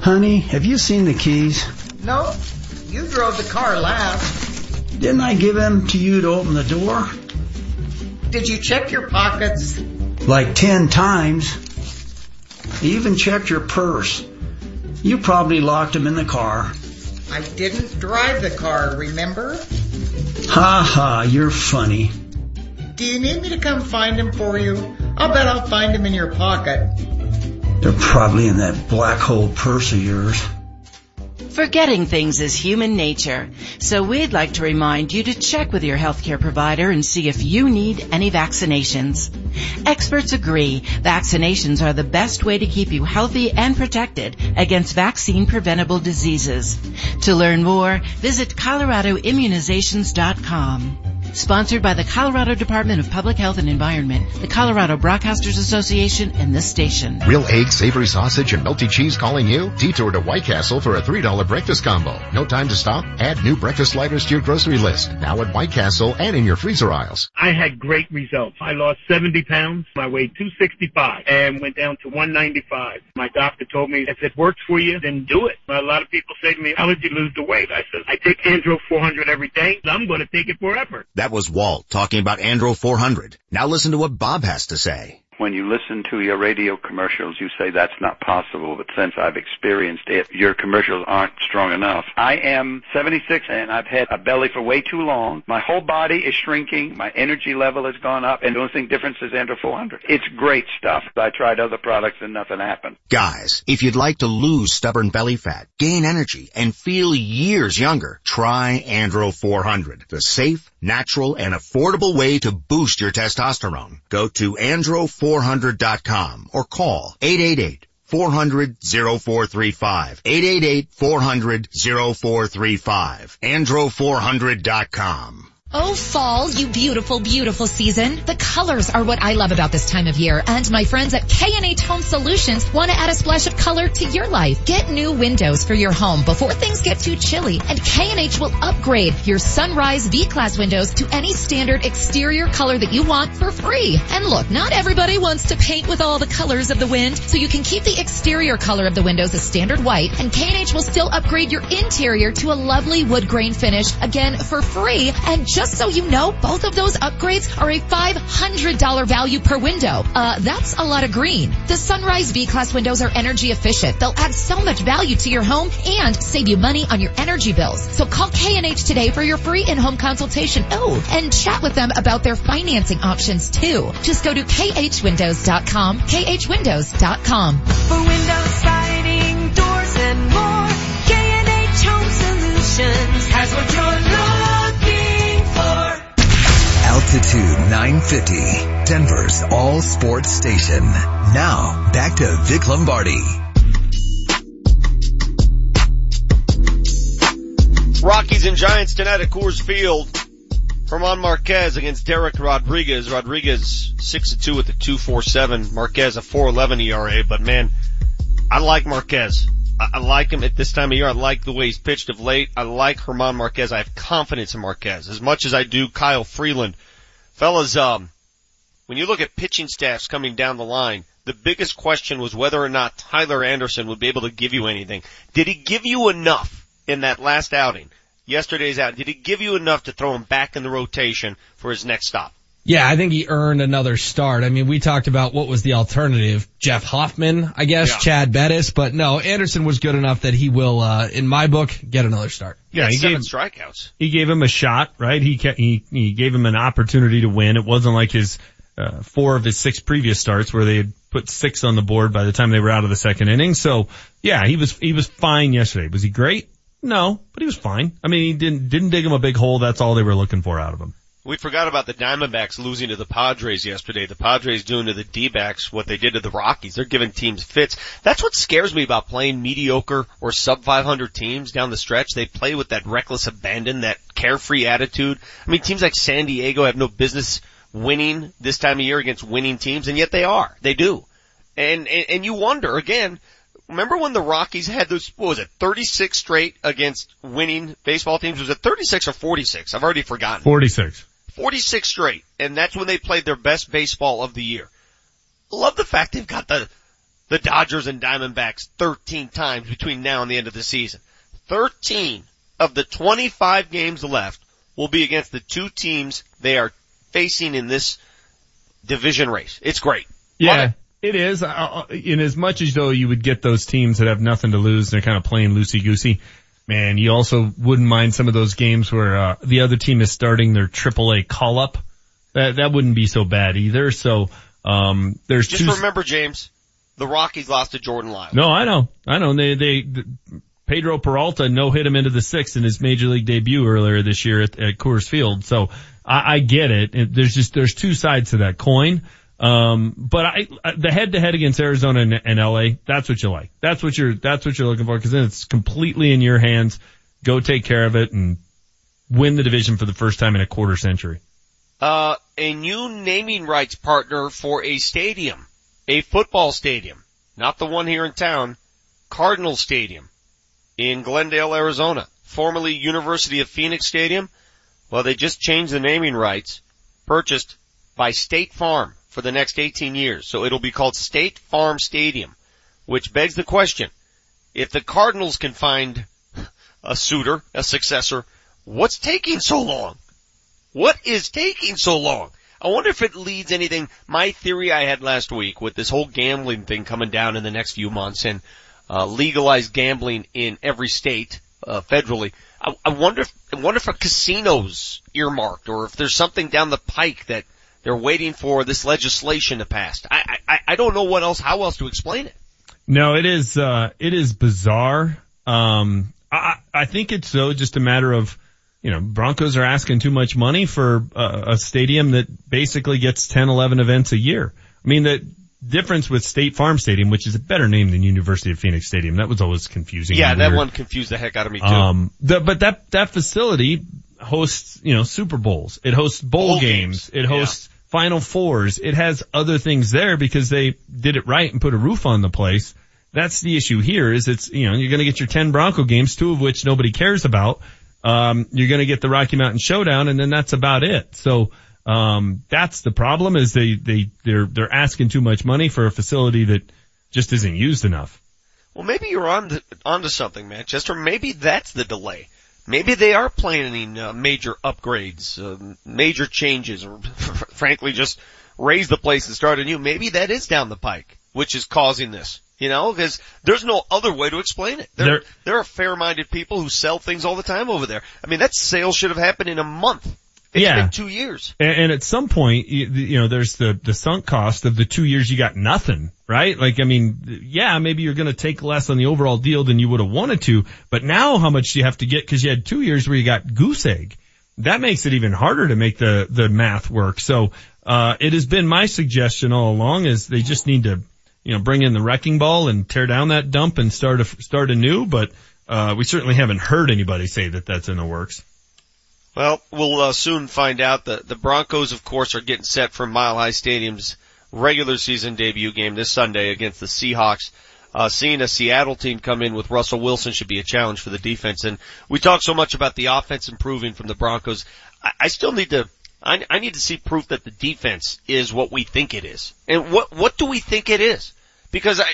Honey, have you seen the keys? No, you drove the car last. Didn't I give them to you to open the door? Did you check your pockets? Like ten times. I even checked your purse. You probably locked them in the car. I didn't drive the car, remember? Ha ha, you're funny. Do you need me to come find him for you? I'll bet I'll find him in your pocket. They're probably in that black hole purse of yours. Forgetting things is human nature, so we'd like to remind you to check with your healthcare provider and see if you need any vaccinations. Experts agree vaccinations are the best way to keep you healthy and protected against vaccine preventable diseases. To learn more, visit coloradoimmunizations.com. Sponsored by the Colorado Department of Public Health and Environment, the Colorado Broadcasters Association, and this station. Real egg, savory sausage, and melty cheese calling you? Detour to White Castle for a $3 breakfast combo. No time to stop? Add new breakfast sliders to your grocery list. Now at White Castle and in your freezer aisles. I had great results. I lost 70 pounds. I weighed 265 and went down to 195. My doctor told me, if it works for you, then do it. A lot of people say to me, how did you lose the weight? I said, I take Andro 400 every day. I'm going to take it forever. That was Walt talking about Andro 400. Now listen to what Bob has to say. When you listen to your radio commercials, you say that's not possible, but since I've experienced it, your commercials aren't strong enough. I am 76 and I've had a belly for way too long. My whole body is shrinking. My energy level has gone up and the only thing difference is Andro 400. It's great stuff. I tried other products and nothing happened. Guys, if you'd like to lose stubborn belly fat, gain energy, and feel years younger, try Andro 400. The safe, natural, and affordable way to boost your testosterone. Go to andro400.com or call 888 400 0435. 888 400 0435. Andro400.com. Oh, fall, you beautiful, beautiful season. The colors are what I love about this time of year. And my friends at K&H Home Solutions want to add a splash of color to your life. Get new windows for your home before things get too chilly. And K&H will upgrade your Sunrise V-Class windows to any standard exterior color that you want for free. And look, not everybody wants to paint with all the colors of the wind, so you can keep the exterior color of the windows a standard white, and K&H will still upgrade your interior to a lovely wood grain finish, again, for free. And just so you know, both of those upgrades are a $500 value per window. Uh, that's a lot of green. The Sunrise V-Class windows are energy efficient. They'll add so much value to your home and save you money on your energy bills. So call K&H today for your free in-home consultation. Oh, and chat with them about their financing options too. Just go to khwindows.com, khwindows.com. For windows, siding, doors, and more, K&H Home Solutions has what you're looking. Altitude 950, Denver's all sports station. Now, back to Vic Lombardi. Rockies and Giants tonight at Coors Field. German Marquez against Dereck Rodriguez. Rodriguez 6-2 with a 2.47. Marquez a 4.11 ERA, but man, I like Marquez. I, I like him at this time of year. I like the way he's pitched of late. I like German Marquez. I have confidence in Marquez as much as I do Kyle Freeland. Fellas, um, when you look at pitching staffs coming down the line, the biggest question was whether or not Tyler Anderson would be able to give you anything. Did he give you enough in that last outing? Yesterday's out. Did he give you enough to throw him back in the rotation for his next stop? Yeah, I think he earned another start. I mean, we talked about what was the alternative. Jeff Hoffman, I guess, Yeah. Chad Bettis, but no, Anderson was good enough that he will, uh, in my book, get another start. Yeah, He he had seven gave strikeouts. he gave him a shot, right? He he he gave him an opportunity to win. It wasn't like his uh, four of his six previous starts where they had put six on the board by the time they were out of the second inning. So yeah, he was he was fine yesterday. Was he great? No, but he was fine. I mean, he didn't didn't dig him a big hole. That's all they were looking for out of him. We forgot about the Diamondbacks losing to the Padres yesterday. The Padres doing to the D-backs what they did to the Rockies. They're giving teams fits. That's what scares me about playing mediocre or sub 500 teams down the stretch. They play with that reckless abandon, that carefree attitude. I mean, teams like San Diego have no business winning this time of year against winning teams, and yet they are. They do. And, and, and you wonder, again, remember when the Rockies had those, what was it, 36 straight against winning baseball teams? Was it 36 or 46? I've already forgotten. 46. 46 straight, and that's when they played their best baseball of the year. Love the fact they've got the, the Dodgers and Diamondbacks 13 times between now and the end of the season. 13 of the 25 games left will be against the two teams they are facing in this division race. It's great. Yeah, it is. Uh, in as much as though you would get those teams that have nothing to lose, they're kind of playing loosey goosey. Man, you also wouldn't mind some of those games where uh, the other team is starting their AAA call up. That that wouldn't be so bad either. So um, there's Just two. remember, James, the Rockies lost to Jordan Lyle. No, I know, I know. They they Pedro Peralta no hit him into the sixth in his major league debut earlier this year at, at Coors Field. So I, I get it. There's just there's two sides to that coin. Um, but I, the head to head against Arizona and, and LA, that's what you like. That's what you're, that's what you're looking for because then it's completely in your hands. Go take care of it and win the division for the first time in a quarter century. Uh, a new naming rights partner for a stadium, a football stadium, not the one here in town, Cardinal Stadium in Glendale, Arizona, formerly University of Phoenix Stadium. Well, they just changed the naming rights, purchased by State Farm for the next 18 years. So it'll be called State Farm Stadium, which begs the question, if the Cardinals can find a suitor, a successor, what's taking so long? What is taking so long? I wonder if it leads anything. My theory I had last week with this whole gambling thing coming down in the next few months and uh, legalized gambling in every state uh, federally. I, I wonder if I wonder if a casino's earmarked or if there's something down the pike that they're waiting for this legislation to pass. I, I, I don't know what else, how else to explain it. No, it is, uh, it is bizarre. Um, I, I think it's though just a matter of, you know, Broncos are asking too much money for a, a stadium that basically gets 10, 11 events a year. I mean, the difference with State Farm Stadium, which is a better name than University of Phoenix Stadium, that was always confusing. Yeah, that one confused the heck out of me too. Um, the, but that, that facility hosts, you know, Super Bowls. It hosts bowl, Bowl games. games. It hosts Final Fours. It has other things there because they did it right and put a roof on the place. That's the issue here is it's, you know, you're going to get your 10 Bronco games, two of which nobody cares about. Um, you're going to get the Rocky Mountain Showdown and then that's about it. So, um, that's the problem is they, they, they're, they're asking too much money for a facility that just isn't used enough. Well, maybe you're on to, onto something, Manchester. Maybe that's the delay. Maybe they are planning uh, major upgrades, uh, major changes, or frankly just raise the place and start anew. Maybe that is down the pike, which is causing this. You know, because there's no other way to explain it. There, There- there are fair-minded people who sell things all the time over there. I mean, that sale should have happened in a month. It's Yeah. been two years. And, and at some point, you, you know, there's the, the sunk cost of the two years you got nothing, right? Like, I mean, yeah, maybe you're going to take less on the overall deal than you would have wanted to, but now how much do you have to get? Cause you had two years where you got goose egg. That makes it even harder to make the, the math work. So, uh, it has been my suggestion all along is they just need to, you know, bring in the wrecking ball and tear down that dump and start a, start anew, but, uh, we certainly haven't heard anybody say that that's in the works. Well, we'll uh, soon find out. The the Broncos, of course, are getting set for Mile High Stadium's regular season debut game this Sunday against the Seahawks. Uh, seeing a Seattle team come in with Russell Wilson should be a challenge for the defense. And we talk so much about the offense improving from the Broncos. I, I still need to. I, I need to see proof that the defense is what we think it is. And what what do we think it is? Because I,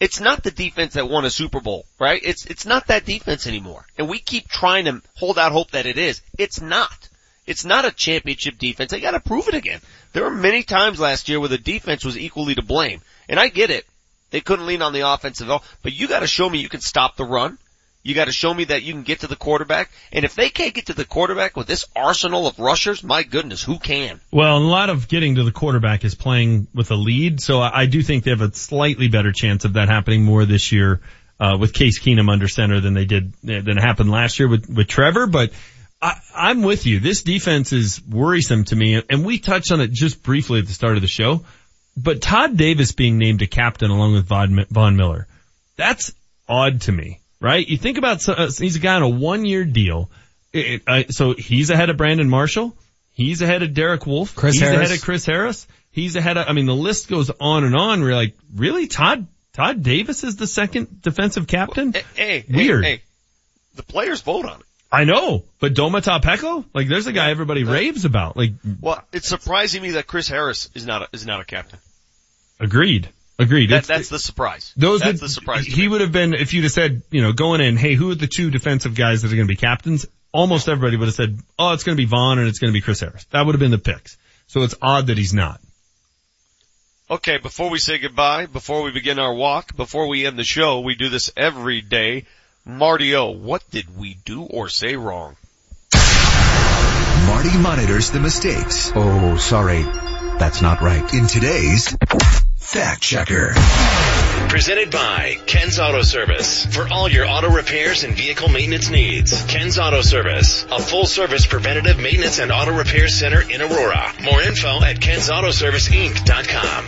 it's not the defense that won a Super Bowl, right? It's, it's not that defense anymore. And we keep trying to hold out hope that it is. It's not. It's not a championship defense. They gotta prove it again. There were many times last year where the defense was equally to blame. And I get it. They couldn't lean on the offensive, but you gotta show me you can stop the run. You gotta show me that you can get to the quarterback. And if they can't get to the quarterback with this arsenal of rushers, my goodness, who can? Well, a lot of getting to the quarterback is playing with a lead, so I do think they have a slightly better chance of that happening more this year uh, with Case Keenum under center than they did than happened last year with with Trevor. But I, I'm with you. This defense is worrisome to me, and we touched on it just briefly at the start of the show. But Todd Davis being named a captain along with Von Miller, that's odd to me, right? You think about uh, he's a guy on a one-year deal, it, uh, so he's ahead of Brandon Marshall, he's ahead of Derek Wolfe, Chris he's Harris. ahead of Chris Harris, he's ahead of. I mean, the list goes on and on. We're like, really, Todd Todd Davis is the second defensive captain? Hey, Weird. Hey, hey, the players vote on it. I know, but Domata Peko, like there's a guy everybody raves about. Like, Well, it's surprising me that Chris Harris is not a, is not a captain. agreed, agreed. That, that's the surprise. Those that's would, the surprise. He me. would have been if you'd have said, you know, going in, hey, who are the two defensive guys that are going to be captains? Almost everybody would have said, oh, it's going to be Von and it's going to be Chris Harris. That would have been the picks. So it's odd that he's not. Okay, before we say goodbye, before we begin our walk, before we end the show, we do this every day. Marty O, what did we do or say wrong? Marty monitors the mistakes Oh, sorry. That's not right. in today's Fact Checker. Presented by Ken's Auto Service. For all your auto repairs and vehicle maintenance needs. Ken's Auto Service. A full service preventative maintenance and auto repair center in Aurora. More info at kensautoserviceinc.com.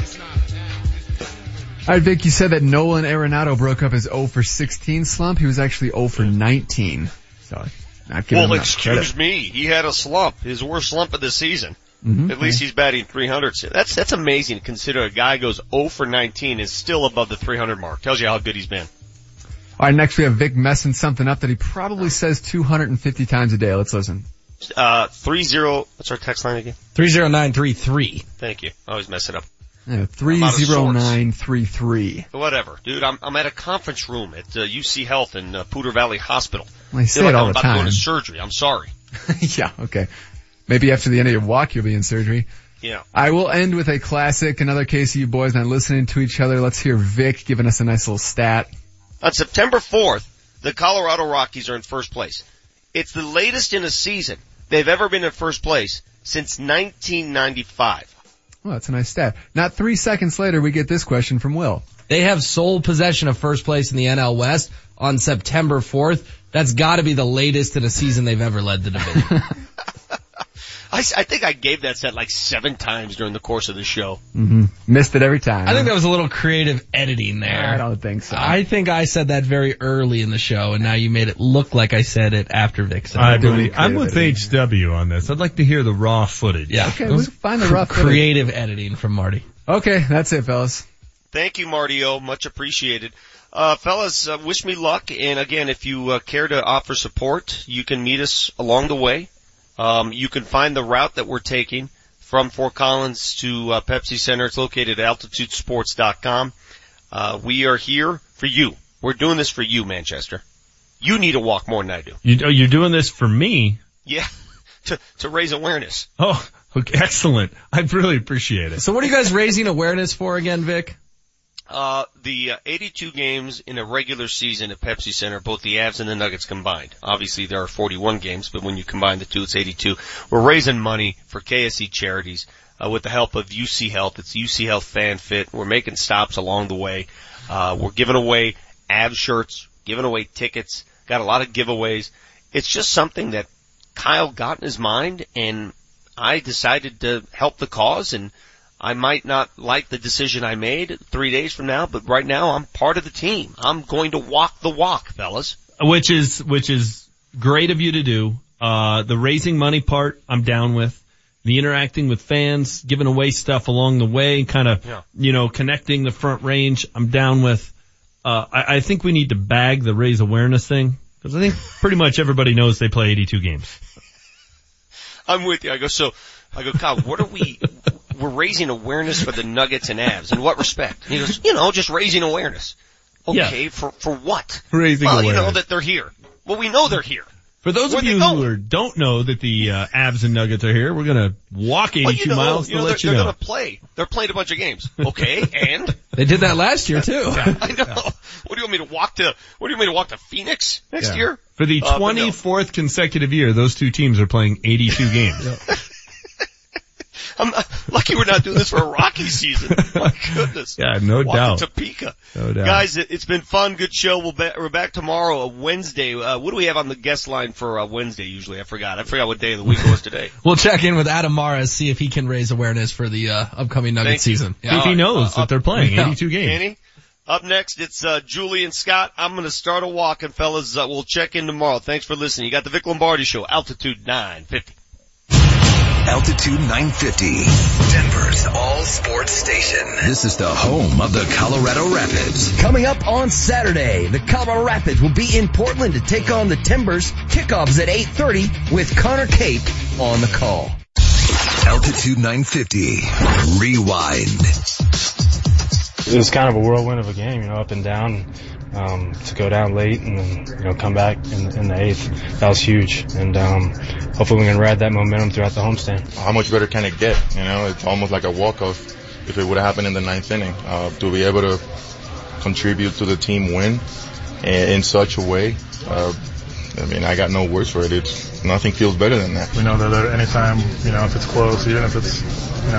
All right, Vic, you said that Nolan Arenado broke up his 0 for 16 slump. He was actually 0 for 19. So, not giving him Well, enough excuse credit. me. He had a slump, his worst slump of the season. Mhm. At least he's batting 300. That's, that's amazing to consider a guy goes 0 for 19 is still above the 300 mark. Tells you how good he's been. All right, next we have Vic messing something up that he probably says 250 times a day. Let's listen. Uh, 30, what's our text line again? 30933. Thank you. I always mess it up. Yeah, of 30933. Whatever, dude. I'm I'm at a conference room at uh, UC Health in uh, Poudre Valley Hospital. Well, you Feel say like it all I'm the about to go time. to surgery. I'm sorry. yeah, okay. Maybe after the end of your walk you'll be in surgery. Yeah. I will end with a classic, another case of you boys not listening to each other. Let's hear Vic giving us a nice little stat. On September 4th, the Colorado Rockies are in first place. It's the latest in a season they've ever been in first place since 1995. Well, that's a nice stat. Not three seconds later, we get this question from Will. They have sole possession of first place in the NL West on September 4th. That's gotta be the latest in a season they've ever led the division. I, s- I think I gave that set like seven times during the course of the show. hmm Missed it every time. I think that was a little creative editing there. I don't think so. I think I said that very early in the show and now you made it look like I said it after Vic said I it. believe, I'm with HW on this. I'd like to hear the raw footage. Yeah. Okay, we'll find the cr- rough footage. creative editing from Marty. Okay, that's it, fellas. Thank you, Marty O. Much appreciated. Uh, fellas, uh, wish me luck. And again, if you uh, care to offer support, you can meet us along the way. Um, you can find the route that we're taking from Fort Collins to uh, Pepsi Center. It's located at altitudesports.com. Uh, we are here for you. We're doing this for you, Manchester. You need to walk more than I do. You, oh, you're doing this for me? Yeah, to to raise awareness. Oh, okay, excellent. I really appreciate it. So what are you guys raising awareness for again, Vic? Uh, the uh, 82 games in a regular season at Pepsi Center, both the Avs and the Nuggets combined. Obviously, there are 41 games, but when you combine the two, it's 82. We're raising money for KSE charities uh, with the help of UC Health. It's UC Health Fan Fit. We're making stops along the way. Uh, we're giving away Avs shirts, giving away tickets. Got a lot of giveaways. It's just something that Kyle got in his mind, and I decided to help the cause and I might not like the decision I made three days from now, but right now I'm part of the team. I'm going to walk the walk, fellas. Which is, which is great of you to do. Uh, the raising money part, I'm down with. The interacting with fans, giving away stuff along the way, kind of, Yeah. you know, connecting the front range, I'm down with. Uh, I, I think we need to bag the raise awareness thing. Cause I think pretty much everybody knows they play 82 games. I'm with you. I go, so, I go, Kyle, what are we, we're raising awareness for the Nuggets and Avs. In what respect? He goes, you know, just raising awareness. Okay, for, for what? Raising well, you know awareness. that they're here. Well, we know they're here. For those Where of you who are, don't know that the uh, Avs and Nuggets are here, we're gonna walk 82 Well, you know, miles you to know, let they're, you they're gonna play. They're playing a bunch of games. Okay, and? They did that last year too. I know. What do you want me to walk to, what do you want me to walk to Phoenix next Yeah. year? For the Uh, but no. 24th consecutive year, those two teams are playing 82 games. I'm not, lucky we're not doing this for a Rocky season. My goodness. Yeah, no Walking doubt. Topeka. No doubt. Guys, it, it's been fun. Good show. We'll be, we're back tomorrow, uh, Wednesday. Uh, what do we have on the guest line for uh, Wednesday usually? I forgot. I forgot what day of the week it was today. We'll check in with Adam Mares, see if he can raise awareness for the uh, upcoming Nugget Thank season. See if he knows that they're playing Yeah. 82 games. Danny? Up next, it's uh, Julie and Scott. I'm going to start a walk, and fellas, uh, we'll check in tomorrow. Thanks for listening. You got the Vic Lombardi Show, Altitude 950. Altitude 950, Denver's all sports station. This is the home of the Colorado Rapids. Coming up on Saturday, the Colorado Rapids will be in Portland to take on the Timbers. Kickoffs at 8.30 with Connor Cape on the call. Altitude 950, rewind. It was kind of a whirlwind of a game, you know, up and down. Um, to go down late and then, you know, come back in, in the eighth, that was huge. And, um, hopefully we can ride that momentum throughout the homestand. how much better can it get? You know, it's almost like a walk-off if it would have happened in the ninth inning. Uh, to be able to contribute to the team win in, in such a way, uh, I mean, I got no words for it. It's nothing feels better than that. We know that at any time, you know, if it's close, even if it's, you know,